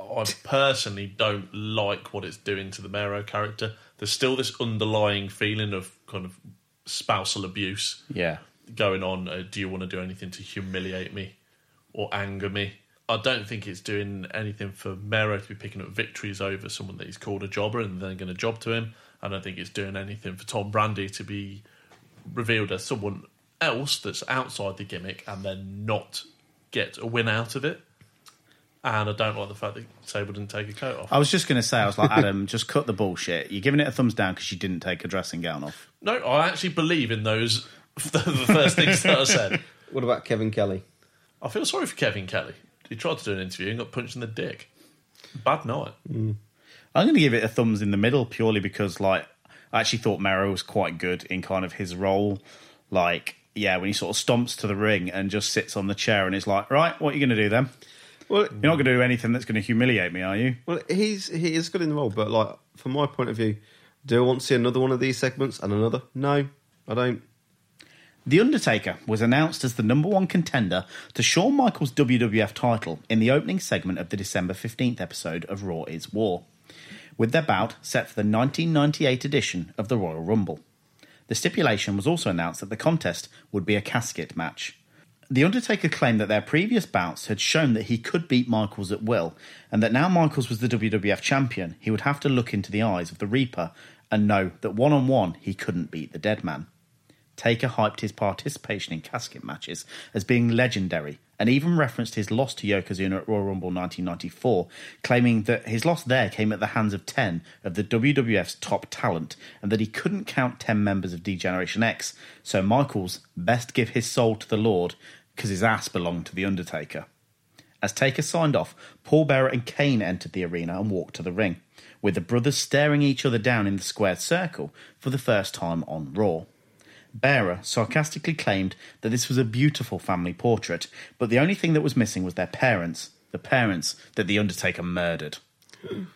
I personally don't like what it's doing to the Mero character. There's still this underlying feeling of kind of spousal abuse Yeah. going on. Uh, do you want to do anything to humiliate me or anger me? I don't think it's doing anything for Mero to be picking up victories over someone that he's called a jobber and then going to job to him. I don't think it's doing anything for Tom Brandi to be revealed as someone else that's outside the gimmick and then not get a win out of it. And I don't like the fact that Sable didn't take a coat off. I was just going to say, I was like, Adam, just cut the bullshit. You're giving it a thumbs down because you didn't take a dressing gown off. No, I actually believe in those the first things that I said. What about Kevin Kelly? I feel sorry for Kevin Kelly. He tried to do an interview and got punched in the dick. Bad night. Mm. I'm going to give it a thumbs in the middle purely because, like, I actually thought Mero was quite good in kind of his role. Like, yeah, when he sort of stomps to the ring and just sits on the chair and is like, right, what are you going to do then? Well, You're not going to do anything that's going to humiliate me, are you? Well, he's he is good in the role, but like from my point of view, do I want to see another one of these segments and another? No, I don't. The Undertaker was announced as the number one contender to Shawn Michaels' WWF title in the opening segment of the December 15th episode of Raw is War, with their bout set for the 1998 edition of the Royal Rumble. The stipulation was also announced that the contest would be a casket match. The Undertaker claimed that their previous bouts had shown that he could beat Michaels at will, and that now Michaels was the WWF champion, he would have to look into the eyes of the Reaper and know that one on one he couldn't beat the dead man. Taker hyped his participation in casket matches as being legendary and even referenced his loss to Yokozuna at Royal Rumble 1994, claiming that his loss there came at the hands of 10 of the WWF's top talent and that he couldn't count 10 members of D-Generation X, so Michaels best give his soul to the Lord because his ass belonged to The Undertaker. As Taker signed off, Paul Bearer and Kane entered the arena and walked to the ring, with the brothers staring each other down in the squared circle for the first time on Raw. Bearer sarcastically claimed that this was a beautiful family portrait, but the only thing that was missing was their parents, the parents that The Undertaker murdered.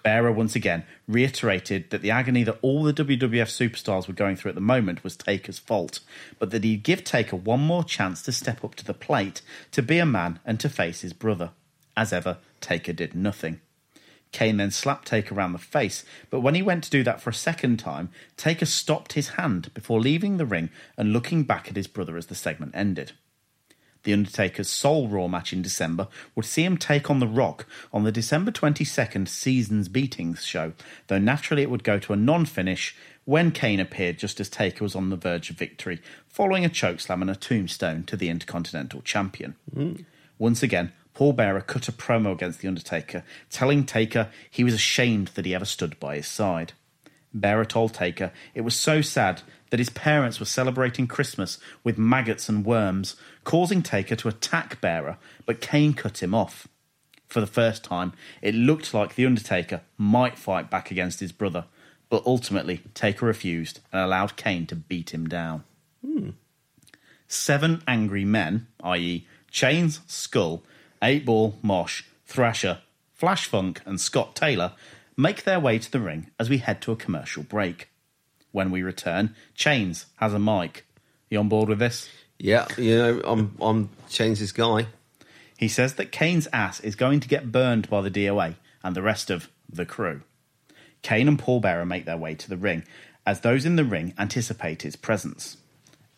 Bearer once again reiterated that the agony that all the WWF superstars were going through at the moment was Taker's fault, but that he'd give Taker one more chance to step up to the plate, to be a man, and to face his brother. As ever, Taker did nothing. Kane then slapped Taker around the face, but when he went to do that for a second time, Taker stopped his hand before leaving the ring and looking back at his brother as the segment ended. The Undertaker's sole Raw match in December would see him take on The Rock on the December 22nd Seasons Beatings show, though naturally it would go to a non finish when Kane appeared just as Taker was on the verge of victory, following a chokeslam and a tombstone to the Intercontinental Champion. Mm. Once again, Paul Bearer cut a promo against The Undertaker, telling Taker he was ashamed that he ever stood by his side. Bearer told Taker it was so sad that his parents were celebrating Christmas with maggots and worms, causing Taker to attack Bearer, but Kane cut him off. For the first time, it looked like The Undertaker might fight back against his brother, but ultimately Taker refused and allowed Kane to beat him down. Hmm. Seven angry men, i.e., Chains, Skull, Eight Ball, Mosh, Thrasher, Flash Funk, and Scott Taylor, make their way to the ring as we head to a commercial break. When we return, Chains has a mic. You on board with this? Yeah, you know, I'm I'm Chains' guy. He says that Kane's ass is going to get burned by the DOA and the rest of the crew. Kane and Paul Bearer make their way to the ring as those in the ring anticipate his presence.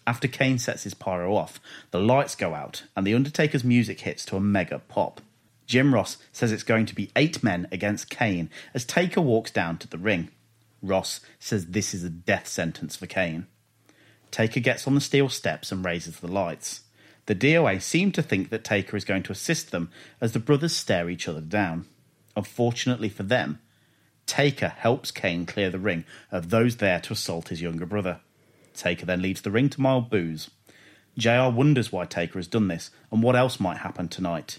After Kane sets his pyro off, the lights go out and The Undertaker's music hits to a mega pop. Jim Ross says it's going to be eight men against Kane as Taker walks down to the ring. Ross says this is a death sentence for Kane. Taker gets on the steel steps and raises the lights. The DOA seem to think that Taker is going to assist them as the brothers stare each other down. Unfortunately for them, Taker helps Kane clear the ring of those there to assault his younger brother. Taker then leads the ring to Mild Booze. JR wonders why Taker has done this and what else might happen tonight.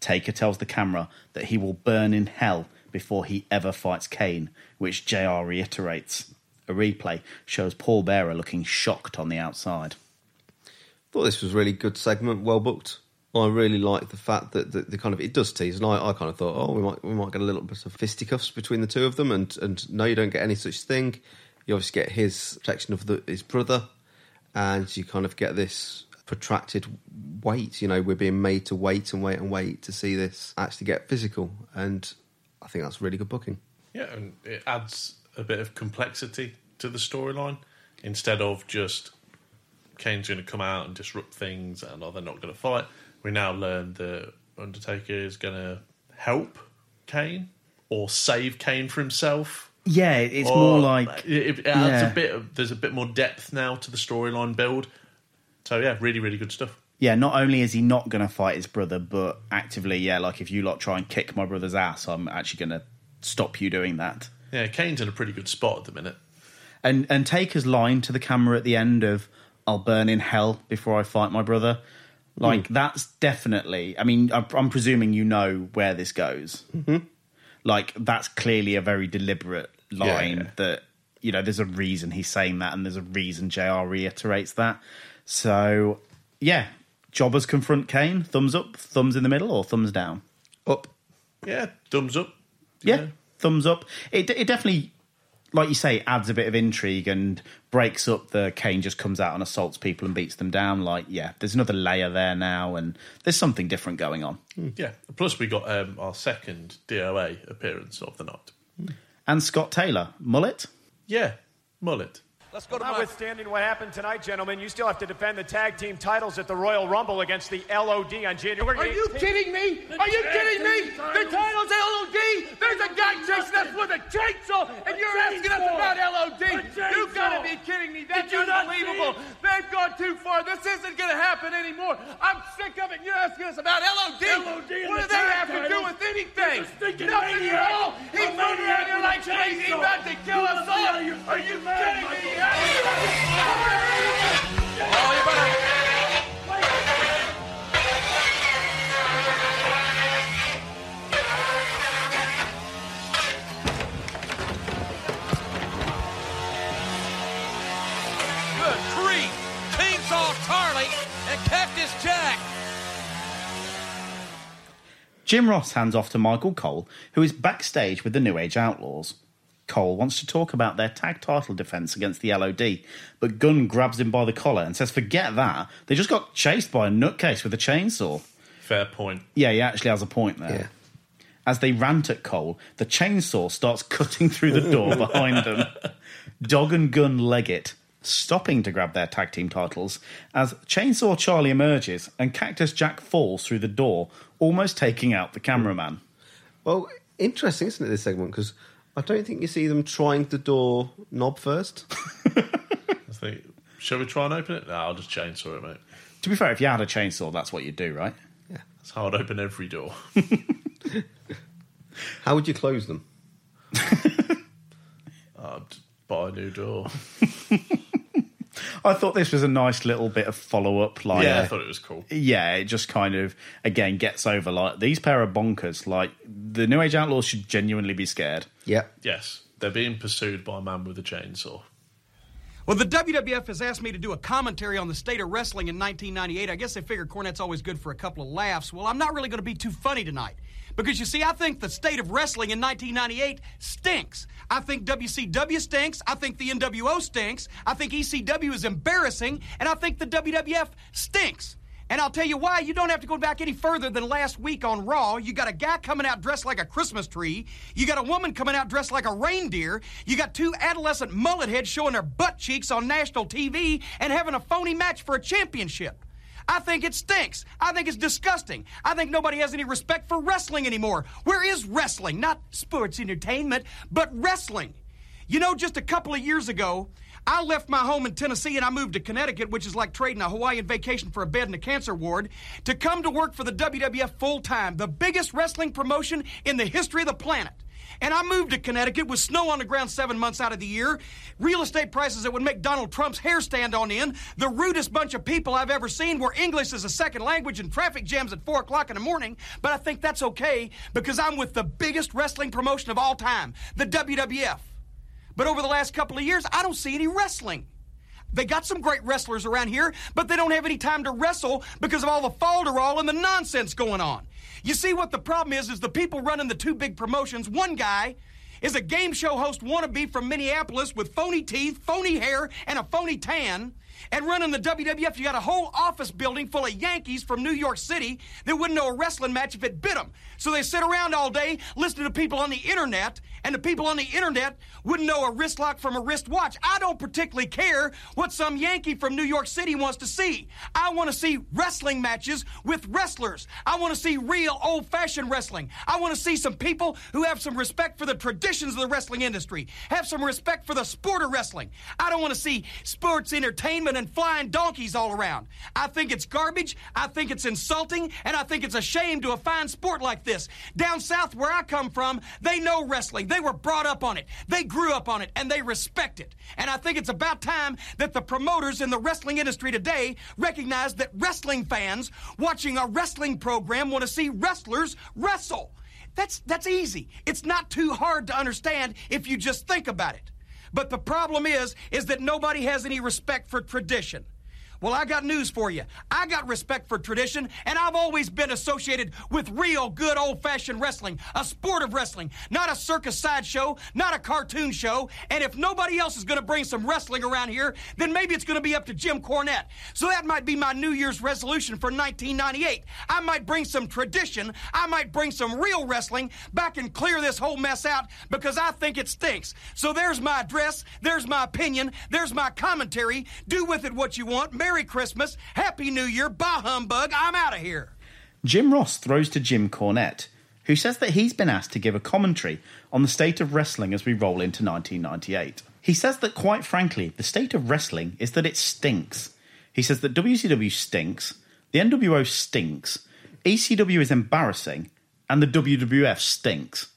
Taker tells the camera that he will burn in hell before he ever fights Kane, which JR reiterates. A replay shows Paul Bearer looking shocked on the outside. Thought this was a really good segment, well booked. I really like the fact that the, the kind of it does tease, and I, I kind of thought, oh, we might we might get a little bit of fisticuffs between the two of them, and and no, you don't get any such thing. You obviously get his protection of the, his brother, and you kind of get this protracted wait. You know, we're being made to wait and wait and wait to see this actually get physical, and I think that's really good booking. Yeah, and it adds a bit of complexity to the storyline instead of just Kane's going to come out and disrupt things and oh, they're not going to fight. We now learn that Undertaker is going to help Kane or save Kane for himself. Yeah, it's Or- more like it, it adds yeah. a bit. Of, there's a bit more depth now to the storyline build. So yeah, really, really good stuff. Yeah, not only is he not going to fight his brother, but actively, yeah, like if you lot try and kick my brother's ass, I'm actually going to stop you doing that. Yeah, Kane's in a pretty good spot at the minute. And and Taker's line to the camera at the end of "I'll burn in hell before I fight my brother," like that's definitely. I mean, I'm, I'm presuming you know where this goes. Mm-hmm. Like that's clearly a very deliberate line yeah. that you know. There's a reason he's saying that, and there's a reason Jr. reiterates that. So yeah, jobbers confront Kane. Thumbs up, thumbs in the middle, or thumbs down. Up. Yeah, thumbs up. Yeah, thumbs up. It it definitely, like you say, adds a bit of intrigue and breaks up the Kane just comes out and assaults people and beats them down. Like, yeah, there's another layer there now, and there's something different going on. Yeah. Plus, we got um, our second DOA appearance of the night. And Scott Taylor, mullet. Yeah, mullet. Let's go to Notwithstanding what happened tonight, gentlemen, you still have to defend the tag team titles at the Royal Rumble against the LOD on January. Are you kidding me? Are you kidding me? The title's LOD. There's a guy chasing us with a chainsaw, and you're asking us about LOD. You've got to be kidding me. That's unbelievable. They've gone too far. This isn't going to happen anymore. I'm sick of it. You're asking us about LOD. LOD what do the they tag have to do with anything? He's a stinking Nothing at all. He's running maniac around here like crazy. He's about to kill us all. out of your Are you kidding me? Jim Ross hands off to Michael Cole, who is backstage with the New Age Outlaws. Cole wants to talk about their tag title defense against the LOD, but Gunn grabs him by the collar and says, Forget that. They just got chased by a nutcase with a chainsaw. Fair point. Yeah, he actually has a point there. As they rant at Cole, the chainsaw starts cutting through the door behind them. Dog and Gunn leg it, stopping to grab their tag team titles as Chainsaw Charlie emerges and Cactus Jack falls through the door, almost taking out the cameraman. Well, interesting, isn't it, this segment? Because I don't think you see them trying the door knob first. I think, shall we try and open it? No, I'll just chainsaw it, mate. To be fair, if you had a chainsaw, that's what you'd do, right? That's how I'd open every door. How would you close them? I'd buy a new door. I thought this was a nice little bit of follow up. Like, yeah, I thought it was cool. yeah, it just kind of again gets over like these pair of bonkers. Like the New Age Outlaws should genuinely be scared. Yeah. Yes, they're being pursued by a man with a chainsaw. Well, the WWF has asked me to do a commentary on the state of wrestling in 1998. I guess they figure Cornette's always good for a couple of laughs. Well, I'm not really going to be too funny tonight. Because you see, I think the state of wrestling in 1998 stinks. I think WCW stinks. I think the NWO stinks. I think ECW is embarrassing. And I think the WWF stinks. And I'll tell you why. You don't have to go back any further than last week on Raw. You got a guy coming out dressed like a Christmas tree. You got a woman coming out dressed like a reindeer. You got two adolescent mullet heads showing their butt cheeks on national TV and having a phony match for a championship. I think it stinks. I think it's disgusting. I think nobody has any respect for wrestling anymore. Where is wrestling? Not sports entertainment, but wrestling. You know, just a couple of years ago, I left my home in Tennessee and I moved to Connecticut, which is like trading a Hawaiian vacation for a bed in a cancer ward, to come to work for the WWF full time, the biggest wrestling promotion in the history of the planet. And I moved to Connecticut with snow on the ground seven months out of the year, real estate prices that would make Donald Trump's hair stand on end, the rudest bunch of people I've ever seen where English is a second language and traffic jams at 4 o'clock in the morning. But I think that's okay because I'm with the biggest wrestling promotion of all time, the WWF. But over the last couple of years, I don't see any wrestling. They got some great wrestlers around here, but they don't have any time to wrestle because of all the falderall and the nonsense going on. You see what the problem is is the people running the two big promotions, one guy is a game show host wannabe from Minneapolis with phony teeth, phony hair, and a phony tan. And running the WWF, you got a whole office building full of Yankees from New York City that wouldn't know a wrestling match if it bit them. So they sit around all day listening to people on the internet, and the people on the internet wouldn't know a wrist lock from a wrist watch. I don't particularly care what some Yankee from New York City wants to see. I want to see wrestling matches with wrestlers. I want to see real old fashioned wrestling. I want to see some people who have some respect for the traditions of the wrestling industry, have some respect for the sport of wrestling. I don't want to see sports entertainment and flying donkeys all around. I think it's garbage, I think it's insulting, and I think it's a shame to a fine sport like this. Down south where I come from, they know wrestling. They were brought up on it. They grew up on it and they respect it. And I think it's about time that the promoters in the wrestling industry today recognize that wrestling fans watching a wrestling program want to see wrestlers wrestle. That's that's easy. It's not too hard to understand if you just think about it. But the problem is is that nobody has any respect for tradition. Well, I got news for you. I got respect for tradition, and I've always been associated with real good old fashioned wrestling, a sport of wrestling, not a circus sideshow, not a cartoon show. And if nobody else is going to bring some wrestling around here, then maybe it's going to be up to Jim Cornette. So that might be my New Year's resolution for 1998. I might bring some tradition, I might bring some real wrestling back and clear this whole mess out because I think it stinks. So there's my address, there's my opinion, there's my commentary. Do with it what you want. Christmas, Happy New Year, bah humbug, I'm out of here. Jim Ross throws to Jim Cornette, who says that he's been asked to give a commentary on the state of wrestling as we roll into 1998. He says that, quite frankly, the state of wrestling is that it stinks. He says that WCW stinks, the NWO stinks, ECW is embarrassing, and the WWF stinks.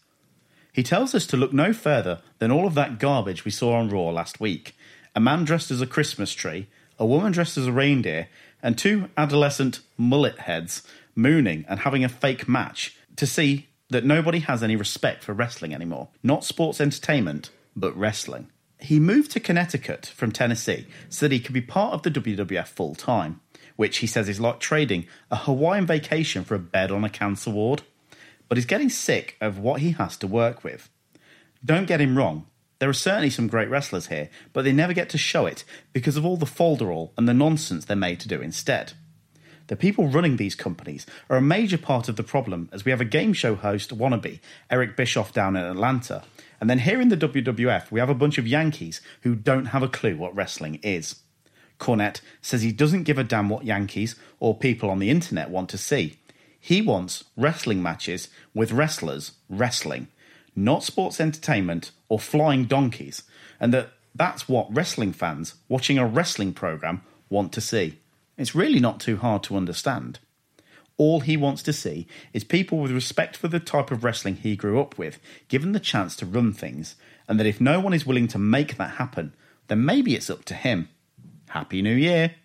He tells us to look no further than all of that garbage we saw on Raw last week a man dressed as a Christmas tree, a woman dressed as a reindeer, and two adolescent mullet heads mooning and having a fake match to see that nobody has any respect for wrestling anymore. Not sports entertainment, but wrestling. He moved to Connecticut from Tennessee so that he could be part of the WWF full time, which he says is like trading a Hawaiian vacation for a bed on a cancer ward. But he's getting sick of what he has to work with. Don't get him wrong, there are certainly some great wrestlers here, but they never get to show it because of all the folderol and the nonsense they're made to do instead. The people running these companies are a major part of the problem, as we have a game show host wannabe, Eric Bischoff, down in Atlanta. And then here in the WWF, we have a bunch of Yankees who don't have a clue what wrestling is. Cornette says he doesn't give a damn what Yankees or people on the internet want to see. He wants wrestling matches with wrestlers wrestling, not sports entertainment or flying donkeys, and that that's what wrestling fans watching a wrestling program want to see. It's really not too hard to understand. All he wants to see is people with respect for the type of wrestling he grew up with given the chance to run things, and that if no one is willing to make that happen, then maybe it's up to him. Happy New Year!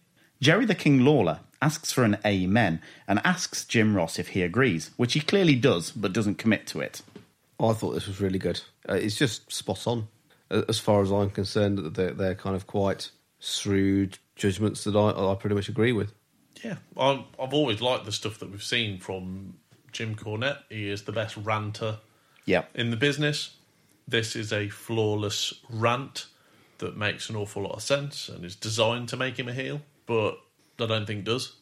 Jerry the King Lawler asks for an amen and asks Jim Ross if he agrees, which he clearly does, but doesn't commit to it. I thought this was really good. Uh, it's just spot on, as far as I'm concerned. They're, they're kind of quite shrewd judgments that I, I pretty much agree with. Yeah, I, I've always liked the stuff that we've seen from Jim Cornette. He is the best ranter Yep. in the business. This is a flawless rant that makes an awful lot of sense and is designed to make him a heel, but I don't think does.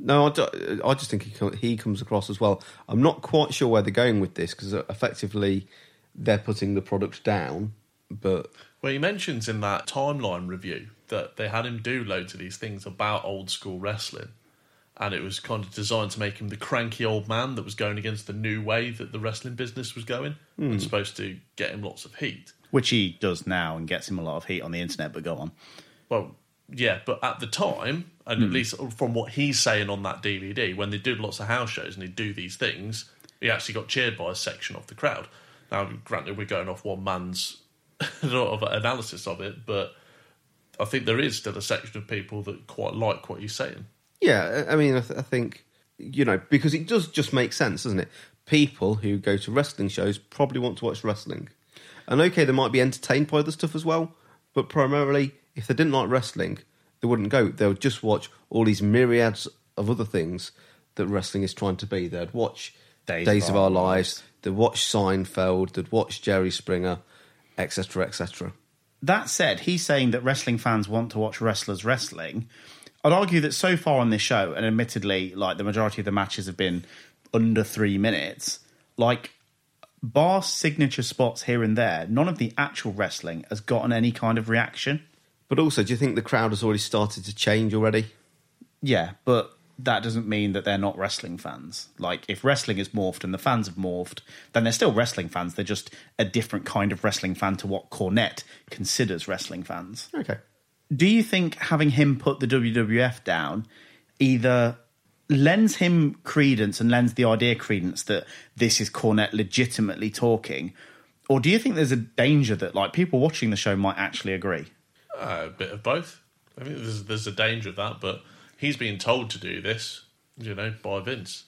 No, I, do- I just think he, he comes across as well. I'm not quite sure where they're going with this because effectively they're putting the product down, but Well, he mentions in that timeline review that they had him do loads of these things about old school wrestling, and it was kind of designed to make him the cranky old man that was going against the new way that the wrestling business was going, Hmm. and supposed to get him lots of heat. Which he does now and gets him a lot of heat on the internet, but go on. Well, yeah, but at the time, and at Hmm. least from what he's saying on that DVD, when they did lots of house shows and they do these things, he actually got cheered by a section of the crowd. Now, granted, we're going off one man's sort of analysis of it, but I think there is still a section of people that quite like what he's saying. Yeah, I I mean, I, th- I think you know because it does just make sense, doesn't it? People who go to wrestling shows probably want to watch wrestling, and okay, they might be entertained by other stuff as well. But primarily, if they didn't like wrestling, they wouldn't go. They would just watch all these myriads of other things that wrestling is trying to be. They'd watch Days, of Our Lives. They'd watch Seinfeld. They'd watch Jerry Springer, etc., etc. That said, he's saying that wrestling fans want to watch wrestlers wrestling. I'd argue that so far on this show, and admittedly, like the majority of the matches have been under three minutes, like bar signature spots here and there, none of the actual wrestling has gotten any kind of reaction. But also, do you think the crowd has already started to change already? Yeah, but that doesn't mean that they're not wrestling fans. Like, if wrestling is morphed and the fans have morphed, then they're still wrestling fans. They're just a different kind of wrestling fan to what Cornette considers wrestling fans. Okay. Do you think having him put the WWF down either lends him credence and lends the idea credence that this is Cornette legitimately talking, or do you think there's a danger that like people watching the show might actually agree? Uh, a bit of both. I think there's, there's a danger of that, but he's being told to do this, you know, by Vince.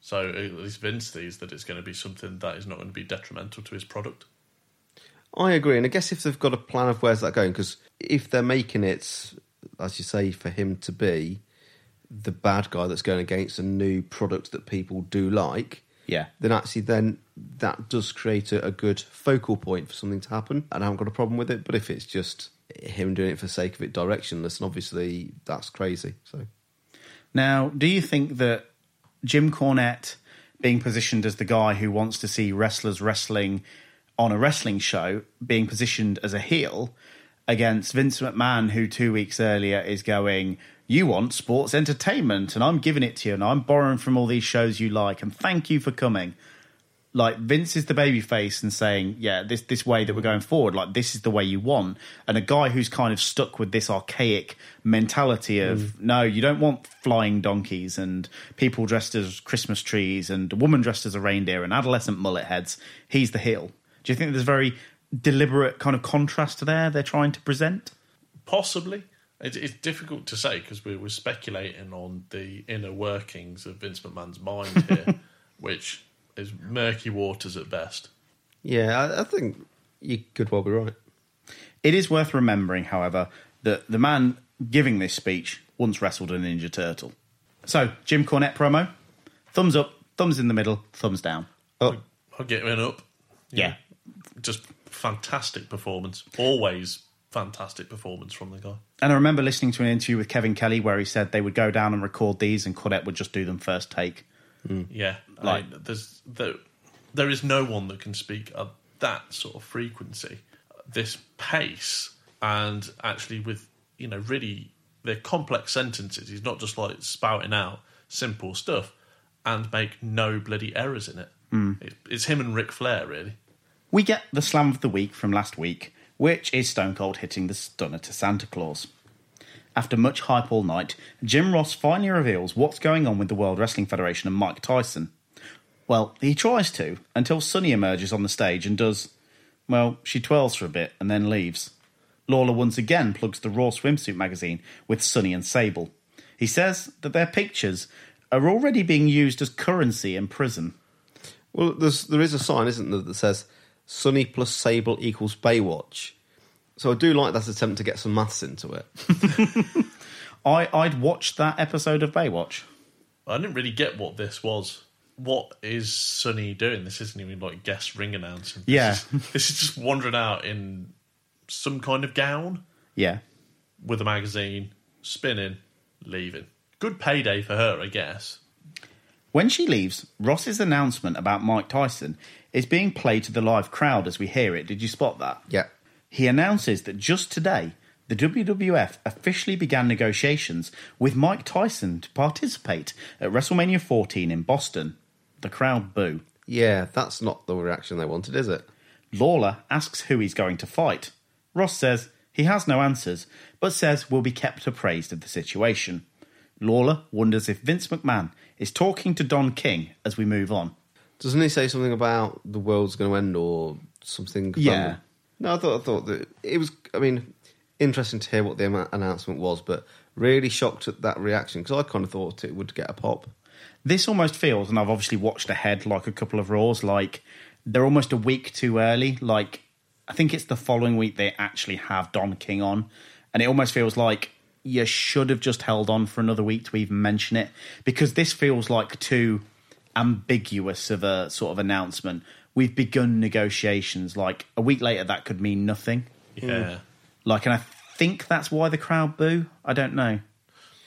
So at least Vince sees that it's going to be something that is not going to be detrimental to his product. I agree, and I guess if they've got a plan of where's that going, because if they're making it, as you say, for him to be the bad guy that's going against a new product that people do like, Yeah. then actually then that does create a, a good focal point for something to happen, and I haven't got a problem with it. But if it's just him doing it for the sake of it, directionless, and obviously that's crazy. So Now, do you think that Jim Cornette being positioned as the guy who wants to see wrestlers wrestling on a wrestling show, being positioned as a heel against Vince McMahon, who two weeks earlier is going, You want sports entertainment, and I'm giving it to you, and I'm borrowing from all these shows you like, and thank you for coming. Like Vince is the babyface and saying, "Yeah, this this way that we're going forward, like this is the way you want." And a guy who's kind of stuck with this archaic mentality of, mm. "No, you don't want flying donkeys and people dressed as Christmas trees and a woman dressed as a reindeer and adolescent mullet heads." He's the heel. Do you think there's a very deliberate kind of contrast there they're trying to present? Possibly. It's, it's difficult to say because we were speculating on the inner workings of Vince McMahon's mind here, which is murky waters at best. yeah, I, I think you could well be right. It is worth remembering, however, that the man giving this speech once wrestled a Ninja Turtle. So, Jim Cornette promo, thumbs up, thumbs in the middle, thumbs down. Oh, I'll get him up. Yeah. Just fantastic performance. Always fantastic performance from the guy. And I remember listening to an interview with Kevin Kelly where he said they would go down and record these, and Cornette would just do them first take. Yeah, Like- like there's there, there is no one that can speak at that sort of frequency, this pace, and actually with you know really they're complex sentences. He's not just like spouting out simple stuff and make no bloody errors in it. Mm. It- It's him and Ric Flair really. We get the slam of the week from last week, which is Stone Cold hitting the stunner to Santa Claus. After much hype all night, Jim Ross finally reveals what's going on with the World Wrestling Federation and Mike Tyson. Well, he tries to, until Sunny emerges on the stage and does, well, she twirls for a bit and then leaves. Lawler once again plugs the Raw swimsuit magazine with Sunny and Sable. He says that their pictures are already being used as currency in prison. Well, there's there is a sign, isn't there, that says Sunny plus Sable equals Baywatch. So I do like that attempt to get some maths into it. I, I'd watched that episode of Baywatch. I didn't really get what this was. What is Sunny doing? This isn't even like guest ring announcing. This Yeah. is, this is just wandering out in some kind of gown Yeah. with a magazine, spinning, leaving. Good payday for her, I guess. When she leaves, Ross's announcement about Mike Tyson is being played to the live crowd as we hear it. Did you spot that? Yeah. He announces that just today, the WWF officially began negotiations with Mike Tyson to participate at WrestleMania 14 in Boston. The crowd boo. Yeah, that's not the reaction they wanted, is it? Lawler asks who he's going to fight. Ross says he has no answers, but says we'll be kept appraised of the situation. Lawler wonders if Vince McMahon is talking to Don King as we move on. Doesn't he say something about the world's going to end or something? Yeah. No, I thought I thought that it was. I mean, interesting to hear what the announcement was, but really shocked at that reaction because I kind of thought it would get a pop. This almost feels, and I've obviously watched ahead like a couple of Raws, like they're almost a week too early. Like, I think it's the following week they actually have Don King on, and it almost feels like you should have just held on for another week to even mention it because this feels like too ambiguous of a sort of announcement. We've begun negotiations. Like, a week later, that could mean nothing. Yeah. Mm. Like, and I think that's why the crowd boo. I don't know.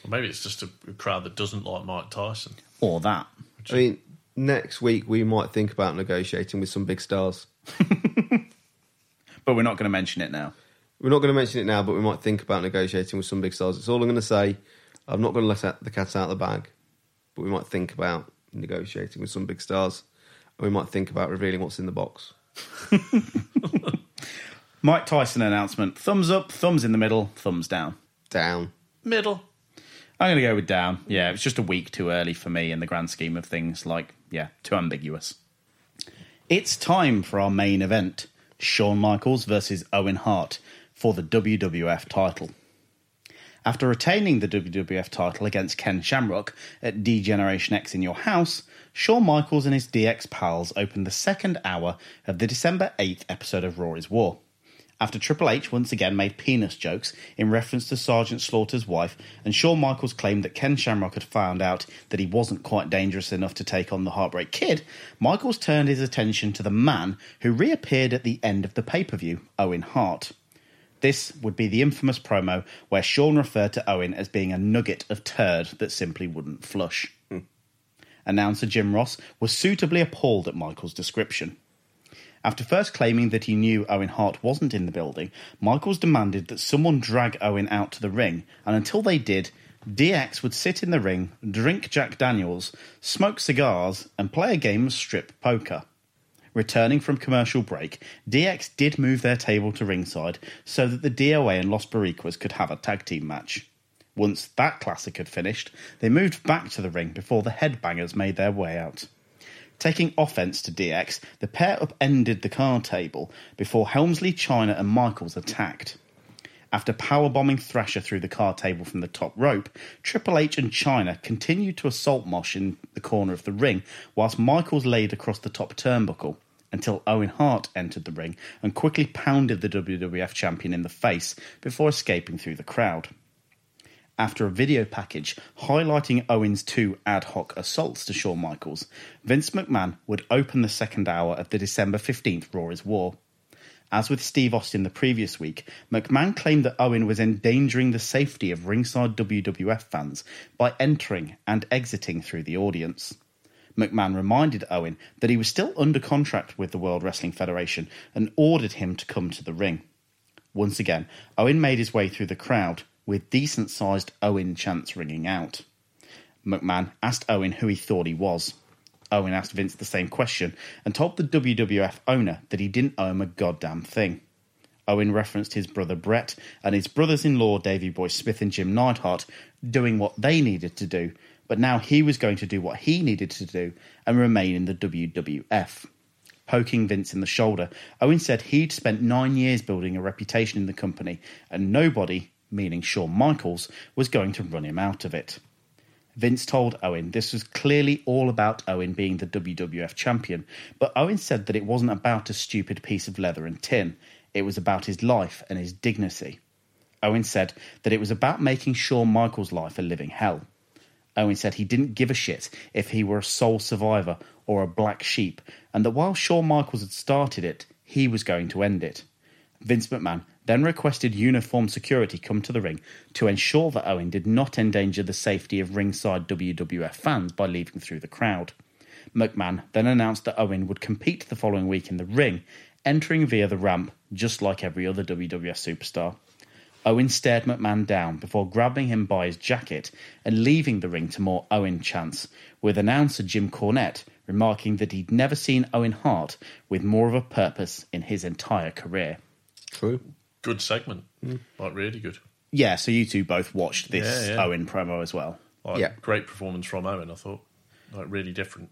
Or maybe it's just a, a crowd that doesn't like Mike Tyson. Or that. I mean, next week we might think about negotiating with some big stars. But we're not going to mention it now. We're not going to mention it now, but we might think about negotiating with some big stars. It's all I'm going to say. I'm not going to let the cat out of the bag, but we might think about negotiating with some big stars, and we might think about revealing what's in the box. Mike Tyson announcement. Thumbs up, thumbs in the middle, thumbs down. Down. Middle. I'm going to go with down. Yeah, it's just a week too early for me in the grand scheme of things. Like, yeah, too ambiguous. It's time for our main event Shawn Michaels versus Owen Hart for the WWF title. After retaining the WWF title against Ken Shamrock at D Generation X in Your House, Shawn Michaels and his DX pals opened the second hour of the December 8th episode of is War. After Triple H once again made penis jokes in reference to Sergeant Slaughter's wife, and Shawn Michaels claimed that Ken Shamrock had found out that he wasn't quite dangerous enough to take on the Heartbreak Kid, Michaels turned his attention to the man who reappeared at the end of the pay per view, Owen Hart. This would be the infamous promo where Shawn referred to Owen as being a nugget of turd that simply wouldn't flush. Announcer Jim Ross was suitably appalled at Michaels' description. After first claiming that he knew Owen Hart wasn't in the building, Michaels demanded that someone drag Owen out to the ring, and until they did, DX would sit in the ring, drink Jack Daniels, smoke cigars, and play a game of strip poker. Returning from commercial break, DX did move their table to ringside so that the DOA and Los Boricuas could have a tag team match. Once that classic had finished, they moved back to the ring before the headbangers made their way out. Taking offense to DX, the pair upended the card table before Helmsley, Chyna, and Michaels attacked. After powerbombing Thrasher through the card table from the top rope, Triple H and Chyna continued to assault Mosh in the corner of the ring, whilst Michaels laid across the top turnbuckle until Owen Hart entered the ring and quickly pounded the WWF champion in the face before escaping through the crowd. After a video package highlighting Owen's two ad hoc assaults to Shawn Michaels, Vince McMahon would open the second hour of the December 15th Raw is War. As with Steve Austin the previous week, McMahon claimed that Owen was endangering the safety of ringside WWF fans by entering and exiting through the audience. McMahon reminded Owen that he was still under contract with the World Wrestling Federation and ordered him to come to the ring. Once again, Owen made his way through the crowd, with decent sized Owen chants ringing out. McMahon asked Owen who he thought he was. Owen asked Vince the same question and told the WWF owner that he didn't owe him a goddamn thing. Owen referenced his brother Bret and his brothers in law Davey Boy Smith and Jim Neidhart doing what they needed to do, but now he was going to do what he needed to do and remain in the WWF. Poking Vince in the shoulder, Owen said he'd spent nine years building a reputation in the company and nobody, meaning Shawn Michaels, was going to run him out of it. Vince told Owen this was clearly all about Owen being the WWF champion, but Owen said that it wasn't about a stupid piece of leather and tin, it was about his life and his dignity. Owen said that it was about making Shawn Michaels' life a living hell. Owen said he didn't give a shit if he were a sole survivor or a black sheep, and that while Shawn Michaels had started it, he was going to end it. Vince McMahon then requested uniformed security come to the ring to ensure that Owen did not endanger the safety of ringside WWF fans by leaving through the crowd. McMahon then announced that Owen would compete the following week in the ring, entering via the ramp just like every other WWF superstar. Owen stared McMahon down before grabbing him by his jacket and leaving the ring to more Owen chants, with announcer Jim Cornette remarking that he'd never seen Owen Hart with more of a purpose in his entire career. True. Good segment. Like, really good. Yeah, so you two both watched this Yeah, yeah. Owen promo as well. Like, Yeah. Great performance from Owen, I thought. Like, really different.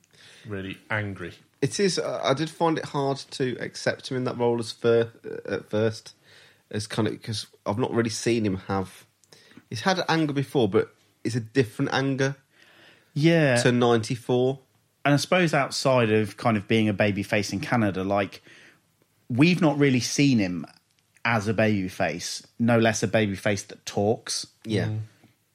Really angry. It is. uh, I did find it hard to accept him in that role as fir- uh, at first, as kind of because I've not really seen him have. He's had anger before, but it's a different anger Yeah. to '94. and I suppose outside of kind of being a baby face in Canada, like we've not really seen him as a baby face, no less a baby face that talks. Yeah,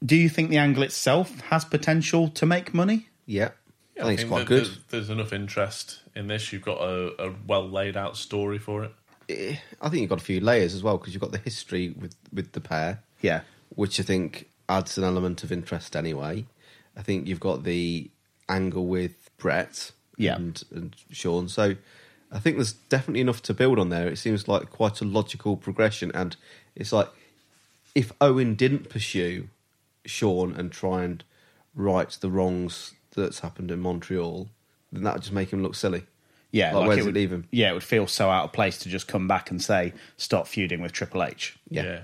Do you think the angle itself has potential to make money? yeah. I think it's quite good. There's, there's enough interest in this. You've got a, a well laid out story for it. Eh, I think you've got a few layers as well because you've got the history with with the pair. Yeah. which I think adds an element of interest anyway. I think you've got the angle with Bret Yeah. and, and Shawn. So I think there's definitely enough to build on there. It seems like quite a logical progression. And it's like if Owen didn't pursue Shawn and try and right the wrongs that's happened in Montreal, then that would just make him look silly. Yeah, Like, where does it it would leave him? Yeah, it would feel so out of place to just come back and say stop feuding with Triple H. Yeah.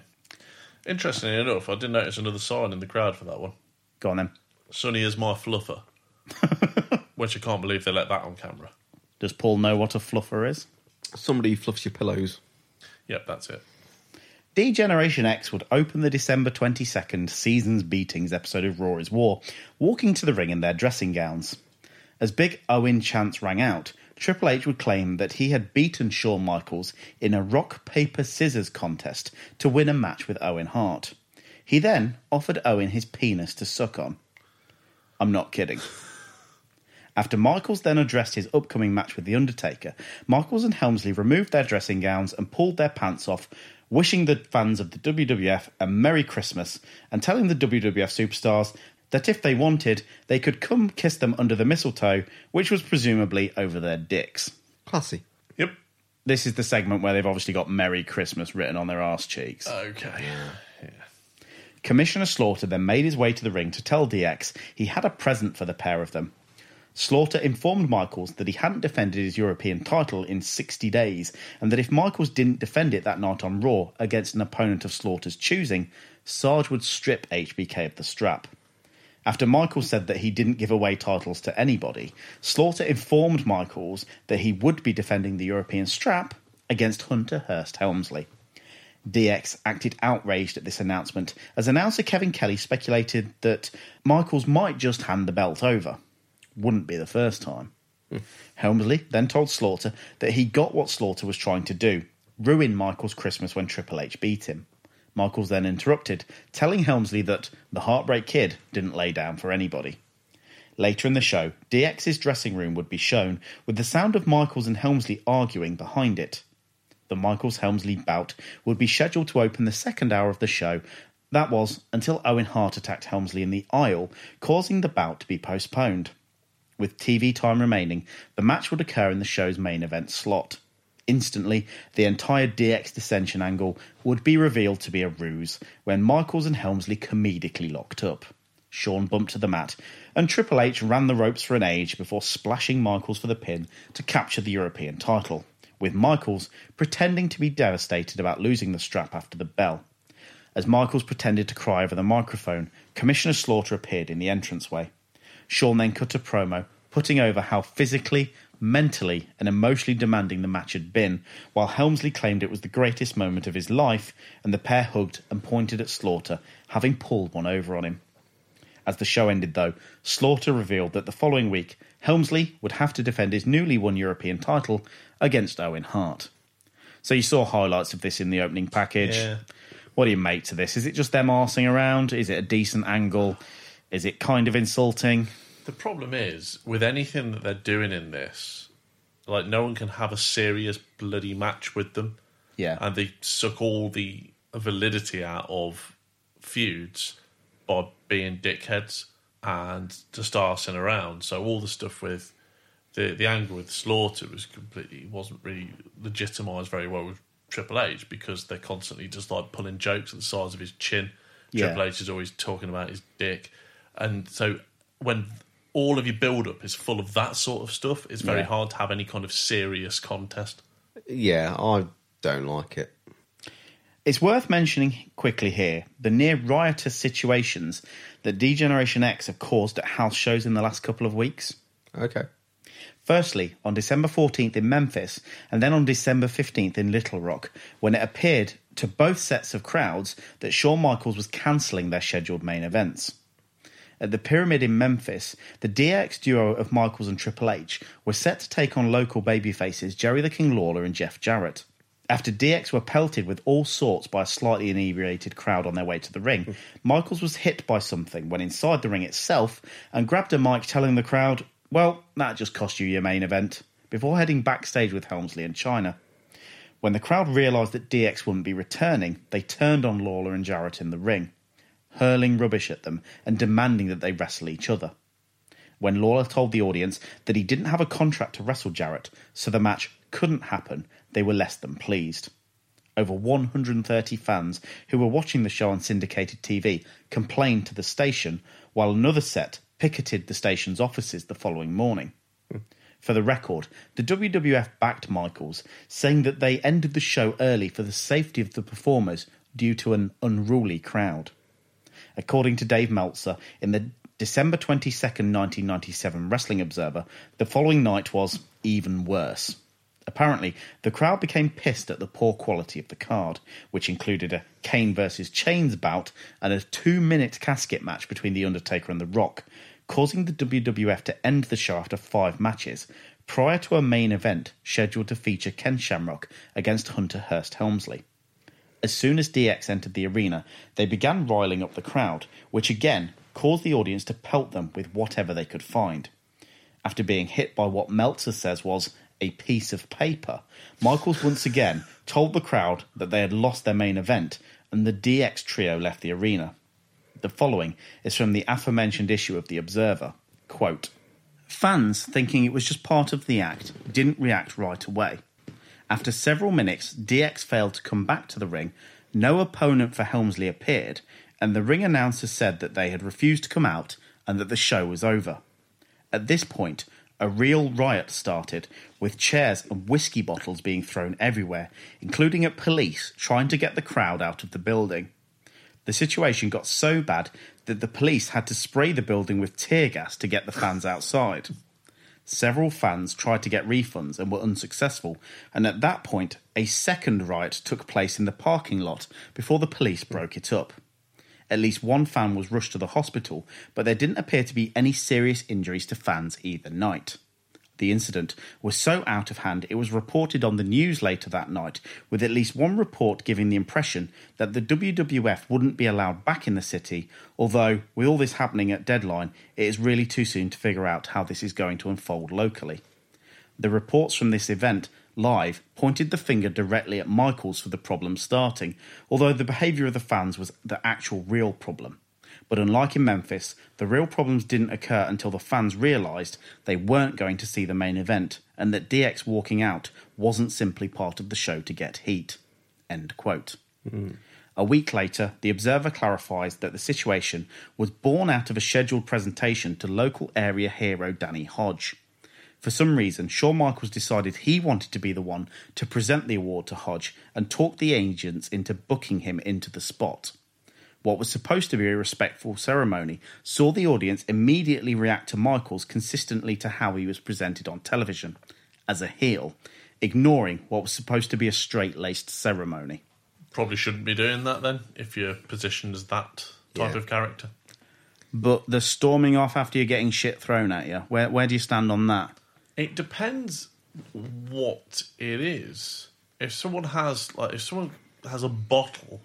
Interestingly enough, I did notice another sign in the crowd for that one. Go on then. Sunny is my fluffer. Which I can't believe they let that on camera. Does Paul know what a fluffer is? Somebody who fluffs your pillows. Yep, that's it. D Generation X would open the December 22nd Seasons Beatings episode of Raw is War, walking to the ring in their dressing gowns. As big Owen chants rang out, Triple H would claim that he had beaten Shawn Michaels in a rock, paper, scissors contest to win a match with Owen Hart. He then offered Owen his penis to suck on. I'm not kidding. After Michaels then addressed his upcoming match with The Undertaker, Michaels and Helmsley removed their dressing gowns and pulled their pants off, wishing the fans of the WWF a Merry Christmas and telling the WWF superstars that if they wanted, they could come kiss them under the mistletoe, which was presumably over their dicks. Classy. Yep. This is the segment where they've obviously got Merry Christmas written on their arse cheeks. Okay. Commissioner Slaughter then made his way to the ring to tell DX he had a present for the pair of them. Slaughter informed Michaels that he hadn't defended his European title in 60 days, and that if Michaels didn't defend it that night on Raw against an opponent of Slaughter's choosing, Sarge would strip HBK of the strap. After Michaels said that he didn't give away titles to anybody, Slaughter informed Michaels that he would be defending the European strap against Hunter Hearst Helmsley. DX acted outraged at this announcement as announcer Kevin Kelly speculated that Michaels might just hand the belt over. Wouldn't be the first time. Helmsley then told Slaughter that he got what Slaughter was trying to do ruin Michaels' Christmas when Triple H beat him. Michaels then interrupted, telling Helmsley that the Heartbreak Kid didn't lay down for anybody. Later in the show, DX's dressing room would be shown with the sound of Michaels and Helmsley arguing behind it. The Michaels Helmsley bout would be scheduled to open the second hour of the show. That was until Owen Hart attacked Helmsley in the aisle, causing the bout to be postponed. With TV time remaining, the match would occur in the show's main event slot. Instantly, the entire DX dissension angle would be revealed to be a ruse when Michaels and Helmsley comedically locked up. Shawn bumped to the mat, and Triple H ran the ropes for an age before splashing Michaels for the pin to capture the European title, with Michaels pretending to be devastated about losing the strap after the bell. As Michaels pretended to cry over the microphone, Commissioner Slaughter appeared in the entranceway. Shawn then cut a promo, putting over how physically, mentally, and emotionally demanding the match had been, while Helmsley claimed it was the greatest moment of his life, and the pair hugged and pointed at Slaughter, having pulled one over on him. As the show ended, though, Slaughter revealed that the following week, Helmsley would have to defend his newly won European title against Owen Hart. So you saw highlights of this in the opening package. Yeah. What do you make to this? Is it just them arsing around? Is it a decent angle? Is it kind of insulting? The problem is with anything that they're doing in this, like no one can have a serious bloody match with them. Yeah. And they suck all the validity out of feuds by being dickheads and just arsing around. So all the stuff with the the angle with Slaughter was completely wasn't really legitimised very well with Triple H because they're constantly just like pulling jokes at the size of his chin. Yeah. Triple H is always talking about his dick, and so when all of your build up is full of that sort of stuff, it's very Yeah. hard to have any kind of serious contest. Yeah, I don't like it. It's worth mentioning quickly here the near riotous situations that Degeneration X have caused at house shows in the last couple of weeks. Okay. Firstly, on December 14th in Memphis, and then on December 15th in Little Rock, when it appeared to both sets of crowds that Shawn Michaels was cancelling their scheduled main events. At the Pyramid in Memphis, the DX duo of Michaels and Triple H were set to take on local babyfaces Jerry the King Lawler and Jeff Jarrett. After DX were pelted with all sorts by a slightly inebriated crowd on their way to the ring, Michaels was hit by something when inside the ring itself and grabbed a mic telling the crowd, Well, that just cost you your main event, before heading backstage with Helmsley and Chyna. When the crowd realised that DX wouldn't be returning, they turned on Lawler and Jarrett in the ring, hurling rubbish at them and demanding that they wrestle each other. When Lawler told the audience that he didn't have a contract to wrestle Jarrett, so the match couldn't happen, they were less than pleased. Over 130 fans who were watching the show on syndicated TV complained to the station, while another set picketed the station's offices the following morning. For the record, the WWF backed Michaels, saying that they ended the show early for the safety of the performers due to an unruly crowd. According to Dave Meltzer, in the December 22nd, 1997 Wrestling Observer, the following night was even worse. Apparently, the crowd became pissed at the poor quality of the card, which included a Kane versus Chainz bout and a two minute casket match between The Undertaker and The Rock, causing the WWF to end the show after five matches, prior to a main event scheduled to feature Ken Shamrock against Hunter Hearst Helmsley. As soon as DX entered the arena, they began riling up the crowd, which again caused the audience to pelt them with whatever they could find. After being hit by what Meltzer says was a piece of paper, Michaels once again told the crowd that they had lost their main event and the DX trio left the arena. The following is from the aforementioned issue of The Observer. Quote, Fans, thinking it was just part of the act, didn't react right away. After several minutes, DX failed to come back to the ring, no opponent for Helmsley appeared, and the ring announcer said that they had refused to come out and that the show was over. At this point, a real riot started, with chairs and whiskey bottles being thrown everywhere, including at police trying to get the crowd out of the building. The situation got so bad that the police had to spray the building with tear gas to get the fans outside. Several fans tried to get refunds and were unsuccessful, and at that point, a second riot took place in the parking lot before the police broke it up. At least one fan was rushed to the hospital, but there didn't appear to be any serious injuries to fans either night. The incident was so out of hand it was reported on the news later that night, with at least one report giving the impression that the WWF wouldn't be allowed back in the city, although, with all this happening at deadline, it is really too soon to figure out how this is going to unfold locally. The reports from this event live pointed the finger directly at Michaels for the problem starting, although the behaviour of the fans was the actual real problem. But unlike in Memphis, the real problems didn't occur until the fans realised they weren't going to see the main event and that DX walking out wasn't simply part of the show to get heat. End quote. A week later, The Observer clarifies that the situation was born out of a scheduled presentation to local area hero Danny Hodge. For some reason, Shawn Michaels decided he wanted to be the one to present the award to Hodge and talk the agents into booking him into the spot. What was supposed to be a respectful ceremony saw the audience immediately react to Michaels consistently to how he was presented on television, as a heel, ignoring what was supposed to be a straight laced ceremony. Probably shouldn't be doing that then if you're positioned as that type Yeah. of character. But the storming off after you're getting shit thrown at you, where, where do you stand on that? It depends what it is. If someone has like if someone has a bottle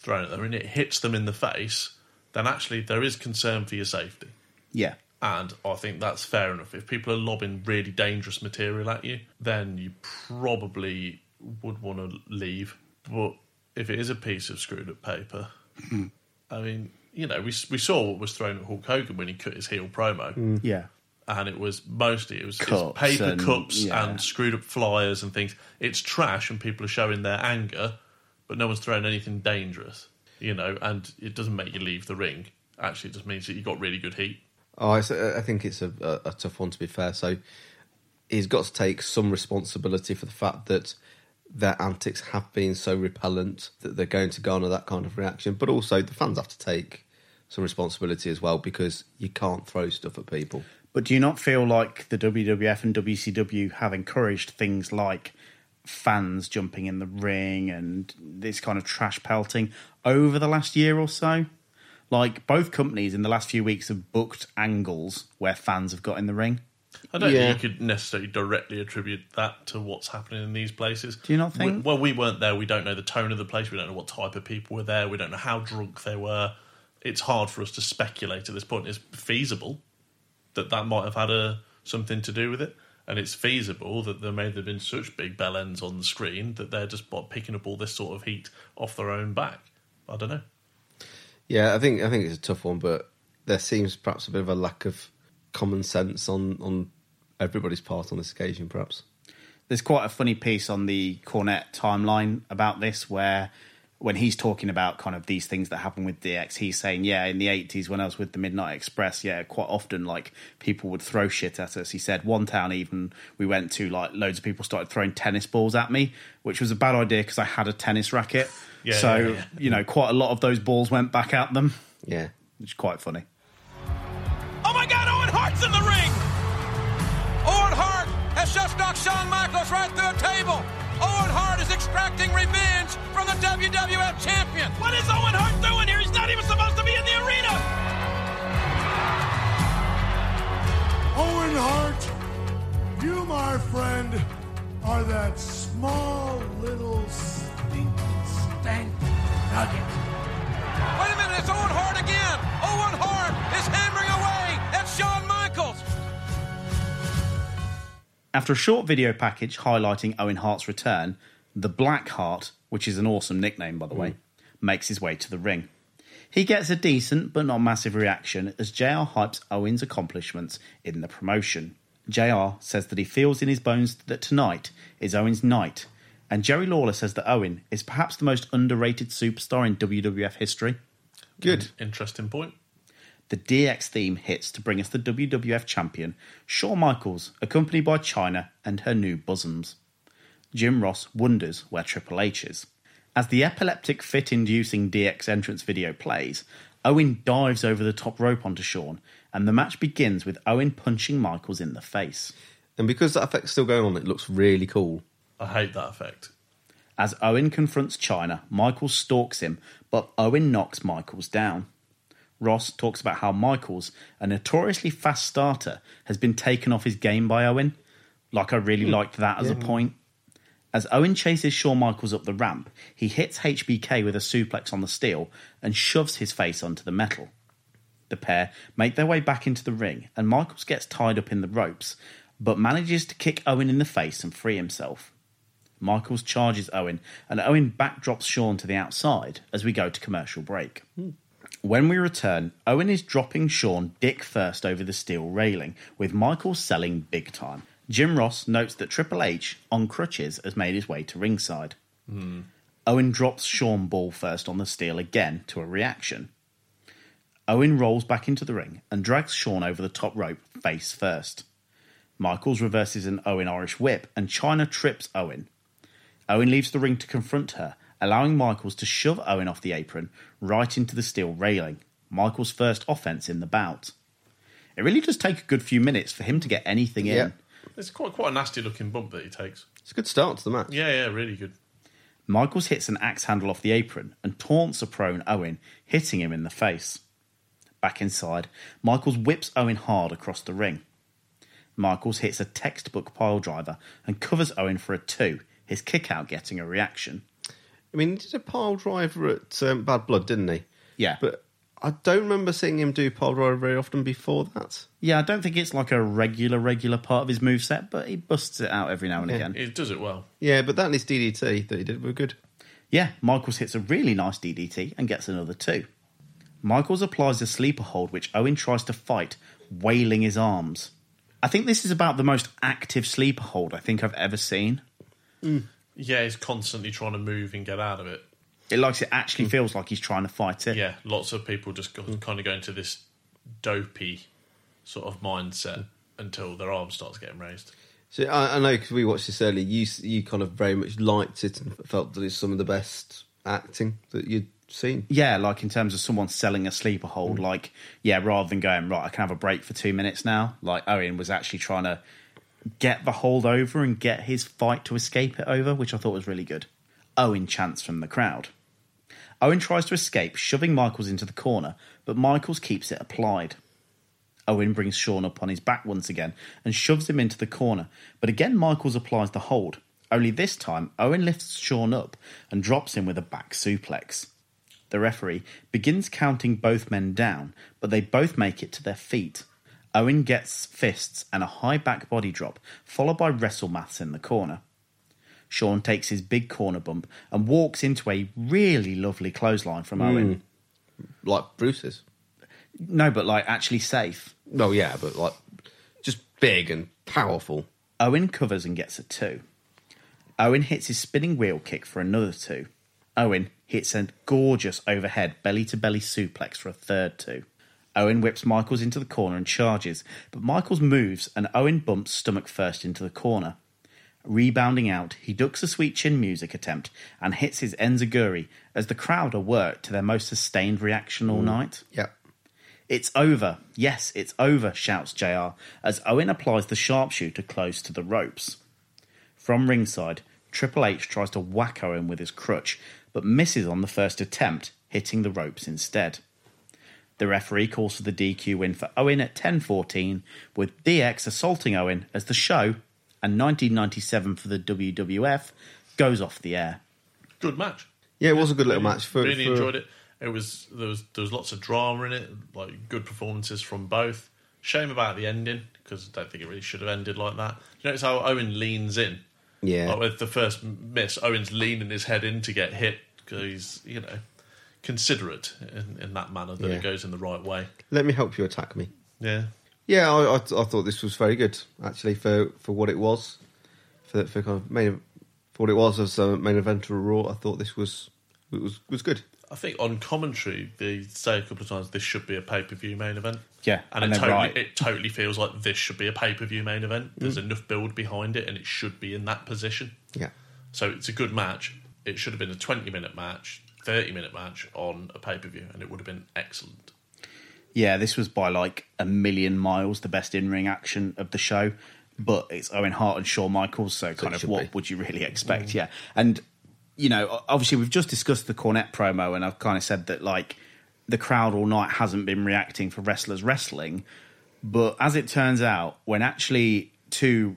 thrown at them and it hits them in the face, then actually there is concern for your safety. Yeah. And I think that's fair enough. If people are lobbing really dangerous material at you, then you probably would want to leave. But if it is a piece of screwed up paper, I mean, you know, we we saw what was thrown at Hulk Hogan when he cut his heel promo. Mm. Yeah. And it was mostly it was, it was paper and- cups yeah. and screwed up flyers and things. It's trash, and people are showing their anger, but no one's thrown anything dangerous, you know. And it doesn't make you leave the ring. Actually, it just means that you got really good heat. Oh, I, s- uh, I think it's a, a, a tough one to be fair. So he's got to take some responsibility for the fact that their antics have been so repellent that they're going to garner that kind of reaction. But also, the fans have to take some responsibility as well because you can't throw stuff at people. But do you not feel like the WWF and WCW have encouraged things like fans jumping in the ring and this kind of trash pelting over the last year or so? Like both companies in the last few weeks have booked angles where fans have got in the ring. I don't Yeah. think you could necessarily directly attribute that to what's happening in these places. Do you not think? We, well, we weren't there. We don't know the tone of the place. We don't know what type of people were there. We don't know how drunk they were. It's hard for us to speculate at this point. It's feasible that that might have had a something to do with it, and it's feasible that there may have been such big bell ends on the screen that they're just what, picking up all this sort of heat off their own back. I don't know. Yeah, I think I think it's a tough one, but there seems perhaps a bit of a lack of common sense on on everybody's part on this occasion, perhaps. There's quite a funny piece on the Cornette timeline about this where when he's talking about kind of these things that happen with DX, he's saying, yeah, in the 80s when I was with the Midnight Express, yeah, quite often like people would throw shit at us. He said one town even we went to, like loads of people started throwing tennis balls at me, which was a bad idea because I had a tennis racket. Yeah, so, yeah, yeah. you know, quite a lot of those balls went back at them. Yeah. Which is quite funny. Oh my God, Owen Hart's in the ring! Owen Hart has just knocked Shawn Michaels right through a table. WWF champion. What is Owen Hart doing here? He's not even supposed to be in the arena. Owen Hart, you, my friend, are that small little stinky stank nugget. Wait a minute, it's Owen Hart again. Owen Hart is hammering away at Shawn Michaels. After a short video package highlighting Owen Hart's return, the Black Heart, which is an awesome nickname by the way, hmm. makes his way to the ring. He gets a decent but not massive reaction as JR hypes Owen's accomplishments in the promotion. JR says that he feels in his bones that tonight is Owen's night, and Jerry Lawler says that Owen is perhaps the most underrated superstar in WWF history. Good. Interesting point. The DX theme hits to bring us the WWF champion, Shawn Michaels, accompanied by Chyna and her new bosoms. Jim Ross wonders where Triple H is. As the epileptic fit inducing DX entrance video plays, Owen dives over the top rope onto Shawn, and the match begins with Owen punching Michaels in the face. And because that effect's still going on, it looks really cool. I hate that effect. As Owen confronts Chyna, Michaels stalks him, but Owen knocks Michaels down. Ross talks about how Michaels, a notoriously fast starter, has been taken off his game by Owen. Like, I really hmm. liked that as a point. As Owen chases Shawn Michaels up the ramp, he hits HBK with a suplex on the steel and shoves his face onto the metal. The pair make their way back into the ring, and Michaels gets tied up in the ropes, but manages to kick Owen in the face and free himself. Michaels charges Owen, and Owen backdrops Shawn to the outside as we go to commercial break. When we return, Owen is dropping Shawn dick first over the steel railing, with Michaels selling big time. Jim Ross notes that Triple H, on crutches, has made his way to ringside. Owen drops Shawn ball first on the steel again to a reaction. Owen rolls back into the ring and drags Shawn over the top rope face first. Michaels reverses an Owen Irish whip and Chyna trips Owen. Owen leaves the ring to confront her, allowing Michaels to shove Owen off the apron right into the steel railing. Michaels' first offense in the bout. It really does take a good few minutes for him to get anything in. Yeah. It's quite quite a nasty looking bump that he takes. It's a good start to the match. Yeah, yeah, really good. Michaels hits an axe handle off the apron and taunts a prone Owen, hitting him in the face. Back inside, Michaels whips Owen hard across the ring. Michaels hits a textbook pile driver and covers Owen for a two, his kick out getting a reaction. I mean, he did a pile driver at um, Bad Blood, didn't he? Yeah. But I don't remember seeing him do pile driver very often before that. Yeah, I don't think it's like a regular, regular part of his moveset, but he busts it out every now and Yeah. again. He does it well. Yeah, but that and his DDT that he did were good. Yeah, Michaels hits a really nice DDT and gets another two. Michaels applies a sleeper hold, which Owen tries to fight, wailing his arms. I think this is about the most active sleeper hold I think I've ever seen. Mm. Yeah, he's constantly trying to move and get out of it. It likes it actually hmm. feels like he's trying to fight it. Yeah, lots of people just go, hmm. kind of go into this dopey sort of mindset until their arm starts getting raised. So I, I know because we watched this earlier. You you kind of very much liked it and felt that it's some of the best acting that you'd seen. Yeah, like in terms of someone selling a sleeper hold, hmm. like, yeah, rather than going, right, I can have a break for two minutes now, like Owen was actually trying to get the hold over and get his fight to escape it over, which I thought was really good. Owen chants from the crowd. Owen tries to escape, shoving Michaels into the corner, but Michaels keeps it applied. Owen brings Shawn up on his back once again and shoves him into the corner, but again Michaels applies the hold. Only this time, Owen lifts Shawn up and drops him with a back suplex. The referee begins counting both men down, but they both make it to their feet. Owen gets fists and a high back body drop, followed by wrestle maths in the corner. Shawn takes his big corner bump and walks into a really lovely clothesline from Owen. Hmm. Like Bruce's. No, but like actually safe. Well, yeah, but like just big and powerful. Owen covers and gets a two. Owen hits his spinning wheel kick for another two. Owen hits a gorgeous overhead belly to belly suplex for a third two. Owen whips Michaels into the corner and charges, but Michaels moves and Owen bumps stomach first into the corner. Rebounding out, he ducks a sweet chin music attempt and hits his enziguri as the crowd are worked to their most sustained reaction all mm. night. Yeah. It's over. Yes, it's over, shouts JR as Owen applies the sharpshooter close to the ropes. From ringside, Triple H tries to whack Owen with his crutch, but misses on the first attempt, hitting the ropes instead. The referee calls for the DQ win for Owen at 10:14, with DX assaulting Owen as the show and 1997 for the WWF goes off the air. Good match. Yeah, it was a good little Really- match. For, really for- enjoyed it. It was there was there was lots of drama in it, like good performances from both. Shame about the ending because I don't think it really should have ended like that. You notice how Owen leans in. Yeah. Like with the first miss, Owen's leaning his head in to get hit because he's you know considerate in, in that manner that Yeah. it goes in the right way. Let me help you attack me. Yeah. Yeah, I, I, I thought this was very good actually for, for what it was, for for kind of main for what it was as a main event of Raw. I thought this was it was was good. I think on commentary they say a couple of times this should be a pay per view main event. Yeah, and, and it totally right. it totally feels like this should be a pay per view main event. There's Mm. enough build behind it, and it should be in that position. Yeah. So it's a good match. It should have been a 20 minute match, 30 minute match on a pay per view, and it would have been excellent. Yeah, this was by like a million miles the best in ring action of the show, but it's Owen Hart and Shawn Michaels, so kind of what be. would you really expect? Mm. Yeah, and you know, obviously we've just discussed the Cornette promo, and I've kind of said that like the crowd all night hasn't been reacting for wrestlers wrestling, but as it turns out, when actually two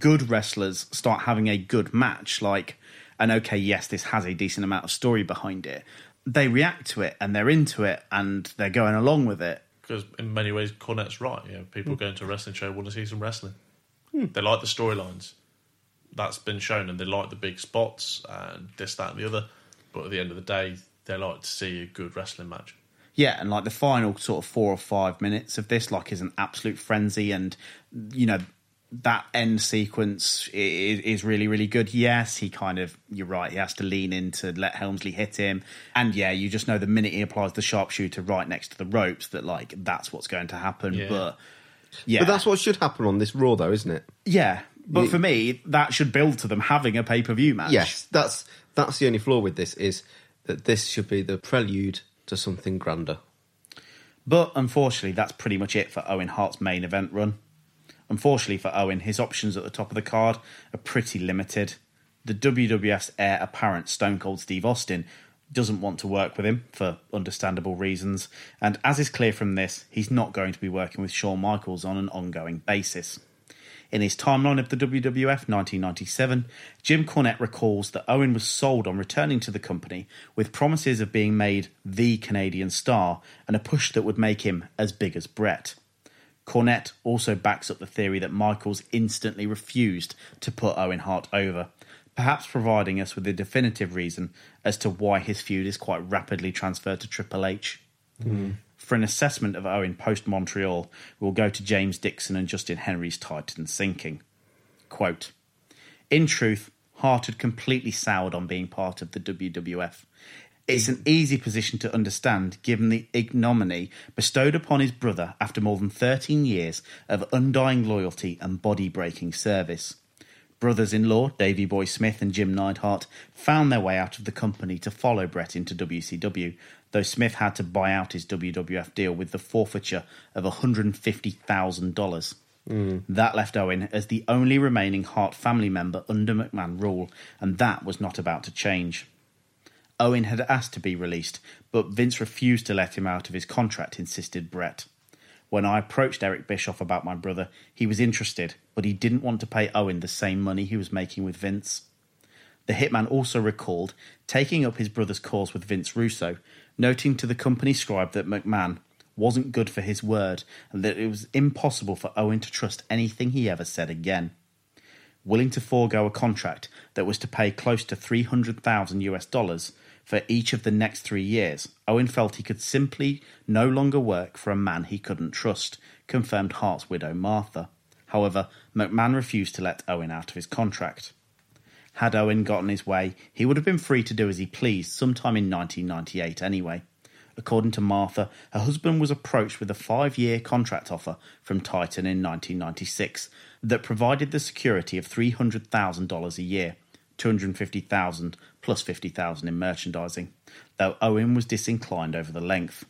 good wrestlers start having a good match, like, and okay, yes, this has a decent amount of story behind it, they react to it and they're into it and they're going along with it. Because in many ways, Cornette's right. You know, people Mm. going to a wrestling show want to see some wrestling. Hmm. They like the storylines. that's been shown, and they like the big spots and this, that, and the other. But at the end of the day, they like to see a good wrestling match. Yeah, and like the final sort of four or five minutes of this, like, is an absolute frenzy, and you know that end sequence is, is really really good. Yes, he kind of you're right. He has to lean in to let Helmsley hit him, and yeah, you just know the minute he applies the sharpshooter right next to the ropes that like that's what's going to happen. Yeah. But yeah, But that's what should happen on this Raw, though, isn't it? yeah. But You- for me, that should build to them having a pay per view match. Yes, that's that's the only flaw with this is that this should be the prelude to something grander. But unfortunately, that's pretty much it for Owen Hart's main event run. Unfortunately for Owen, his options at the top of the card are pretty limited. The WWF's heir apparent Stone Cold Steve Austin doesn't want to work with him for understandable reasons, and as is clear from this, he's not going to be working with Shawn Michaels on an ongoing basis. In his timeline of the WWF 1997, Jim Cornette recalls that Owen was sold on returning to the company with promises of being made the Canadian star and a push that would make him as big as Bret. Cornette also backs up the theory that Michaels instantly refused to put Owen Hart over, perhaps providing us with a definitive reason as to why his feud is quite rapidly transferred to Triple H. Mm-hmm. For an assessment of Owen post Montreal, we'll go to James Dixon and Justin Henry's Titan sinking. Quote In truth, Hart had completely soured on being part of the WWF. It's an easy position to understand given the ignominy bestowed upon his brother after more than 13 years of undying loyalty and body breaking service. Brothers in law, Davy Boy Smith and Jim Neidhart, found their way out of the company to follow Bret into WCW, though Smith had to buy out his WWF deal with the forfeiture of $150,000. Hmm. That left Owen as the only remaining Hart family member under McMahon rule, and that was not about to change. Owen had asked to be released, but Vince refused to let him out of his contract, insisted Bret. When I approached Eric Bischoff about my brother, he was interested, but he didn't want to pay Owen the same money he was making with Vince. The hitman also recalled taking up his brother's cause with Vince Russo, noting to the company scribe that McMahon wasn't good for his word and that it was impossible for Owen to trust anything he ever said again. Willing to forego a contract that was to pay close to 300,000 US dollars for each of the next three years, Owen felt he could simply no longer work for a man he couldn't trust, confirmed Hart's widow Martha. However, McMahon refused to let Owen out of his contract. Had Owen gotten his way, he would have been free to do as he pleased sometime in 1998 anyway. According to Martha, her husband was approached with a five year contract offer from Titan in 1996 that provided the security of $300,000 a year, 250000 plus 50000 in merchandising, though Owen was disinclined over the length.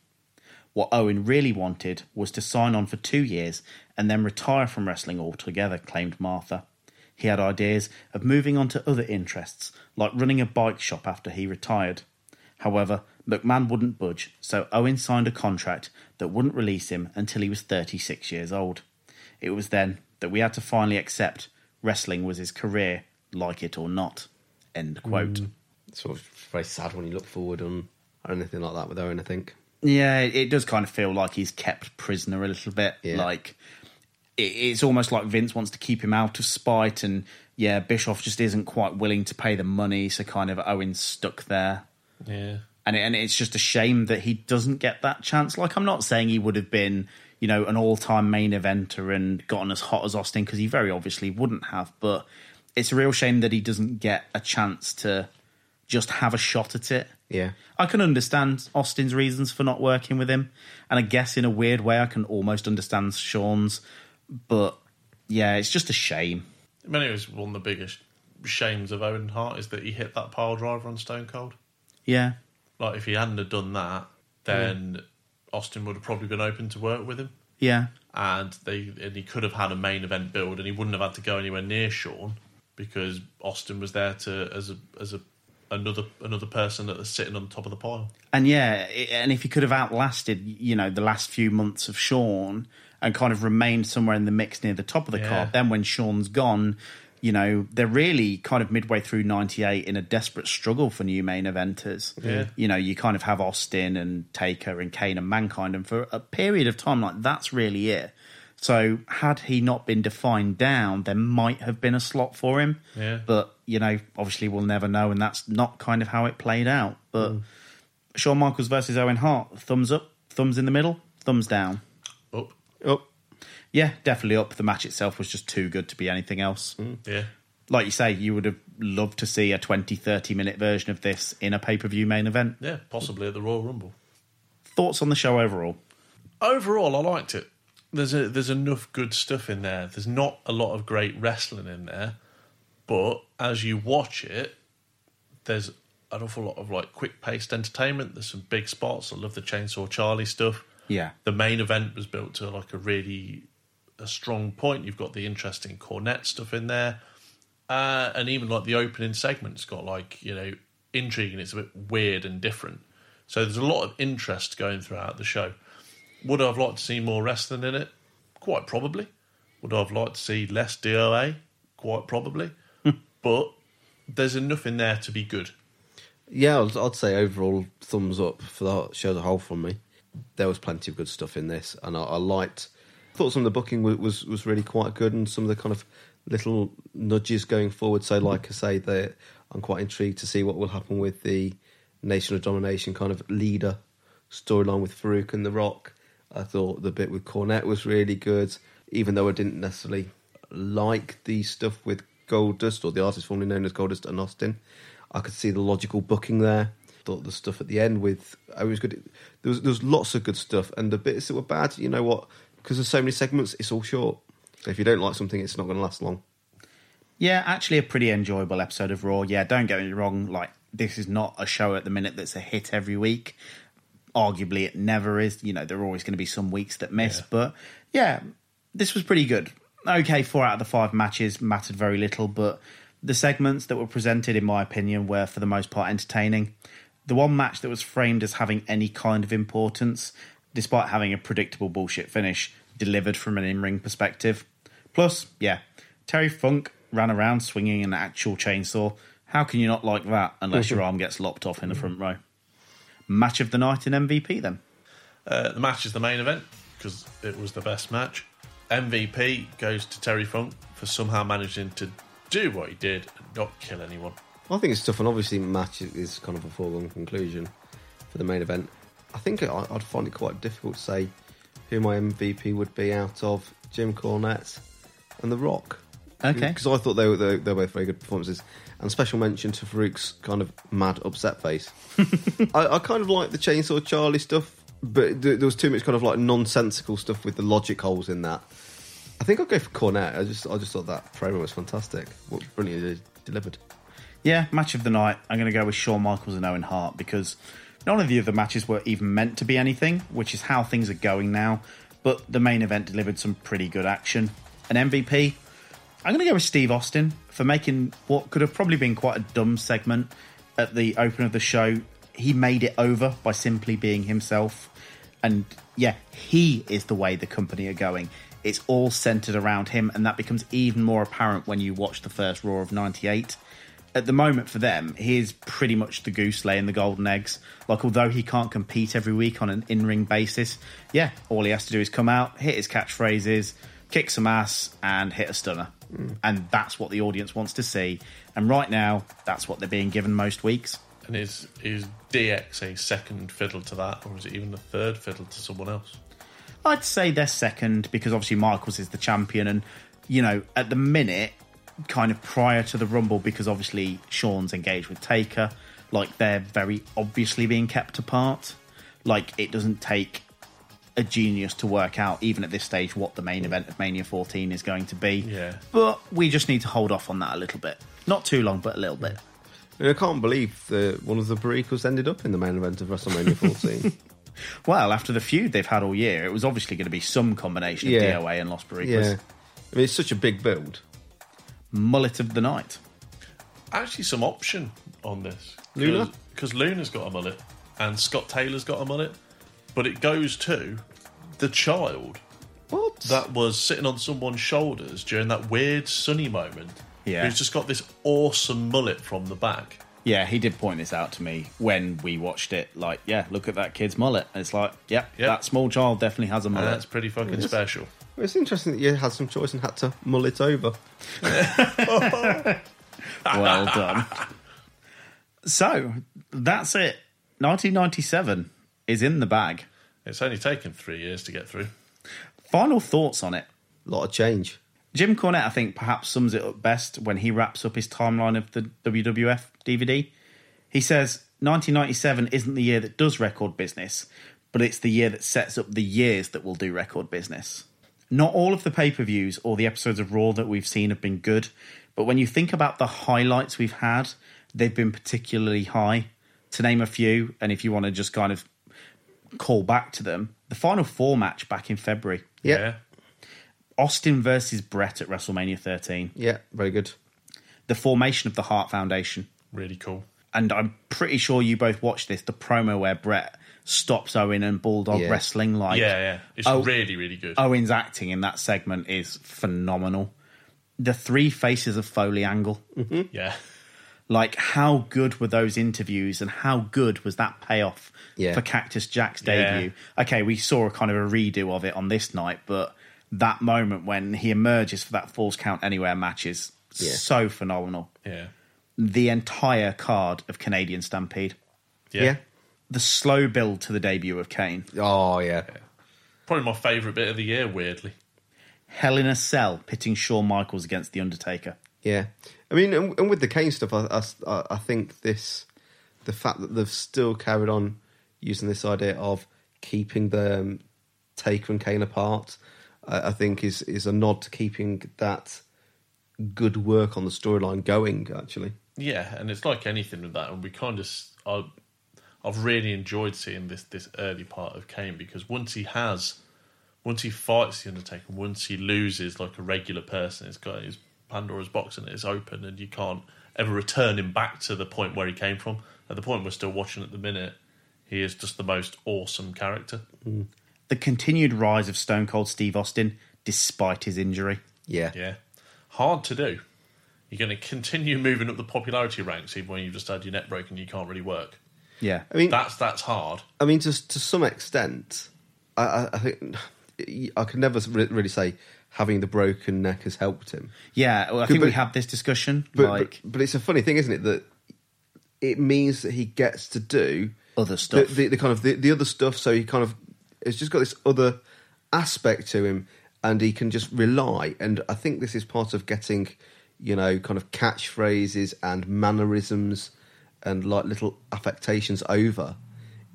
What Owen really wanted was to sign on for two years and then retire from wrestling altogether, claimed Martha. He had ideas of moving on to other interests, like running a bike shop after he retired. However, McMahon wouldn't budge, so Owen signed a contract that wouldn't release him until he was 36 years old. It was then that we had to finally accept wrestling was his career, like it or not. End quote. Mm. Sort of very sad when you look forward on anything like that with Owen, I think. Yeah, it it does kind of feel like he's kept prisoner a little bit. Yeah. Like it's almost like Vince wants to keep him out of spite, and yeah, Bischoff just isn't quite willing to pay the money, so kind of Owen's stuck there. Yeah. And it, and it's just a shame that he doesn't get that chance. Like I'm not saying he would have been, you know, an all-time main eventer and gotten as hot as Austin because he very obviously wouldn't have. But it's a real shame that he doesn't get a chance to just have a shot at it. Yeah. I can understand Austin's reasons for not working with him, and I guess in a weird way I can almost understand Shawn's. But yeah, it's just a shame. I mean, it was one of the biggest shames of Owen Hart is that he hit that pile driver on Stone Cold. Yeah, Like, if he hadn't have done that, then mm. Austin would have probably been open to work with him. yeah, and they and he could have had a main event build, and he wouldn't have had to go anywhere near Shawn because Austin was there to as a as a another another person that was sitting on top of the pile. and yeah, and if he could have outlasted, you know, the last few months of Shawn and kind of remained somewhere in the mix near the top of the Yeah. card, then when Shawn's gone. You know, they're really kind of midway through 98 in a desperate struggle for new main eventers. Yeah. You know, you kind of have Austin and Taker and Kane and Mankind, and for a period of time, like that's really it. So had he not been defined down, there might have been a slot for him. Yeah. But, you know, obviously we'll never know, and that's not kind of how it played out. But hmm. Shawn Michaels versus Owen Hart, thumbs up, thumbs in the middle, thumbs down. Up. Up. Yeah, definitely up. The match itself was just too good to be anything else. Hmm. Yeah. Like you say, you would have loved to see a 20, 30 minute version of this in a pay per view main event. Yeah, possibly at the Royal Rumble. Thoughts on the show overall? Overall, I liked it. There's a, there's enough good stuff in there. There's not a lot of great wrestling in there, but as you watch it, there's an awful lot of like quick paced entertainment. There's some big spots. I love the Chainsaw Charlie stuff. Yeah. The main event was built to like a really a strong point. You've got the interesting Cornette stuff in there, uh, and even like the opening segment's got like you know intrigue and it's a bit weird and different. So there's a lot of interest going throughout the show. Would I have liked to see more wrestling in it? Quite probably. Would I have liked to see less DOA? Quite probably. Hmm. but there's enough in there to be good. Yeah, I'd, I'd say overall thumbs up for the show as a whole from me. There was plenty of good stuff in this, and I, I liked. Thought some of the booking was, was was really quite good, and some of the kind of little nudges going forward. So, like I say, that I'm quite intrigued to see what will happen with the Nation of Domination kind of leader storyline with Farouk and The Rock. I thought the bit with Cornette was really good, even though I didn't necessarily like the stuff with Goldust or the artist formerly known as Goldust and Austin. I could see the logical booking there. Thought the stuff at the end with I was good. There was there was lots of good stuff, and the bits that were bad, you know what? Because there's so many segments, it's all short. So if you don't like something, it's not going to last long. Yeah, actually a pretty enjoyable episode of Raw. Yeah, don't get me wrong, like this is not a show at the minute that's a hit every week. Arguably it never is. You know, there are always going to be some weeks that miss, but yeah, this was pretty good. Okay, four out of the five matches mattered very little, but the segments that were presented, in my opinion, were for the most part entertaining. The one match that was framed as having any kind of importance, despite having a predictable bullshit finish, delivered from an in ring perspective. Plus, yeah, Terry Funk ran around swinging an actual chainsaw. How can you not like that unless your arm gets lopped off in the front row? Match of the night in MVP then. Uh, the match is the main event because it was the best match. MVP goes to Terry Funk for somehow managing to do what he did and not kill anyone. I think it's tough, and obviously, match is kind of a foregone conclusion for the main event. I think I'd find it quite difficult to say who my MVP would be out of Jim Cornette and The Rock. Okay. Because I thought they were, they, they were both very good performances. And special mention to Farouk's kind of mad upset face. I, I kind of like the Chainsaw Charlie stuff, but th- there was too much kind of like nonsensical stuff with the logic holes in that. I think I'll go for Cornette. I just I just thought that promo was fantastic. What brilliantly delivered. Yeah, match of the night. I'm going to go with Shawn Michaels and Owen Hart because none of the other matches were even meant to be anything, which is how things are going now. But the main event delivered some pretty good action. An MVP, I'm going to go with Steve Austin for making what could have probably been quite a dumb segment at the open of the show. He made it over by simply being himself. And yeah, he is the way the company are going. It's all centered around him, and that becomes even more apparent when you watch the first Raw of 98 at the moment for them, he is pretty much the goose laying the golden eggs. Like, although he can't compete every week on an in ring basis, yeah, all he has to do is come out, hit his catchphrases, kick some ass, and hit a stunner. And that's what the audience wants to see. And right now, that's what they're being given most weeks. And is is DX a second fiddle to that, or is it even a third fiddle to someone else? I'd say they're second because obviously Michaels is the champion, and you know, at the minute, kind of prior to the Rumble, because obviously Shawn's engaged with Taker, like they're very obviously being kept apart. Like it doesn't take a genius to work out, even at this stage, what the main event of Mania 14 is going to be. Yeah. But we just need to hold off on that a little bit. Not too long, but a little bit. And I can't believe that one of the Boricuas ended up in the main event of WrestleMania 14. Well, after the feud they've had all year, it was obviously going to be some combination of Yeah. DOA and Los Boricuas. yeah. I mean, it's such a big build. Mullet of the night. Actually, some option on this. Luna? Because Luna's got a mullet and Scott Taylor's got a mullet, but it goes to the child What? that was sitting on someone's shoulders during that weird Sunny moment. Yeah. Who's just got this awesome mullet from the back. Yeah, he did point this out to me when we watched it. Like, yeah, look at that kid's mullet. And it's like, yeah, Yep. that small child definitely has a And mullet. that's pretty fucking special. It's interesting that you had some choice and had to mull it over. well done. So that's it. 1997 is in the bag. It's only taken three years to get through. Final thoughts on it. A lot of change. Jim Cornette, I think, perhaps sums it up best when he wraps up his timeline of the WWF DVD. He says 1997 isn't the year that does record business, but it's the year that sets up the years that will do record business. Not all of the pay per views or the episodes of Raw that we've seen have been good, but when you think about the highlights we've had, they've been particularly high. To name a few, and if you want to just kind of call back to them, the final four match back in February. Yeah. Austin versus Bret at WrestleMania 13. Yeah, very good. The formation of the Hart Foundation. Really cool. And I'm pretty sure you both watched this, the promo where Bret stops Owen and Bulldog Yeah. wrestling like yeah, yeah. It's Oh, really, really good. Owen's acting in that segment is phenomenal. The three faces of Foley angle. Yeah. Like, how good were those interviews and how good was that payoff Yeah. for Cactus Jack's Yeah. debut? Okay, we saw a kind of a redo of it on this night, but that moment when he emerges for that Falls Count Anywhere match is Yeah. so phenomenal. Yeah. The entire card of Canadian Stampede. Yeah. Yeah. The slow build to the debut of Kane. Oh, yeah. Probably my favourite bit of the year, weirdly. Hell in a Cell pitting Shawn Michaels against The Undertaker. Yeah, I mean, and, and with the Kane stuff, I, I, I think this, the fact that they've still carried on using this idea of keeping the um, Taker and Kane apart, I, I think is is a nod to keeping that good work on the storyline going. Actually, Yeah, and it's like anything with that, and we kind of, I, I've really enjoyed seeing this this early part of Kane because once he has, once he fights the Undertaker, once he loses like a regular person, it's got his Pandora's box and it's open, and you can't ever return him back to the point where he came from. At the point we're still watching at the minute, he is just the most awesome character. Mm. The continued rise of Stone Cold Steve Austin despite his injury. yeah, Yeah, hard to do. You're going to continue moving up the popularity ranks even when you've just had your neck broken, and you can't really work. Yeah. I mean, That's that's hard. I mean, to to some extent, I, I, I think I could never really say having the broken neck has helped him. Yeah, well, I think but- we had this discussion. But, like, but but it's a funny thing, isn't it? That it means that he gets to do Other stuff. the, the, the kind of the, the other stuff. So he kind of it's just got this other aspect to him, and he can just rely. And I think this is part of getting, you know, kind of catchphrases and mannerisms and like little affectations over.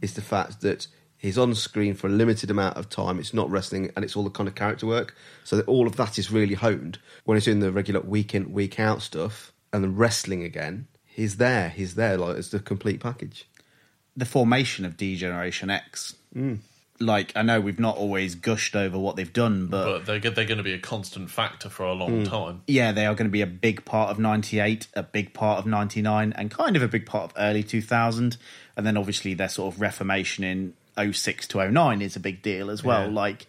Is the fact that he's on screen for a limited amount of time. It's not wrestling, and it's all the kind of character work. So that all of that is really honed when he's doing the regular week in week out stuff, and then wrestling again. He's there. He's there. Like it's the complete package. the formation of D Generation X. Like, I know we've not always gushed over what they've done, but, but they're, they're going to be a constant factor for a long Hmm. time. yeah, they are going to be a big part of 98, a big part of 99, and kind of a big part of early 2000. And then obviously their sort of reformation in 06 to 09 is a big deal as well. Yeah. Like,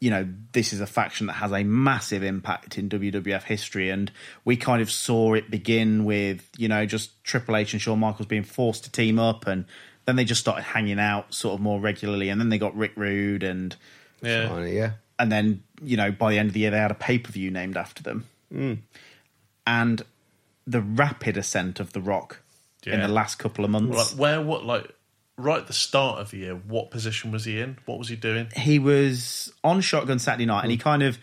you know, this is a faction that has a massive impact in WWF history, and we kind of saw it begin with, you know, just Triple H and Shawn Michaels being forced to team up, and then they just started hanging out sort of more regularly, and then they got Rick Rude, and Yeah. Finally, yeah. and then you know by the end of the year they had a pay per view named after them, mm. and the rapid ascent of the Rock in the last couple of months. Like where what like right at the start of the year, what position was he in? What was he doing? he was on Shotgun Saturday night, and he kind of,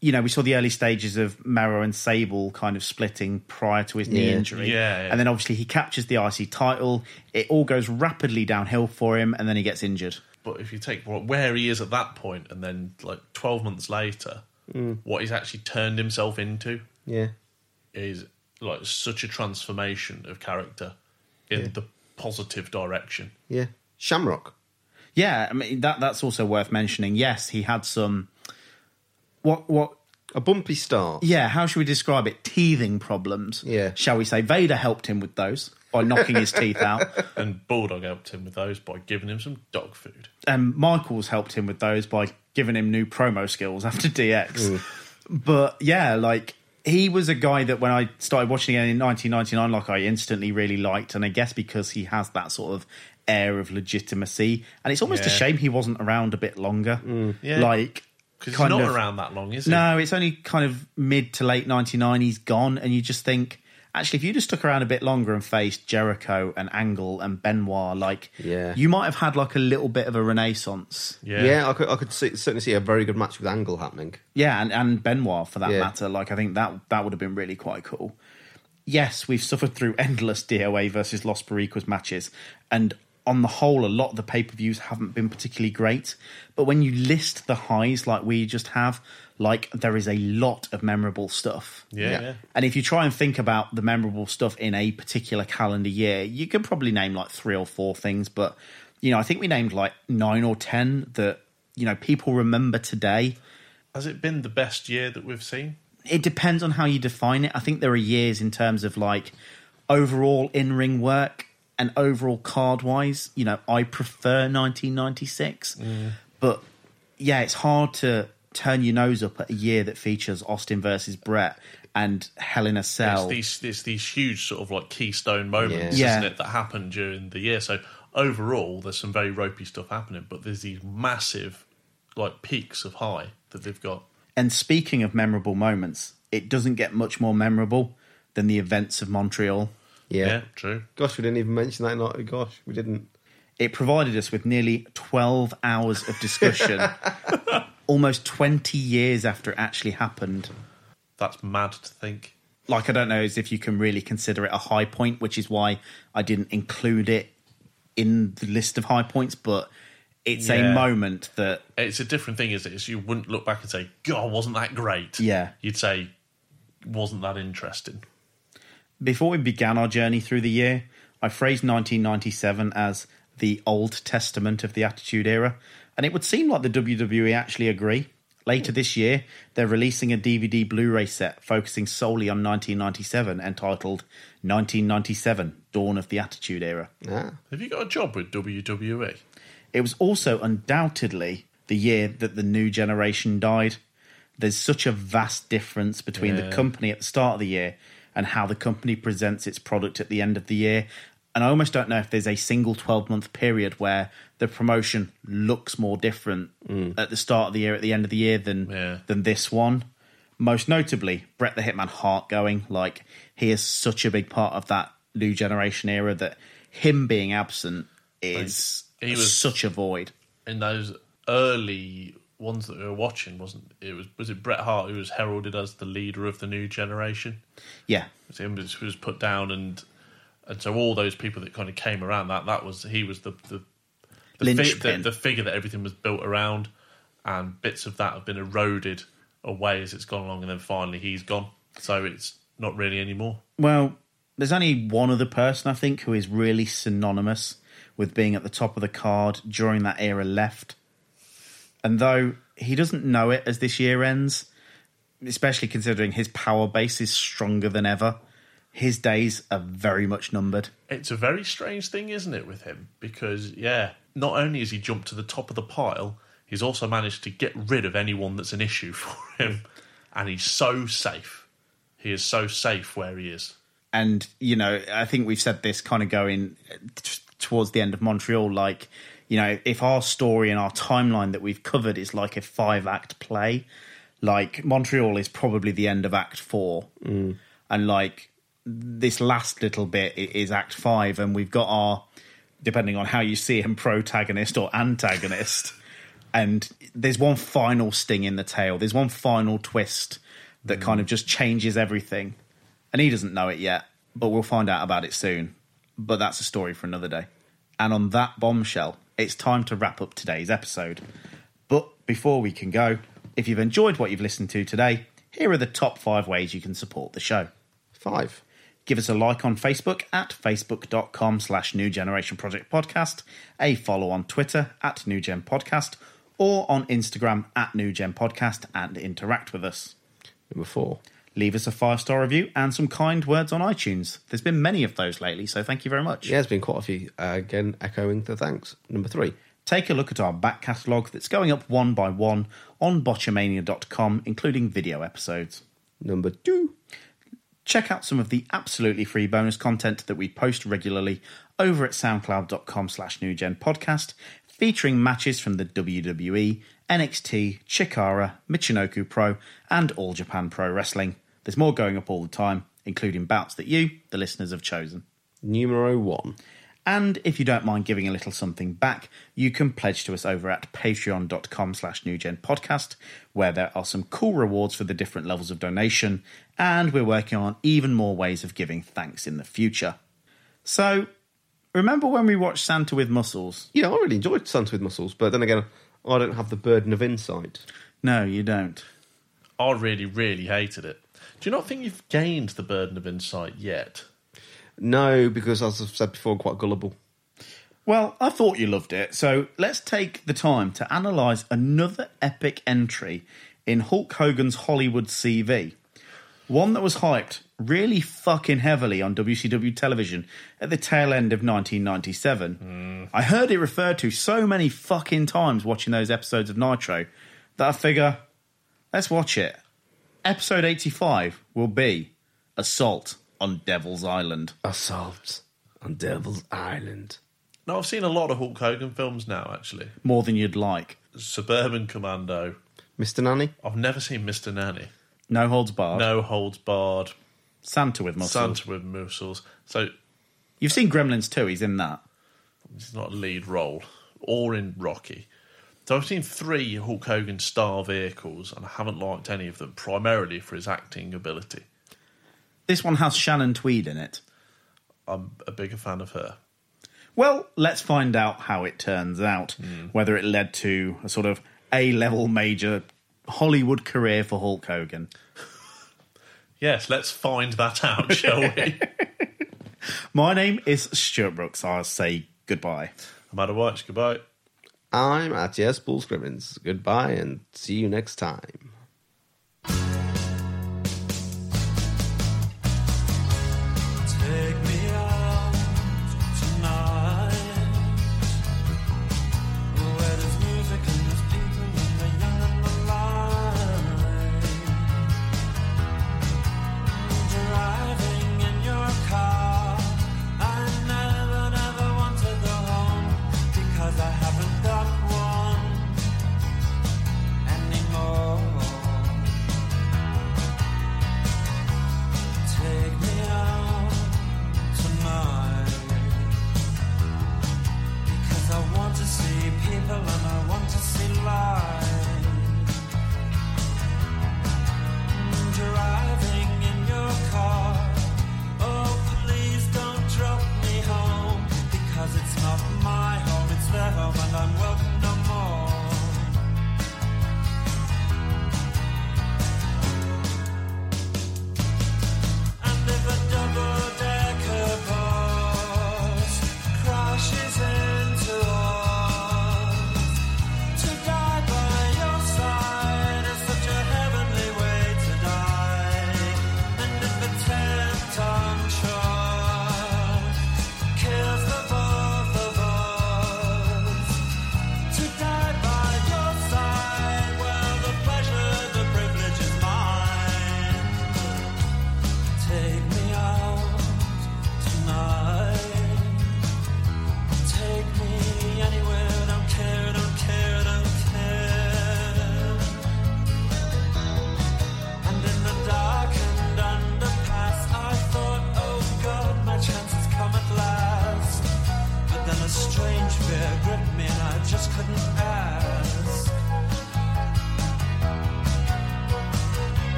you know, we saw the early stages of Mero and Sable kind of splitting prior to his knee Yeah. injury. Yeah, yeah. And then obviously he captures the IC title. It all goes rapidly downhill for him, and then he gets injured. But if you take what, where he is at that point, and then like twelve months later, hmm. what he's actually turned himself into Yeah. is like such a transformation of character in the positive direction. Yeah. Shamrock. Yeah, I mean that that's also worth mentioning. Yes, he had some. What what A bumpy start. Yeah, how should we describe it? Teething problems. Yeah. Shall we say Vader helped him with those by knocking his teeth out. And Bulldog helped him with those by giving him some dog food. And Michaels helped him with those by giving him new promo skills after DX. But yeah, like he was a guy that when I started watching it in 1999, like I instantly really liked. And I guess because he has that sort of air of legitimacy. And it's almost a shame he wasn't around a bit longer. Mm. Yeah. Like, Because he's not of- around that long, is he? No, it's only kind of mid to late 99. He's gone, and you just think, actually, if you just stuck around a bit longer and faced Jericho and Angle and Benoit, like, Yeah. you might have had like a little bit of a renaissance. Yeah, I could, I could see, certainly see a very good match with Angle happening. Yeah, and, and Benoit for that Yeah. matter. Like, I think that that would have been really quite cool. Yes, we've suffered through endless DOA versus Los Boricuas matches, and on the whole, a lot of the pay per views haven't been particularly great. But when you list the highs like we just have, like there is a lot of memorable stuff. Yeah, yeah. And if you try and think about the memorable stuff in a particular calendar year, you can probably name like three or four things. But you know, I think we named like nine or ten that you know people remember today. Has it been the best year that we've seen? It depends on how you define it. I think there are years in terms of like overall in ring work and overall card wise. You know, I prefer 1996, mm. but yeah, it's hard to turn your nose up at a year that features Austin versus Bret and Hell in a It's Cell. these, it's these huge sort of like keystone moments, Yeah. isn't Yeah. it, that happen during the year. So overall, there's some very ropey stuff happening, but there's these massive like peaks of high that they've got. And speaking of memorable moments, it doesn't get much more memorable than the events of Montreal. Yeah. Yeah, true. Gosh, we didn't even mention that. Not gosh, we didn't. It provided us with nearly 12 hours of discussion, almost 20 years after it actually happened. That's mad to think. Like, I don't know as if you can really consider it a high point, which is why I didn't include it in the list of high points, but it's a moment that, It's a different thing, is it? Is you wouldn't look back and say, "God, wasn't that great?" Yeah. you'd say, "Wasn't that interesting?" before we began our journey through the year, I phrased 1997 as the Old Testament of the Attitude Era, and it would seem like the WWE actually agree. Later this year, they're releasing a DVD Blu ray set focusing solely on 1997 entitled 1997 Dawn of the Attitude Era. Ah. Have you got a job with? WWE? It was also undoubtedly the year that the new generation died. There's such a vast difference between the company at the start of the year and how the company presents its product at the end of the year. And I almost don't know if there's a single 12 month period where the promotion looks more different mm. at the start of the year, at the end of the year than Yeah. than this one. Most notably, Bret the Hitman Hart going. Like, he is such a big part of that new generation era that him being absent is He was- such a void. in those early ones that we were watching, wasn't it? Was was it Bret Hart who was heralded as the leader of the new generation? Yeah. It was him who was put down, and and so all those people that kind of came around that that was he was the the the, the, the figure that everything was built around, and bits of that have been eroded away as it's gone along, and then finally he's gone. So it's not really anymore. Well, there's only one other person I think who is really synonymous with being at the top of the card during that era left. And though he doesn't know it as this year ends, especially considering his power base is stronger than ever, his days are very much numbered. It's a very strange thing, isn't it, with him? Because, yeah, not only has he jumped to the top of the pile, he's also managed to get rid of anyone that's an issue for him. And he's so safe. He is so safe where he is. and you know i think we've said this kind of going t- towards the end of montreal like you know if our story and our timeline that we've covered is like a five act play like montreal is probably the end of act four mm. and like this last little bit is act five and we've got our depending on how you see him protagonist or antagonist and there's one final sting in the tail there's one final twist that mm. kind of just changes everything and he doesn't know it yet, but we'll find out about it soon. But that's a story for another day. And on that bombshell, it's time to wrap up today's episode. But before we can go, if you've enjoyed what you've listened to today, here are the top five ways you can support the show. Five. Give us a like on Facebook at facebook.com slash New Generation Project Podcast, a follow on Twitter at New Gen Podcast, or on Instagram at New Gen Podcast and interact with us. Number four. Leave us a five star review and some kind words on iTunes. There's been many of those lately, so thank you very much. Yeah, there's been quite a few. Uh, again, echoing the thanks. Number three. Take a look at our back catalogue that's going up one by one on botchamania.com, including video episodes. Number two. Check out some of the absolutely free bonus content that we post regularly over at soundcloud.com slash newgenpodcast, featuring matches from the WWE, NXT, Chikara, Michinoku Pro, and All Japan Pro Wrestling. There's more going up all the time, including bouts that you, the listeners, have chosen. Numero one. And if you don't mind giving a little something back, you can pledge to us over at patreon.com slash newgenpodcast, where there are some cool rewards for the different levels of donation, and we're working on even more ways of giving thanks in the future. So, remember when we watched Santa with Muscles? Yeah, I really enjoyed Santa with Muscles, but then again, I don't have the burden of insight. No, you don't. I really, really hated it. Do you not think you've gained the burden of insight yet? No, because as I've said before, I'm quite gullible. Well, I thought you loved it, so let's take the time to analyse another epic entry in Hulk Hogan's Hollywood CV. One that was hyped really fucking heavily on WCW television at the tail end of 1997. I heard it referred to so many fucking times watching those episodes of Nitro that I figure, let's watch it. Episode 85 will be Assault on Devil's Island. Assault on Devil's Island. Now, I've seen a lot of Hulk Hogan films now, actually. More than you'd like. Suburban Commando. Mr. Nanny? I've never seen Mr. Nanny. No holds barred. No Holds Barred. Santa with muscles. Santa with muscles. So You've seen Gremlins too. He's in that. He's not a lead role, or in Rocky. So I've seen three Hulk Hogan star vehicles, and I haven't liked any of them, primarily for his acting ability. This one has Shannon Tweed in it. I'm a bigger fan of her. Well, let's find out how it turns out. Hmm. Whether it led to a sort of A level major Hollywood career for Hulk Hogan. Yes, let's find that out, shall we? My name is Stuart Brooks. I'll say goodbye. I'm Adam White. Goodbye. I'm at Yes Bull Scrivens. Goodbye and see you next time.